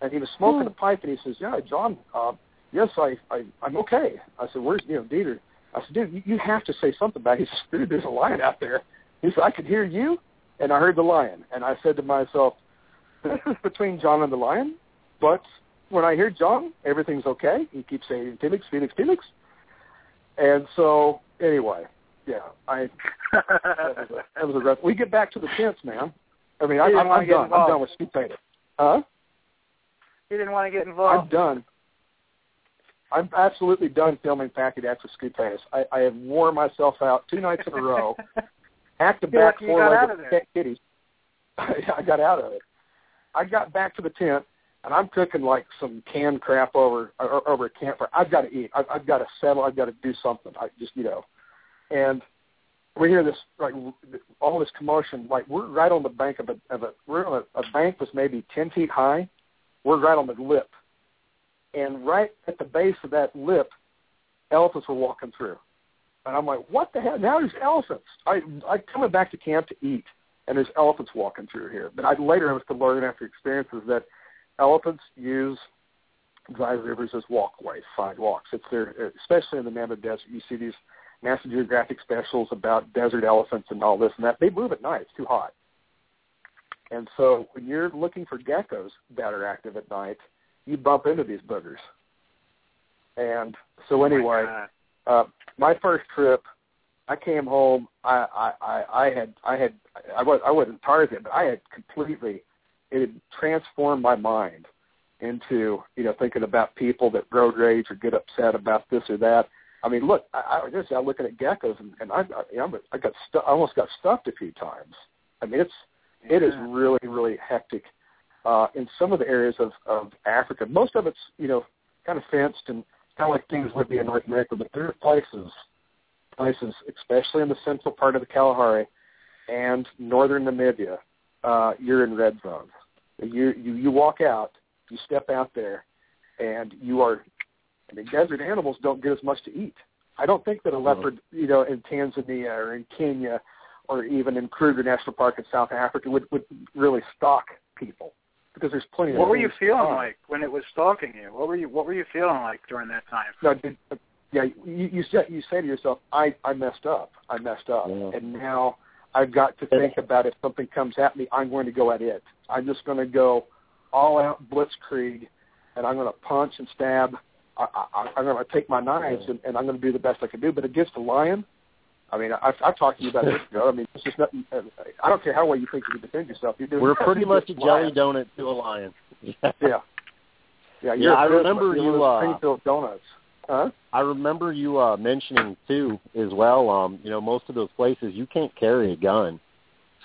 And he was smoking a pipe, and he says, Yeah, Jon, uh, yes, I, I I'm okay. I said, Where's you know Dieter? I said, Dude, you, you have to say something about it. He says, Dude, there's a lion out there. He said, I could hear you, and I heard the lion. And I said to myself, This is between Jon and the lion, but when I hear Jon, everything's okay. He keeps saying Felix, Felix, Felix. And so, anyway, yeah, I that was a, that was a rough. We get back to the tents, man. I mean, I, I'm, I'm done. I'm done with scutatus. Huh? He didn't want to get involved. I'm done. I'm absolutely done filming Pachydactylus scutatus. I, I have worn myself out two nights in a row. Back to back lucky you got out of four-legged cat kitties. I got out of it. I got back to the tent, and I'm cooking like some canned crap over or, over a campfire. I've got to eat. I've, I've got to settle. I've got to do something. I just you know, and we hear this like all this commotion. Like we're right on the bank of a of a we're on a, a bank that's maybe ten feet high. We're right on the lip, and right at the base of that lip, elephants were walking through. And I'm like, what the hell? Now there's elephants. I I coming back to camp to eat, and there's elephants walking through here. But I later I was to learn after experiences that elephants use dry rivers as walkways, sidewalks. It's their, especially in the Namib Desert. You see these National Geographic specials about desert elephants and all this and that. They move at night. It's too hot. And so when you're looking for geckos that are active at night, you bump into these boogers. And so oh anyway, Oh uh, my first trip, I came home. I I I, I had I had I was I wasn't Tarzan, but I had completely it had transformed my mind into you know thinking about people that road rage or get upset about this or that. I mean, look, I, I was just out looking at geckos, and, and I, I, I got stu- I almost got stuffed a few times. I mean, it's it is really really hectic uh, in some of the areas of of Africa. Most of it's you know kind of fenced and kind of like things would be in North America, but there are places places, especially in the central part of the Kalahari and northern Namibia, uh, you're in red zone. You you you walk out, you step out there, and you are. I mean, desert animals don't get as much to eat. I don't think that a leopard, you know, in Tanzania or in Kenya, or even in Kruger National Park in South Africa, would would really stalk people because there's plenty. What of were you feeling find. like when it was stalking you? What were you What were you feeling like during that time? No, did, uh, yeah, you you say, you say to yourself, I I messed up, I messed up, Yeah. and now I've got to think about if something comes at me, I'm going to go at it. I'm just going to go all out blitzkrieg, and I'm going to punch and stab. I, I, I'm going to take my knives and, and I'm going to do the best I can do. But against a lion, I mean, I've, I've talked to you about this, Joe. I mean, it's just nothing. I don't care how well you think you can defend yourself. You're doing We're pretty much a jelly donut to a lion. Yeah, yeah. Yeah, I remember you, uh, Springfield donuts. Huh? I remember you uh mentioning too as well. Um, you know, most of those places you can't carry a gun,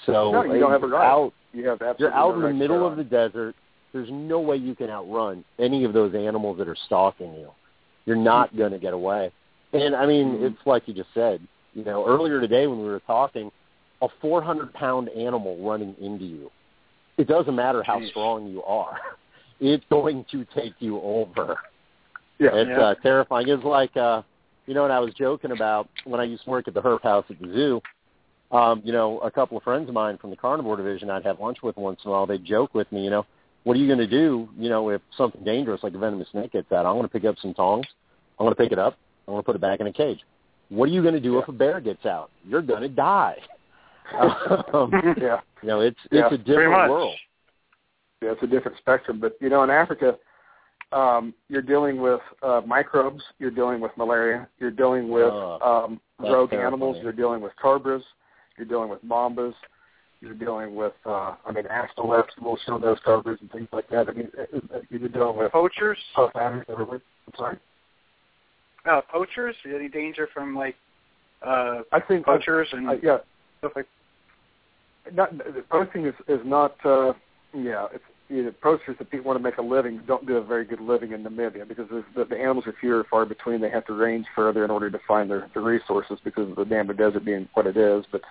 so No, you don't have a right. out. You have absolutely You're out in the middle of the desert. There's no way you can outrun any of those animals that are stalking you. You're not Mm-hmm. going to get away. And I mean, it's like you just said. You know, earlier today when we were talking, a 400 pound animal running into you. It doesn't matter how Jeez. strong you are. It's going to take you over. Yeah, It's Yeah. uh, terrifying. It's like, uh, you know, what I was joking about when I used to work at the Herp House at the zoo. Um, you know, a couple of friends of mine from the carnivore division I'd have lunch with once in a while. They'd joke with me, you know, what are you going to do, you know, if something dangerous like a venomous snake gets out? I'm going to pick up some tongs. I'm going to pick it up. I'm going to put it back in a cage. What are you going to do if a bear gets out? You're going to die. um, yeah. you know, it's Yeah, it's a different world. Yeah, it's a different spectrum. But you know, in Africa, um, you're dealing with uh, microbes. You're dealing with malaria. You're dealing with Ugh, um, rogue terrifying. animals. You're dealing with cobras. You're dealing with mambas. You're dealing with, uh, I mean, Aspidelaps will show those cobras and things like that. I mean, it- it- you're dealing with Poachers? puff adders everywhere. I'm sorry. Uh, poachers? Any danger from like uh, I think poachers and I, yeah, stuff like? not poaching is is not uh yeah it's you know, poachers that people want to make a living don't do a very good living in Namibia because the, the, animals are fewer and far between. They have to range further in order to find their, the resources because of the damn desert being what it is. But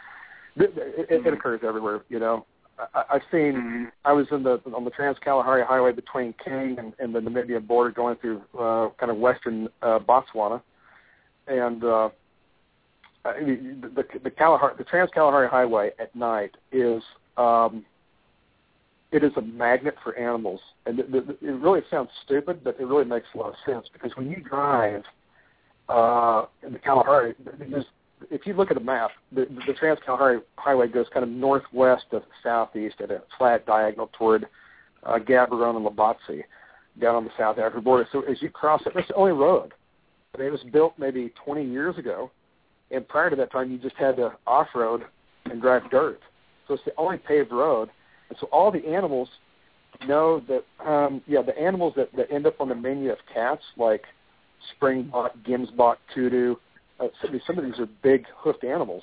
it, it, it Mhm. occurs everywhere. You know, I, I've seen. Mhm. I was in the on the Trans Kalahari Highway between Kang and, and the Namibian border, going through uh, kind of western uh, Botswana, and uh, the, the, the Kalahari, the Trans Kalahari Highway at night is um, it is a magnet for animals, and it, it, it really sounds stupid, but it really makes a lot of sense because when you drive uh, in the Kalahari, there's, if you look at a map, the, the Kalahari Highway goes kind of northwest to southeast at a flat diagonal toward uh, Gaborone and Lobatse down on the South African border. So as you cross it, it's the only road. I mean, it was built maybe 20 years ago, and prior to that time, you just had to off-road and drive dirt. So it's the only paved road, and so all the animals know that. Um, yeah, the animals that, that end up on the menu of cats, like springbok, gemsbok, kudu. Uh, some, of these- some of these are big hoofed animals.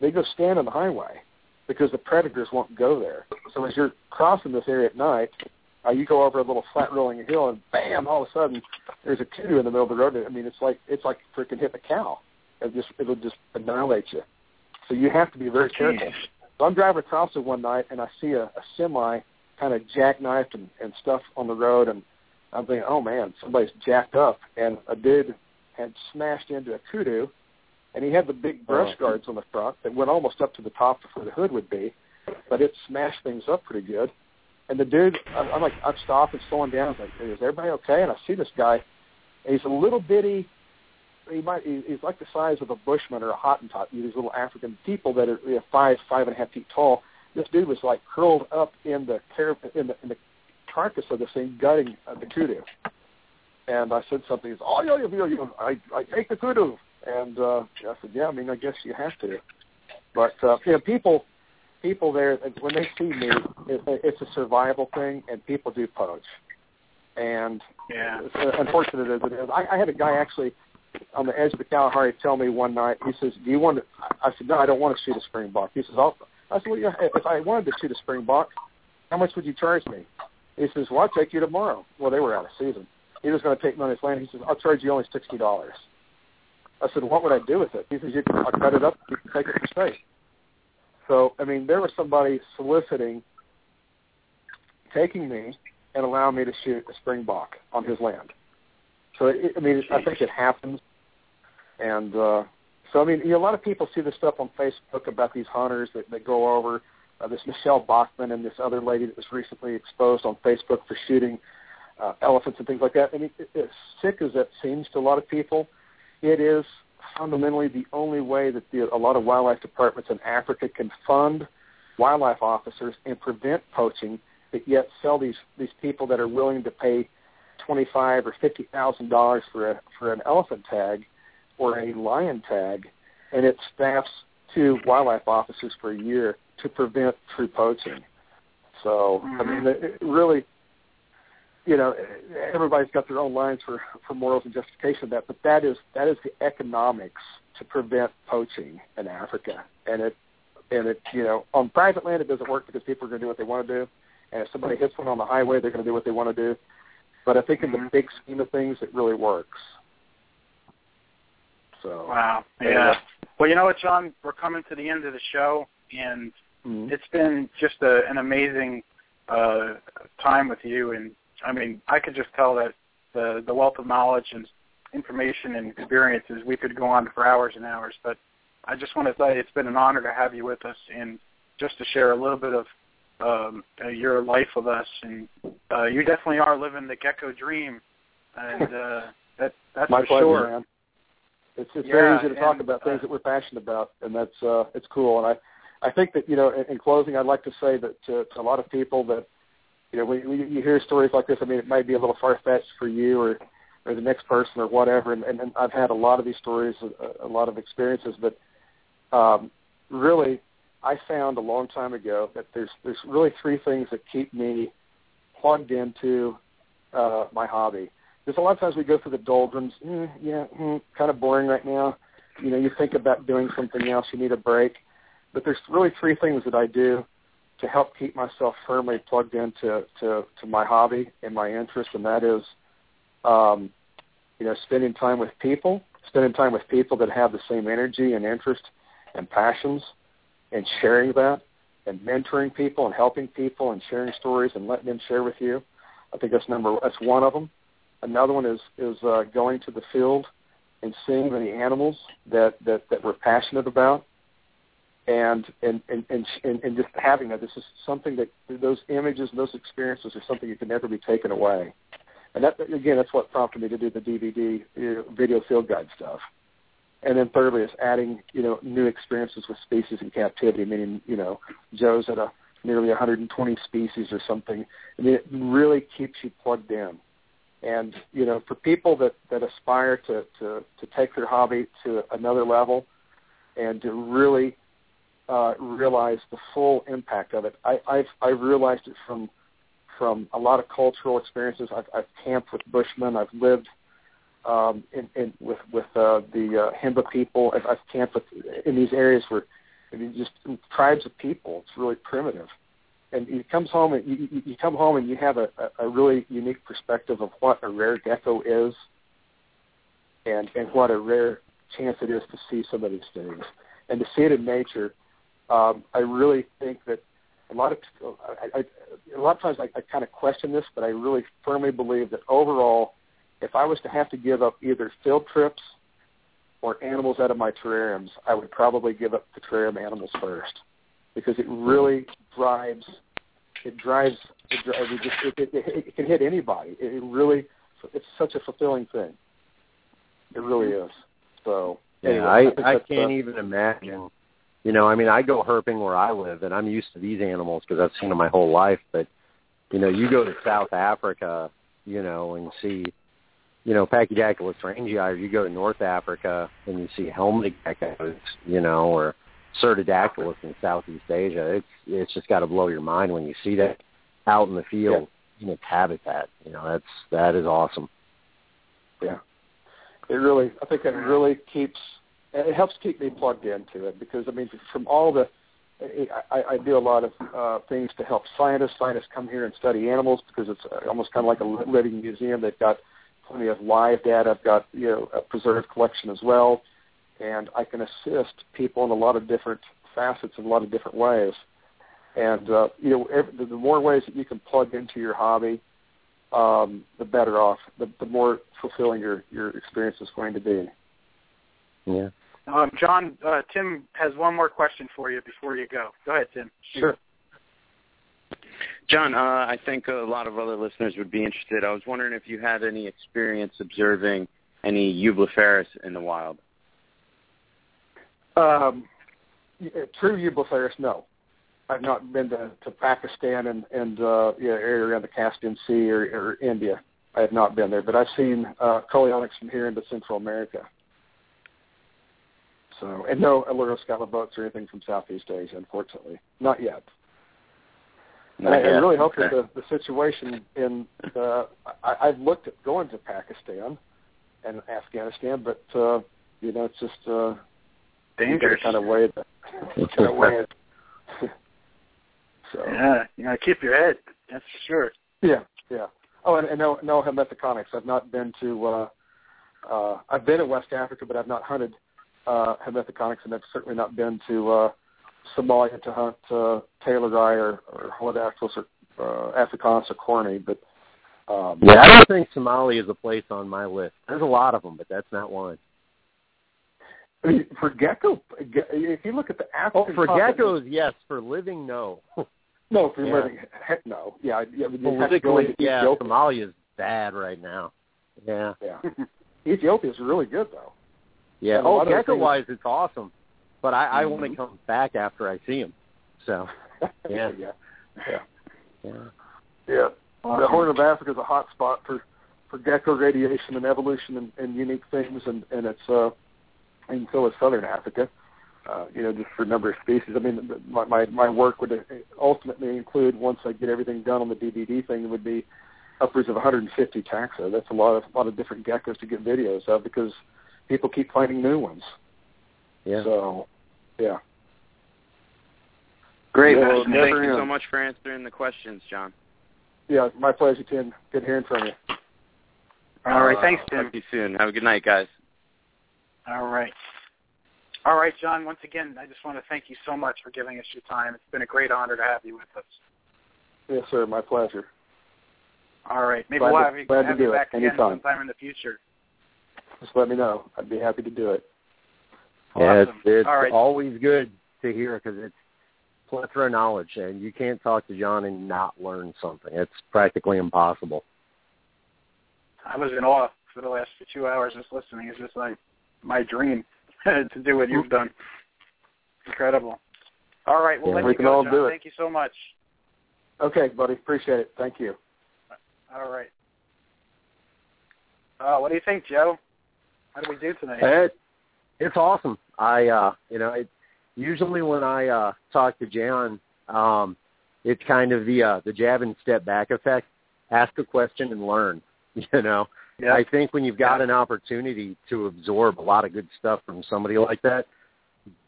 They go stand on the highway because the predators won't go there. So as you're crossing this area at night, uh, you go over a little flat rolling hill, and bam! All of a sudden, there's a kudu in the middle of the road. I mean, it's like it's like freaking hitting a cow. It just it'll just annihilate you. So you have to be very careful. So I'm driving across it one night, and I see a, a semi kind of jackknifed and, and stuff on the road, and I'm thinking, oh man, somebody's jacked up, and a dude had smashed into a kudu, and he had the big brush Oh. guards on the front that went almost up to the top of where the hood would be, but it smashed things up pretty good. And the dude, I'm, I'm like, I'm stopping, slowing down. I'm like, is everybody okay? And I see this guy. He's a little bitty. He might. he- He's like the size of a bushman or a Hottentot. These little African people that are you know, five, five and a half feet tall. This dude was like curled up in the car- in the in the carcass of this thing gutting uh, the kudu. And I said something. He's, oh, yeah, yeah, yeah, I, I take the kudu. And uh, I said, yeah, I mean, I guess you have to. But uh, know, people, people there when they see me, it, it's a survival thing, and people do poach. And yeah. as unfortunate as it is, I, I had a guy actually on the edge of the Kalahari tell me one night. He says, "Do you want to?" I said, "No, I don't want to shoot a springbok." He says, "I'll." I said, "Well, yeah, if I wanted to shoot a springbok, how much would you charge me?" He says, "Well, I'll take you tomorrow." Well, they were out of season. He was going to take me on his land. He says, "I'll charge you only sixty dollars." I said, "What would I do with it?" He says, "You can I'll cut it up. You can take it for steak." So, I mean, there was somebody soliciting, taking me and allowing me to shoot a springbok on his land. So, it, I mean, I think it happens. And uh, so, I mean, you know, a lot of people see this stuff on Facebook about these hunters that, that go over. Uh, this Michelle Bachmann and this other lady that was recently exposed on Facebook for shooting uh, elephants and things like that. I mean, it, as sick as that seems to a lot of people, it is fundamentally the only way that the, a lot of wildlife departments in Africa can fund wildlife officers and prevent poaching, but yet sell these these people that are willing to pay twenty five or fifty thousand dollars for a for an elephant tag or a lion tag, and it staffs two wildlife officers for a year to prevent true poaching. So mm-hmm. I mean, it really you know, everybody's got their own lines for for morals and justification of that, but that is that is the economics to prevent poaching in Africa, and it and it you know on private land it doesn't work because people are going to do what they want to do, and if somebody hits one on the highway, they're going to do what they want to do. But I think in the mm-hmm. big scheme of things, it really works. So wow, yeah. Well, you know what, Jon, we're coming to the end of the show, and mm-hmm. it's been just a, an amazing uh, time with you, and I mean, I could just tell that the the wealth of knowledge and information and experiences, we could go on for hours and hours. But I just want to say it's been an honor to have you with us and just to share a little bit of um, uh, your life with us. And uh, you definitely are living the gecko dream, and uh, that that's My for pleasure, sure. Man. It's it's yeah, very easy to talk and, about uh, things that we're passionate about, and that's uh, it's cool. And I I think that you know, in, in closing, I'd like to say that to, to a lot of people that you know, when, when you hear stories like this, I mean, it might be a little far fetched for you or or the next person or whatever. And, and, and I've had a lot of these stories, a, a lot of experiences, but um, really, I found a long time ago that there's there's really three things that keep me plugged into uh, my hobby. There's a lot of times we go through the doldrums. Mm, yeah, mm, kind of boring right now. You know, you think about doing something else. You need a break. But there's really three things that I do to help keep myself firmly plugged into to, to my hobby and my interest, and that is, um, you know, spending time with people, spending time with people that have the same energy and interest and passions, and sharing that, and mentoring people and helping people and sharing stories and letting them share with you. I think that's number that's one of them. Another one is is uh, going to the field and seeing the animals that that that we're passionate about and and and and, and just having that. This is something that those images those experiences are something that can never be taken away. And that again, that's what prompted me to do the DVD you know, video field guide stuff. And then thirdly is adding you know new experiences with species in captivity, meaning you know Joe's at a nearly 120 species or something. I mean, it really keeps you plugged in. And you know, for people that that aspire to to to take their hobby to another level and to really uh, realize the full impact of it. I, I've I've realized it from from a lot of cultural experiences. I've, I've camped with Bushmen. I've lived um, in, in with with uh, the uh, Himba people. I've, I've camped with in these areas where I mean, just tribes of people. It's really primitive. And you comes home and you, you, come home and you have a, a really unique perspective of what a rare gecko is, and and what a rare chance it is to see some of these things, and to see it in nature um, I really think that a lot of I, I, a lot of times I, I kind of question this, but I really firmly believe that overall, if I was to have to give up either field trips or animals out of my terrariums, I would probably give up the terrarium animals first because it really drives it drives it, drives, it, just, it, it, it can hit anybody. It really it's such a fulfilling thing. It really is. So anyway, yeah, I I, I can't uh, even imagine you know, I mean, I go herping where I live, and I'm used to these animals because I've seen them my whole life. But You know, you go to South Africa, you know, and see, you know, Pachydactylus rangei, or you go to North Africa and you see helmeted geckos, you know, or Cyrtodactylus in Southeast Asia. It's it's just got to blow your mind when you see that out in the field yeah. in its habitat. You know, that's that is awesome. Yeah, it really. I think it really keeps. It helps keep me plugged into it because I mean, from all the I, I do a lot of uh, things to help scientists. Scientists come here and study animals because it's almost kind of like a living museum. They've got plenty of live data. I've got you know a preserved collection as well, and I can assist people in a lot of different facets in a lot of different ways. And uh, you know, every, the, the more ways that you can plug into your hobby, um, the better off. The, the more fulfilling your your experience is going to be. Yeah. Um, Jon, uh, Tim has one more question for you before you go. Go ahead, Tim. Sure. Jon, uh, I think a lot of other listeners would be interested. I was wondering if you had any experience observing any Eublepharis in the wild. Um, true Eublepharis, no. I've not been to, to Pakistan and, and uh, yeah, area around the Caspian Sea or, or India. I have not been there, but I've seen uh, Coleonyx from here into Central America. So, and no boats or anything from Southeast Asia, unfortunately, not yet. Not and yet. it really helped okay. with the, the situation in. Uh, I, I've looked at going to Pakistan and Afghanistan, but uh, you know, it's just uh, dangerous. Kind of way it. kind of way it. so yeah, you gotta keep your head. That's for sure. Yeah, yeah. Oh, and, and no, no Hemitheconyx. I've not been to. uh uh I've been in West Africa, but I've not hunted uh, Hemitheconyx, and I've certainly not been to uh, Somalia to hunt uh, taylori or, or Holodactylus or uh, Africanus or cornii, but um, yeah, I don't think Somalia is a place on my list. There's a lot of them, but that's not one. I mean, for gecko, if you look at the African oh, for geckos, yes. For living, no. no, for yeah. living, heck no. Yeah, yeah. Politically, yeah. Somalia is bad right now. Yeah. Yeah. Ethiopia is really good though. Yeah. Oh, gecko wise, it's awesome. But I, I mm-hmm. want to come back after I see him. So. Yeah. yeah. Yeah. Yeah. Yeah. Awesome. The Horn of Africa is a hot spot for for gecko radiation and evolution and, and unique things, and and it's uh, and so is Southern Africa. Uh, you know, just for a number of species. I mean, my my, my work would ultimately include once I get everything done on the DVD thing, it would be upwards of 150 taxa. That's a lot of a lot of different geckos to get videos of because people keep finding new ones. Yeah. So, yeah. Great. Well, thank you so much for answering the questions, Jon. Yeah, my pleasure, Tim. Good hearing from you. All right. Uh, Thanks, Tim. Talk to you soon. Have a good night, guys. All right. All right, Jon. Once again, I just want to thank you so much for giving us your time. It's been a great honor to have you with us. Yes, sir. My pleasure. All right. Maybe glad we'll to, have you, glad have to you do back it. again Anytime. sometime in the future just let me know. I'd be happy to do it. Yeah, it's, it's right. always good to hear because it's plethora of knowledge, and you can't talk to Jon and not learn something. It's practically impossible. I was in awe for the last two hours just listening. It's just like my dream to do what you've done. Incredible. All right, well, yeah, let we you can go, all Jon. do it. Thank you so much. Okay, buddy. Appreciate it. Thank you. All right. Uh, what do you think, Joe? How do we do tonight? It, it's awesome. I uh you know, it usually when I uh talk to Jon, um it's kind of the uh the jab and step back effect. Ask a question and learn. You know. Yeah. I think when you've got an opportunity to absorb a lot of good stuff from somebody like that,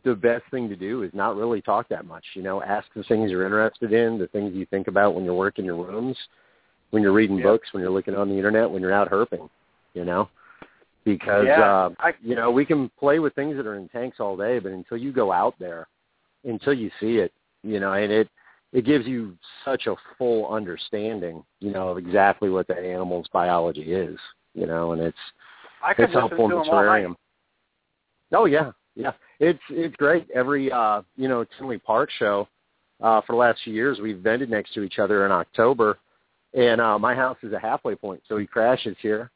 the best thing to do is not really talk that much. You know, ask the things you're interested in, the things you think about when you're working your rooms, when you're reading yeah. books, when you're looking on the internet, when you're out herping. You know, because yeah, uh, I, you know we can play with things that are in tanks all day, but until you go out there, until you see it, you know, and it it gives you such a full understanding, you know, of exactly what the animal's biology is, you know, and it's I it's helpful in the terrarium. Oh yeah, yeah, it's it's great. Every uh, you know Tinley Park show uh, for the last few years, we've vended next to each other in October, and uh, my house is a halfway point, so he crashes here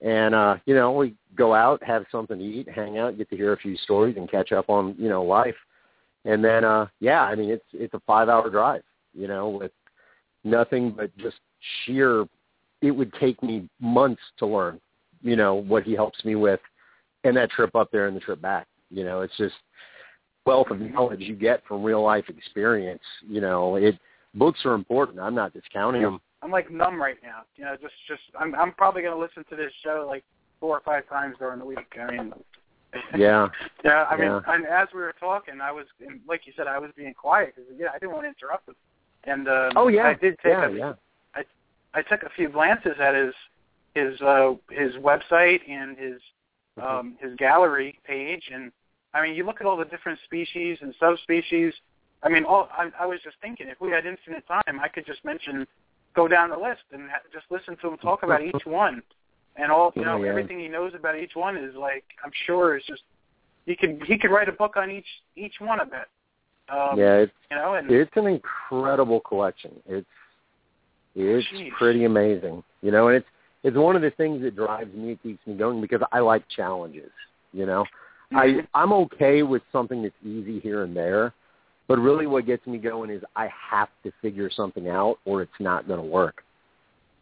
and uh, you know, we go out, have something to eat, hang out, get to hear a few stories and catch up on, you know, life. And then uh yeah, I mean it's it's a five hour drive, you know, with nothing but just sheer. It would take me months to learn, you know, what he helps me with, and that trip up there and the trip back. You know, it's just wealth of knowledge you get from real life experience. You know, it books are important. I'm not discounting them. I'm like numb right now. You know, just just I'm I'm probably going to listen to this show like four or five times during the week. I mean, yeah, yeah. I mean, yeah. and as we were talking, I was and like you said, I was being quiet because yeah, I didn't want to interrupt him. And um, oh yeah, I did take yeah, a, yeah. I I took a few glances at his his uh his website and his um his gallery page and I mean you look at all the different species and subspecies I mean all I I was just thinking if we had infinite time I could just mention go down the list and ha- just listen to him talk about each one and all you know yeah. everything he knows about each one is like I'm sure is just he could he could write a book on each each one of it um yeah, it's you know and it's an incredible collection. It's it's Jeez. pretty amazing, you know, and it's it's one of the things that drives me, it keeps me going because I like challenges. You know. I I'm okay with something that's easy here and there, but really what gets me going is I have to figure something out or it's not going to work.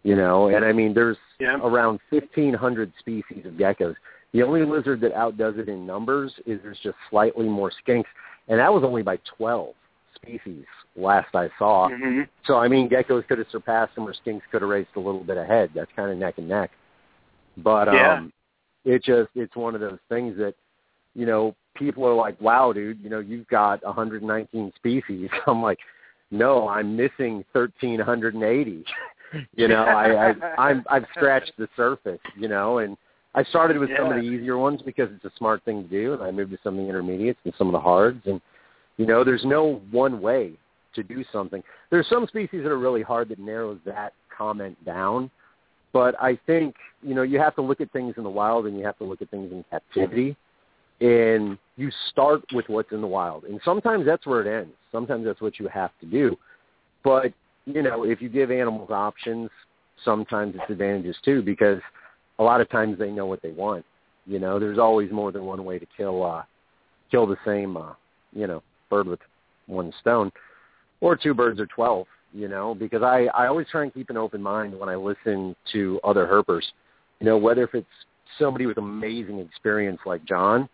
You know, and I mean, there's yeah around 1,500 species of geckos. The only lizard that outdoes it in numbers is there's just slightly more skinks, and that was only by 12 species last I saw. hmm So I mean, geckos could have surpassed them, or skinks could have raced a little bit ahead. That's kind of neck and neck. But Yeah. um, it just it's one of those things that you know people are like, "Wow, dude, you know you've got 119 species." I'm like, "No, I'm missing 1,380." you know, I, I I'm I've scratched the surface. You know, and I started with some of the easier ones because it's a smart thing to do, and I moved to some of the intermediates and some of the hards, and you know, there's no one way to do something. There's some species that are really hard that narrows that comment down. But I think, you know, you have to look at things in the wild and you have to look at things in captivity. And you start with what's in the wild. And sometimes that's where it ends. Sometimes that's what you have to do. But, you know, if you give animals options, sometimes it's advantages too because a lot of times they know what they want. You know, there's always more than one way to kill uh kill the same uh, you know, bird with one stone or two birds or 12, you know, because I, I always try and keep an open mind when I listen to other herpers, you know, whether if it's somebody with amazing experience like Jon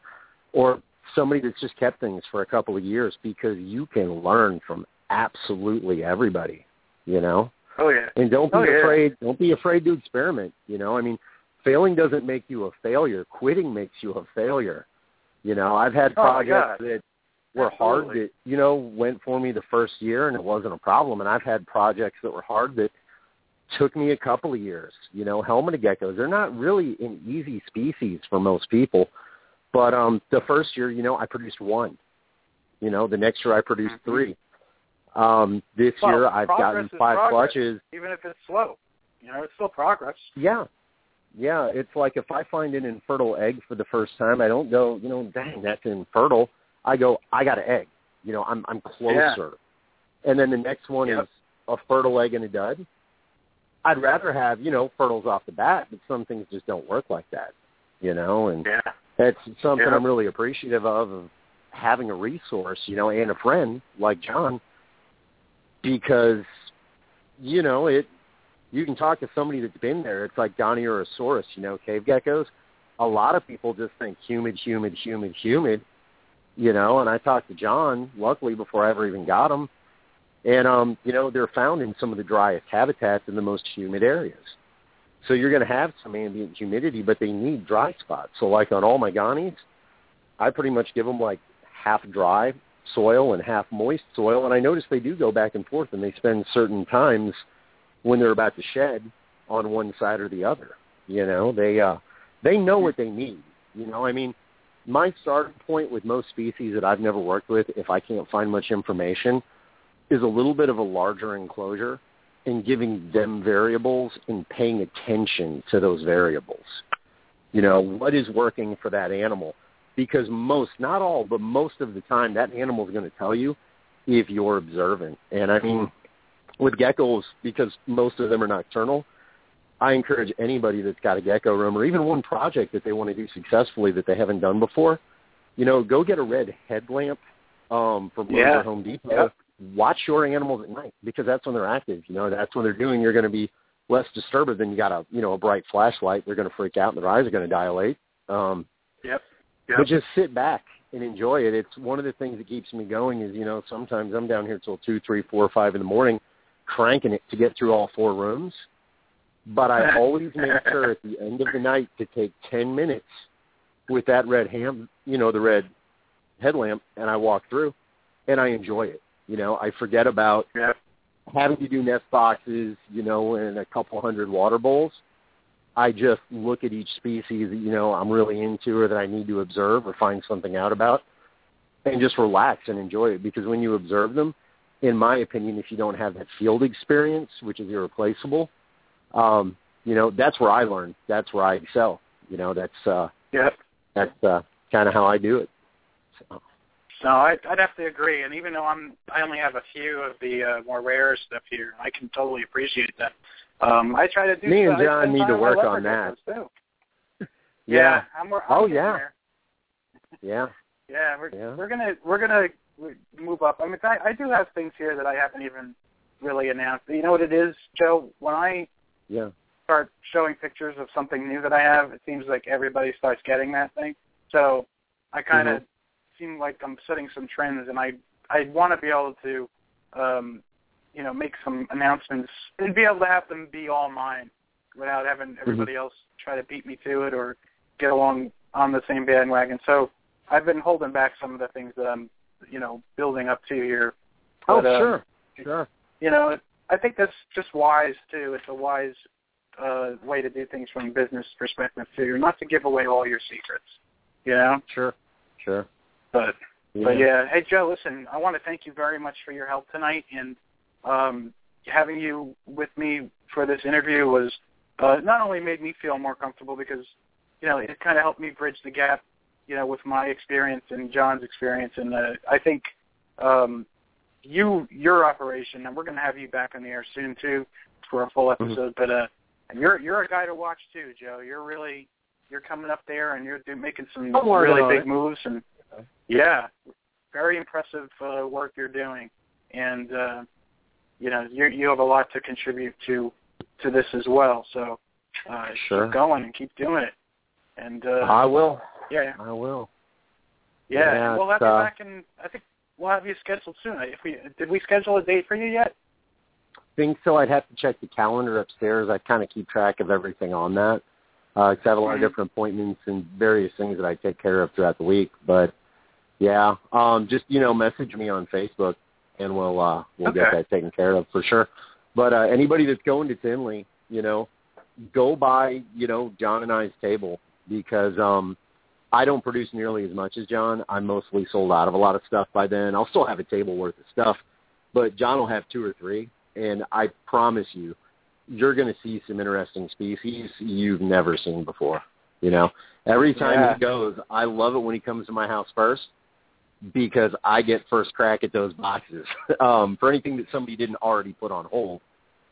or somebody that's just kept things for a couple of years because you can learn from absolutely everybody, you know, oh yeah and don't be Oh, yeah. afraid, don't be afraid to experiment, you know, I mean, failing doesn't make you a failure. Quitting makes you a failure. You know, I've had Oh, projects God. that were hard Absolutely. that you know went for me the first year and it wasn't a problem and I've had projects that were hard that took me a couple of years you know helmeted geckos they're not really an easy species for most people but um the first year you know I produced one you know the next year I produced Mhm. 3 um this Well, year I've gotten 5 progress. clutches even if it's slow. You know, it's still progress. yeah. Yeah, it's like if I find an infertile egg for the first time, I don't go, you know, dang, that's infertile. I go, I got an egg. You know, I'm I'm closer. And then the next one Yep. is a fertile egg and a dud. I'd rather have, you know, fertiles off the bat, but some things just don't work like that. You know, and Yeah. that's something Yeah. I'm really appreciative of, of having a resource, you know, and a friend like Jon, because, you know, it. You can talk to somebody that's been there. It's like Goniosaurus, you know, cave geckos. A lot of people just think humid, humid, humid, humid, you know. And I talked to John, luckily before I ever even got them, and um, you know, they're found in some of the driest habitats in the most humid areas. So you're going to have some ambient humidity, but they need dry spots. So like on all my Ghanies, I pretty much give them like half dry soil and half moist soil, and I notice they do go back and forth, and they spend certain times when they're about to shed on one side or the other. You know, they uh, they know what they need. You know, I mean, my starting point with most species that I've never worked with, if I can't find much information, is a little bit of a larger enclosure and giving them variables and paying attention to those variables. You know, what is working for that animal? Because most, not all, but most of the time, that animal is going to tell you if you're observant. And I mean, with geckos, because most of them are nocturnal, I encourage anybody that's got a gecko room or even one project that they want to do successfully that they haven't done before, you know, go get a red headlamp um, from Yeah. Home Depot. Yep. Watch your animals at night because that's when they're active. You know, that's when they're doing. You're going to be less disturbed than you got a you know a bright flashlight. They're going to freak out and their eyes are going to dilate. Um, yep. yep. But just sit back and enjoy it. It's one of the things that keeps me going. Is you know sometimes I'm down here till two, three, four, five in the morning, cranking it to get through all four rooms. But I always make sure at the end of the night to take ten minutes with that red ham, you know, the red headlamp, and I walk through, and I enjoy it. You know, I forget about yep. having to do nest boxes, you know, and a couple hundred water bowls. I just look at each species that, you know, I'm really into or that I need to observe or find something out about and just relax and enjoy it because when you observe them, in my opinion, if you don't have that field experience, which is irreplaceable, um, you know, that's where I learn. That's where I excel. You know, that's uh that's uh kind of how I do it. So. No, I'd, I'd have to agree. And even though I'm, I only have a few of the uh, more rare stuff here, I can totally appreciate that. Um, I try to do. That. Me and Jon need to work on that. Too. Yeah. yeah. I'm, I'm oh yeah. Yeah. Yeah, we're yeah. we're gonna we're gonna move up. I mean, I, I do have things here that I haven't even really announced. You know what it is, Joe? When I yeah start showing pictures of something new that I have, it seems like everybody starts getting that thing. So I kind of mm-hmm. Seem like I'm setting some trends, and I I want to be able to, um, you know, make some announcements and be able to have them be all mine without having Mm-hmm. everybody else try to beat me to it or get along on the same bandwagon. So I've been holding back some of the things that I'm, you know, building up to here. Oh, But, uh, sure, sure. You know, I think that's just wise too. It's a wise uh, way to do things from a business perspective too, not to give away all your secrets. You know, Sure, sure. But Yeah. but yeah, hey Joe, listen, I want to thank you very much for your help tonight, and um, having you with me for this interview was uh, not only made me feel more comfortable because you know it kind of helped me bridge the gap, you know, with my experience and Jon's experience, and uh, I think um, you your operation, and we're going to have you back on the air soon too for a full episode, but uh, you're you're a guy to watch too, Joe. You're really you're coming up there and you're making some really big it. moves and yeah, very impressive uh, work you're doing, and uh, you know you you have a lot to contribute to to this as well. So uh, Sure. keep going and keep doing it. And uh, I will. yeah, I will. yeah, Yeah, we'll have you uh, back, and I think we'll have you scheduled soon. If we did we schedule a date for you yet? think so. I'd have to check the calendar upstairs. I kind of keep track of everything on that. Uh, 'cause I have a lot Mhm. of different appointments and various things that I take care of throughout the week. But yeah, um, just you know, message me on Facebook and we'll uh, we'll get that taken care of for sure. But uh, anybody that's going to Tinley, you know, go by you know Jon and I's table because um, I don't produce nearly as much as Jon. I'm mostly sold out of a lot of stuff by then. I'll still have a table worth of stuff, but Jon will have two or three, and I promise you, you're going to see some interesting species you've never seen before. You know, every time Yeah. he goes, I love it when he comes to my house first because I get first crack at those boxes um, for anything that somebody didn't already put on hold.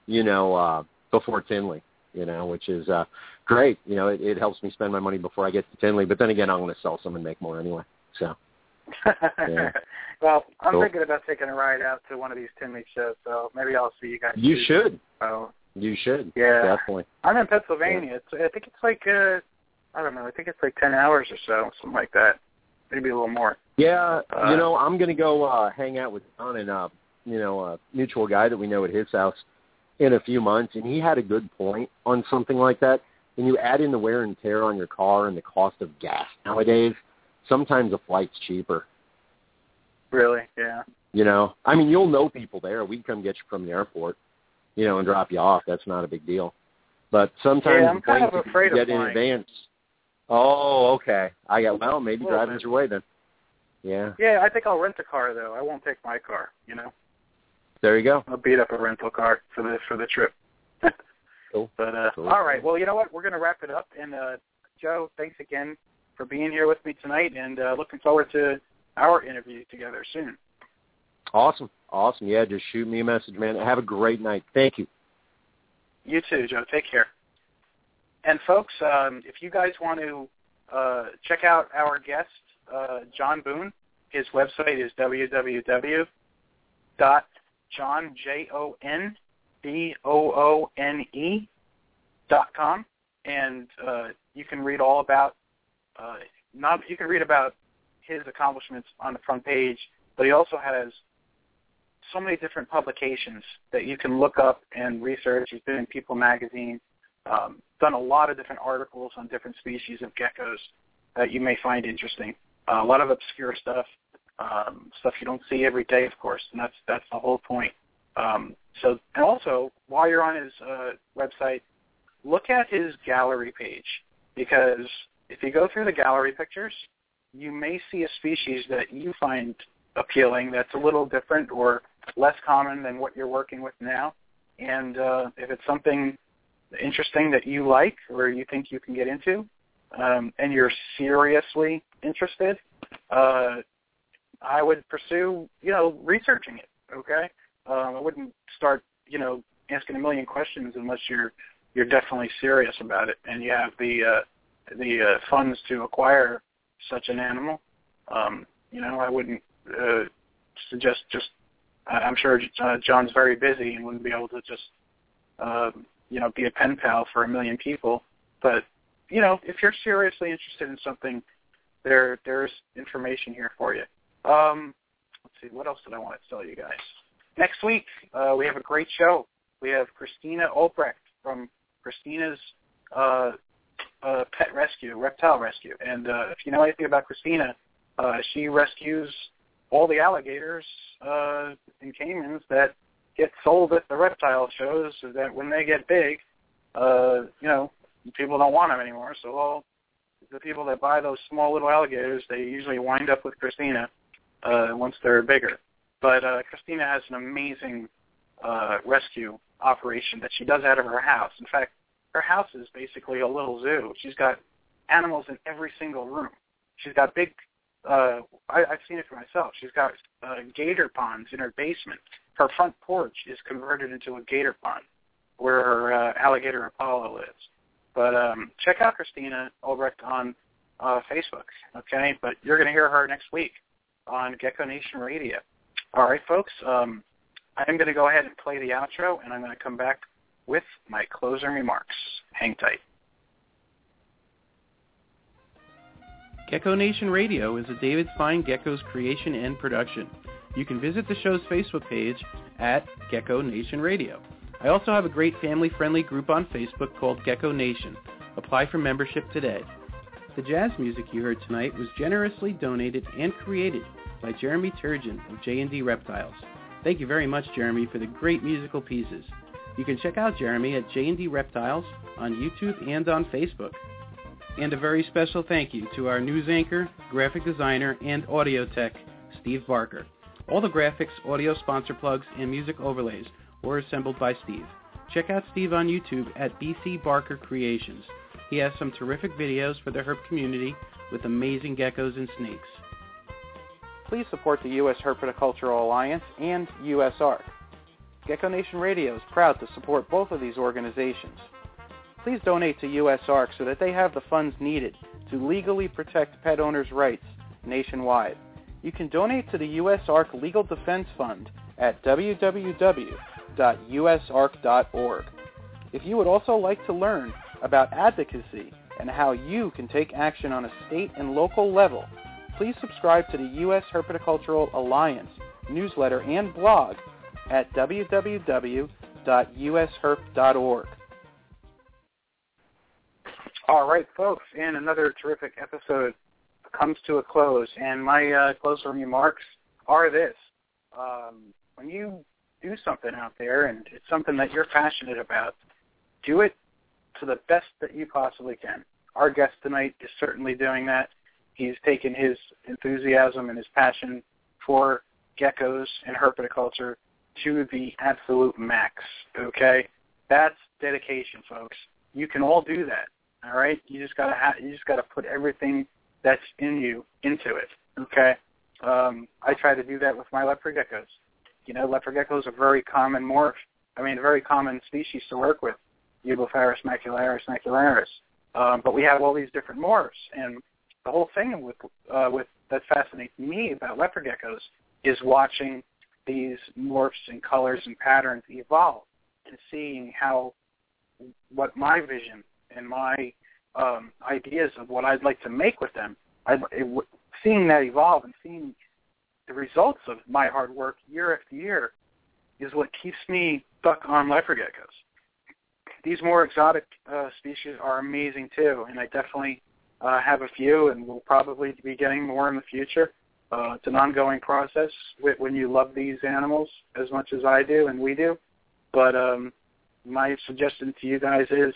You know, uh, before Tinley. You know, which is uh, great. You know, it, it helps me spend my money before I get to Tinley. But then again, I'm going to sell some and make more anyway. So Yeah. well, I'm Cool. thinking about taking a ride out to one of these Tinley shows, so maybe I'll see you guys. you too. should. So You should. Yeah. Definitely. I'm in Pennsylvania. It's I think it's like uh I don't know. I think it's like ten hours or so, something like that. Maybe a little more. Yeah, Uh, you know, I'm gonna go uh hang out with Jon and uh you know, a mutual guy that we know at his house in a few months and he had a good point on something like that. When you add in the wear and tear on your car and the cost of gas nowadays, sometimes a flight's cheaper. Really? Yeah. You know, I mean, you'll know people there. We'd come get you from the airport, you know, and drop you off. That's not a big deal. But sometimes Yeah, I'm the kind of that you afraid of get in advance. Oh, okay. I got well. Maybe little bit. your way then. Yeah. Yeah, I think I'll rent a car though. I won't take my car. You know, There you go. I'll beat up a rental car for the for the trip. Cool. But uh, Cool. all right. Well, you know what? We're gonna wrap it up. And uh, Joe, thanks again for being here with me tonight, and uh, looking forward to our interview together soon. Awesome. Awesome. Yeah, just shoot me a message, man. Have a great night. Thank you. You too, Joe. Take care. And folks, um, if you guys want to uh, check out our guest, uh, Jon Boone, his website is dot Jon J O N B O O N E dot com, and uh, you can read all about uh, not you can read about his accomplishments on the front page, but he also has so many different publications that you can look up and research. He's been in People magazine, um, done a lot of different articles on different species of geckos that you may find interesting. A lot of obscure stuff, um, stuff you don't see every day, of course, and that's that's the whole point. Um, so, and also while you're on his uh, website, look at his gallery page because if you go through the gallery pictures, you may see a species that you find appealing that's a little different or less common than what you're working with now. And uh, if it's something interesting that you like or you think you can get into, um, and you're seriously interested, uh, I would pursue, you know, researching it. Okay, um, I wouldn't start, you know, asking a million questions unless you're you're definitely serious about it and you have the uh, the uh, funds to acquire such an animal. Um, you know, I wouldn't uh, suggest just. I'm sure uh, John's very busy and wouldn't be able to just, uh, you know, be a pen pal for a million people. But you know, if you're seriously interested in something, there there's information here for you. Um, let's see, what else did I want to tell you guys? Next week uh, we have a great show. We have Christina Olbrecht from Christina's uh, uh, Pet Rescue, Reptile Rescue, and uh, if you know anything about Christina, uh, she rescues all the alligators uh, and caimans that get sold at the reptile shows. So that when they get big, uh, you know, people don't want them anymore. So all the people that buy those small little alligators, they usually wind up with Christina uh, once they're bigger. But uh, Christina has an amazing uh, rescue operation that she does out of her house. In fact, her house is basically a little zoo. She's got animals in every single room. She's got big. Uh, I, I've seen it for myself. She's got uh, gator ponds in her basement. Her front porch is converted into a gator pond, where her uh, alligator Apollo lives. But um, check out Christina Albrecht on uh, Facebook, okay? But you're going to hear her next week on Gecko Nation Radio. All right, folks. Um, I'm going to go ahead and play the outro, and I'm going to come back with my closing remarks. Hang tight. Gecko Nation Radio is a David Fine Geckos creation and production. You can visit the show's Facebook page at Gecko Nation Radio. I also have a great family-friendly group on Facebook called Gecko Nation. Apply for membership today. The jazz music you heard tonight was generously donated and created by Jeremy Turgeon of J&D Reptiles. Thank you very much, Jeremy, for the great musical pieces. You can check out Jeremy at J&D Reptiles on YouTube and on Facebook. And a very special thank you to our news anchor, graphic designer, and audio tech, Steve Barker. All the graphics, audio sponsor plugs, and music overlays were assembled by Steve. Check out Steve on YouTube at BC Barker Creations. He has some terrific videos for the herp community with amazing geckos and snakes. Please support the U.S. Herpetocultural Alliance and USARK. Gecko Nation Radio is proud to support both of these organizations. Please donate to USARK so that they have the funds needed to legally protect pet owners' rights nationwide. You can donate to the USARK Legal Defense Fund at www www.usark.org. If you would also like to learn about advocacy and how you can take action on a state and local level, please subscribe to the U.S. Herpetocultural Alliance newsletter and blog at www.usherp.org. All right, folks, and another terrific episode comes to a close, and my uh, closing remarks are this. Um, when you do something out there and it's something that you're passionate about, do it to the best that you possibly can. Our guest tonight is certainly doing that. He's taken his enthusiasm and his passion for geckos and herpetoculture to the absolute max. Okay, that's dedication, folks. You can all do that. All right, you just gotta ha- you just gotta put everything that's in you into it. Okay, um, I try to do that with my leopard geckos. You know, leopard geckos are very common morph. I mean, a very common species to work with, Eublepharis macularis macularis. Um, but we have all these different morphs, and the whole thing with uh, with that fascinates me about leopard geckos is watching these morphs and colors and patterns evolve and seeing how what my vision and my um, ideas of what I'd like to make with them, I, it, seeing that evolve and seeing the results of my hard work year after year is what keeps me stuck on leopard geckos. These more exotic uh, species are amazing too, and I definitely uh, have a few, and will probably be getting more in the future. Uh, it's an ongoing process when you love these animals as much as I do and we do. But um, my suggestion to you guys is,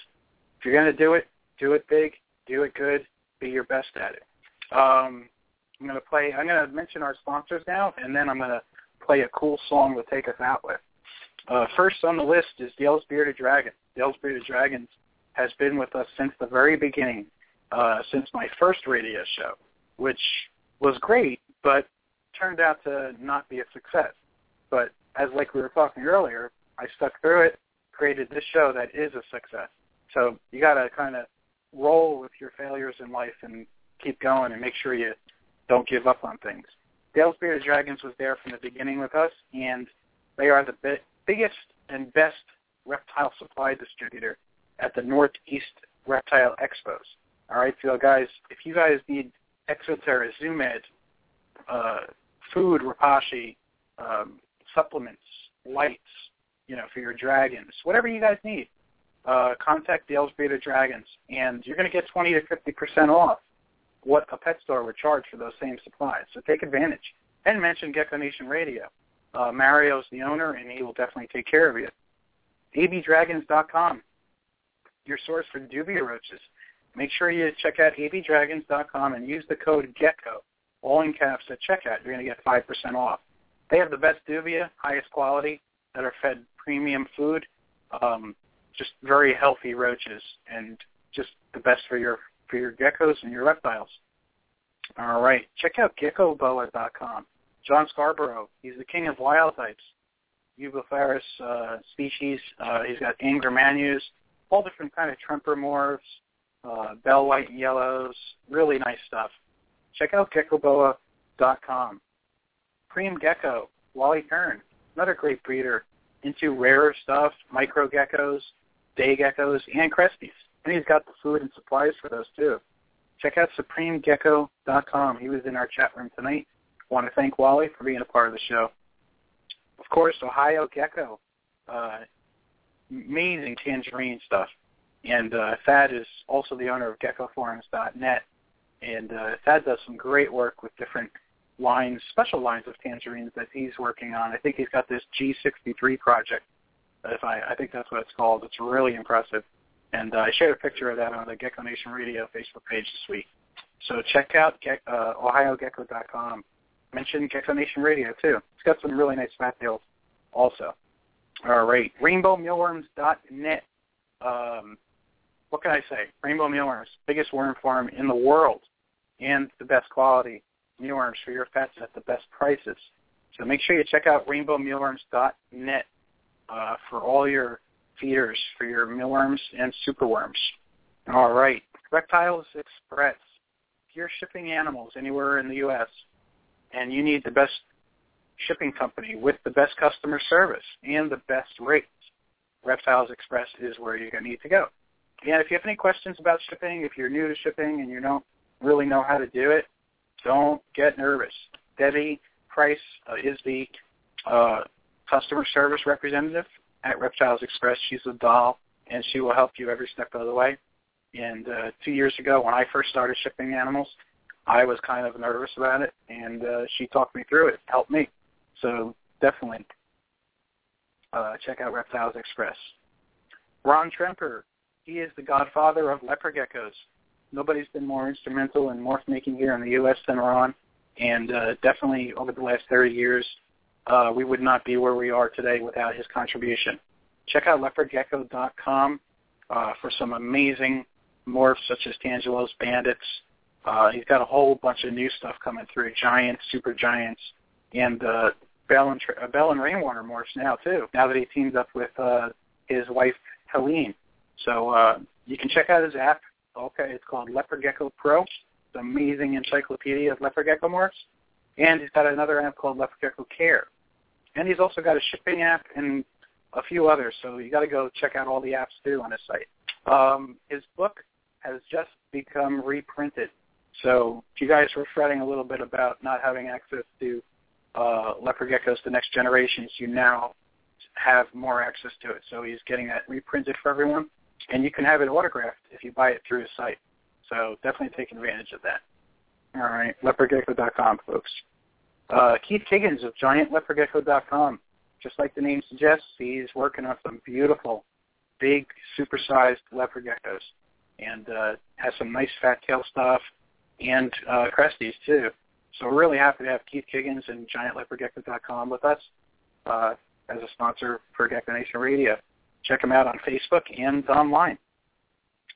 if you're going to do it, do it big, do it good, be your best at it. Um, I'm going to play. I'm going to mention our sponsors now, and then I'm going to play a cool song to take us out with. Uh, first on the list is Dale's Bearded Dragon. Dale's Bearded Dragons has been with us since the very beginning, uh, since my first radio show, which was great, but turned out to not be a success. But as like we were talking earlier, I stuck through it, created this show that is a success. So you got to kind of roll with your failures in life and keep going and make sure you don't give up on things. Dale's Bearded Dragons was there from the beginning with us, and they are the bi- biggest and best reptile supply distributor at the Northeast Reptile Expos. All right, so guys, if you guys need Exo Terra, Zoo Med, uh, food, Repashy, um, supplements, lights, you know, for your dragons, whatever you guys need, uh, contact Dale's Bearded Dragons, and you're going to get 20 to 50% off what a pet store would charge for those same supplies. So take advantage. And mention Gecko Nation Radio. Uh, Mario's the owner, and he will definitely take care of you. abdragons.com, your source for dubia roaches. Make sure you check out abdragons.com and use the code GECKO, all in caps, at checkout. You're going to get 5% off. They have the best dubia, highest quality, that are fed premium food, um, just very healthy roaches, and just the best for your for your geckos and your reptiles. All right, check out geckoboa.com. John Scarborough, he's the king of wild types, Eublepharis uh, species. Uh, he's got angramainyu, all different kind of tremper uh, bell white and yellows, really nice stuff. Check out geckoboa.com. Supreme Gecko, Wally Kern, another great breeder into rarer stuff, micro geckos, day geckos, and cresties. And he's got the food and supplies for those too. Check out supremegecko.com. He was in our chat room tonight. I want to thank Wally for being a part of the show. Of course, Ohio Gecko. Uh, amazing tangerine stuff. And uh, Thad is also the owner of GeckoForums.net. And uh, Thad does some great work with different lines, special lines of tangerines that he's working on. I think he's got this G63 project. If I, I think that's what it's called. It's really impressive. And uh, I shared a picture of that on the Gecko Nation Radio Facebook page this week. So check out Ge- uh, OhioGecko.com. Mention Gecko Nation Radio too. It's got some really nice fat deals also. All right, RainbowMealworms.net. Um, what can I say? Rainbow Mealworms, biggest worm farm in the world, and the best quality mealworms for your pets at the best prices. So make sure you check out RainbowMealworms.net uh, for all your feeders for your mealworms and superworms. All right, Reptiles Express. If you're shipping animals anywhere in the U.S. and you need the best shipping company with the best customer service and the best rates, Reptiles Express is where you're going to need to go. And if you have any questions about shipping, if you're new to shipping and you don't really know how to do it, don't get nervous. Debbie Price uh, is the uh, customer service representative at Reptiles Express. She's a doll, and she will help you every step of the way. And uh, two years ago, when I first started shipping animals, I was kind of nervous about it, and uh, she talked me through it, helped me. So definitely uh, check out Reptiles Express. Ron Tremper, he is the godfather of leopard geckos. Nobody's been more instrumental in morph making here in the U.S. than Ron, and uh, definitely over the last 30 years, uh, we would not be where we are today without his contribution. Check out leopardgecko.com uh, for some amazing morphs such as Tangelos, Bandits. Uh, he's got a whole bunch of new stuff coming through, Giants, Super Giants, and uh, Bell and, uh, Bell and Rainwater morphs now too, now that he teamed up with uh, his wife, Helene. So uh, you can check out his app. Okay, it's called Leopard Gecko Pro. It's an amazing encyclopedia of leopard gecko morphs. And he's got another app called Leopard Gecko Care. And he's also got a shipping app and a few others, so you got to go check out all the apps too on his site. Um, his book has just become reprinted. So if you guys were fretting a little bit about not having access to uh, Leopard Geckos, the next generations, you now have more access to it. So he's getting that reprinted for everyone, and you can have it autographed if you buy it through his site. So definitely take advantage of that. All right, leopardgecko.com, folks. Uh, Keith Kiggins of GiantLeopardGecko.com. Just like the name suggests, he's working on some beautiful, big, supersized leopard geckos, and uh, has some nice fat tail stuff and uh, cresties too. So we're really happy to have Keith Kiggins and GiantLeopardGecko.com with us uh, as a sponsor for Gecko Nation Radio. Check them out on Facebook and online.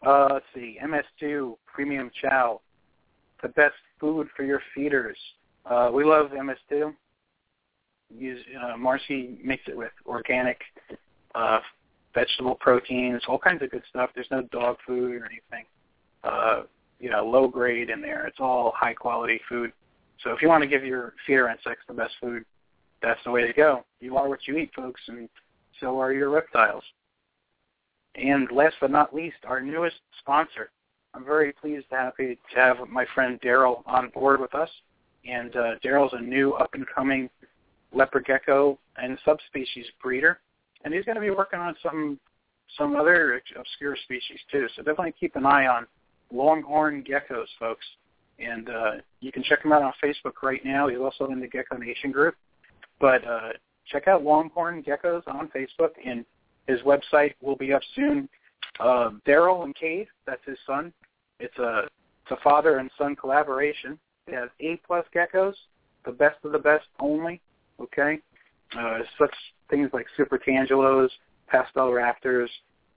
Uh, let's see, MS2 Premium Chow, the best food for your feeders. Uh, we love MS2. Use uh, Marcy makes it with organic uh, vegetable proteins, all kinds of good stuff. There's no dog food or anything, uh, you know, low grade in there. It's all high quality food. So if you want to give your feeder insects the best food, that's the way to go. You are what you eat, folks, and so are your reptiles. And last but not least, our newest sponsor. I'm very pleased and happy to have my friend Daryl on board with us. And uh, Daryl's a new up-and-coming leopard gecko and subspecies breeder, and he's going to be working on some some other obscure species too. So definitely keep an eye on longhorn geckos, folks. And uh, you can check him out on Facebook right now. He's also in the Gecko Nation group. But uh, check out Longhorn Geckos on Facebook, and his website will be up soon. Uh, Daryl and Cade, that's his son. It's a it's a father and son collaboration. It has A plus geckos, the best of the best only. Okay, uh, such things like super tangelos, pastel raptors,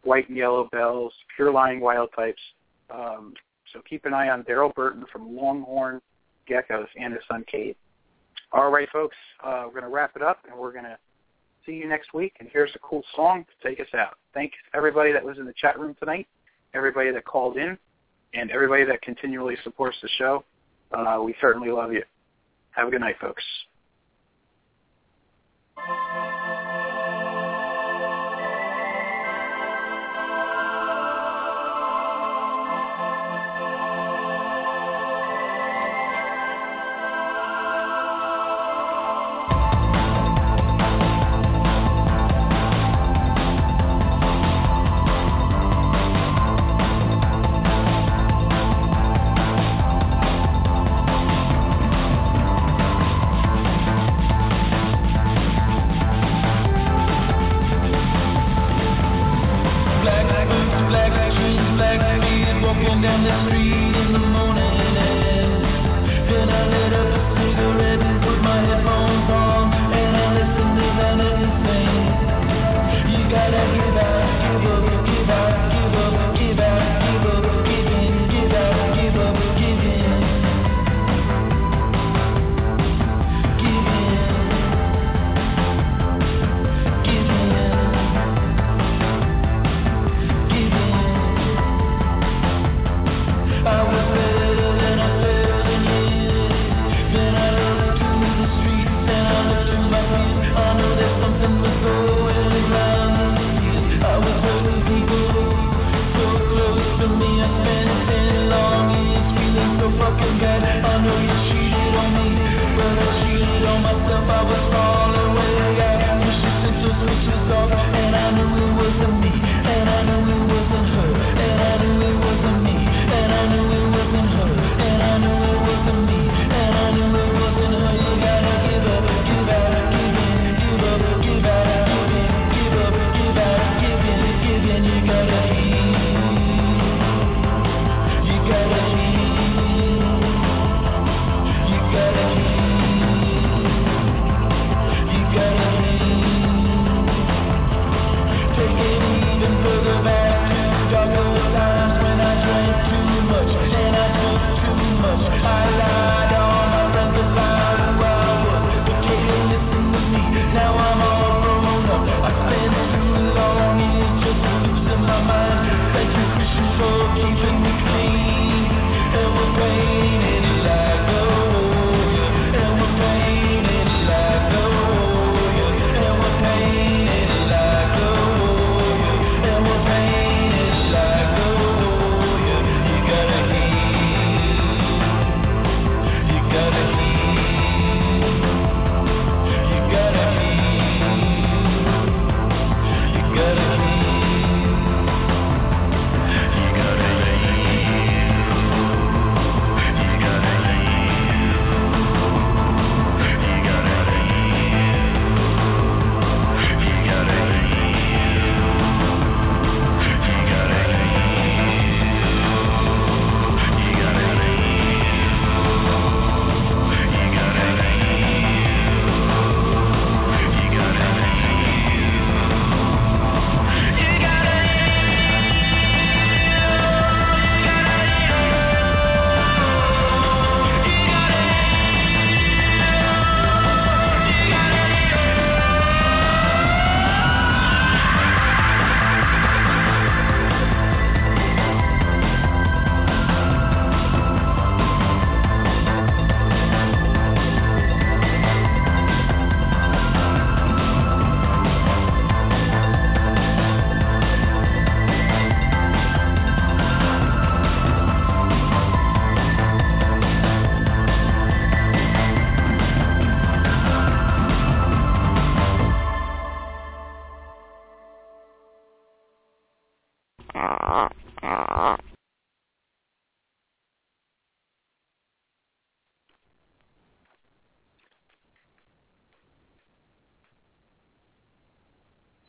white and yellow bells, pure lying wild types. Um, so keep an eye on Daryl Burton from Longhorn Geckos and his son Cade. All right, folks, uh, we're going to wrap it up, and we're going to see you next week. And here's a cool song to take us out. Thanks everybody that was in the chat room tonight, everybody that called in, and everybody that continually supports the show. Uh, we certainly love you. Have a good night, folks.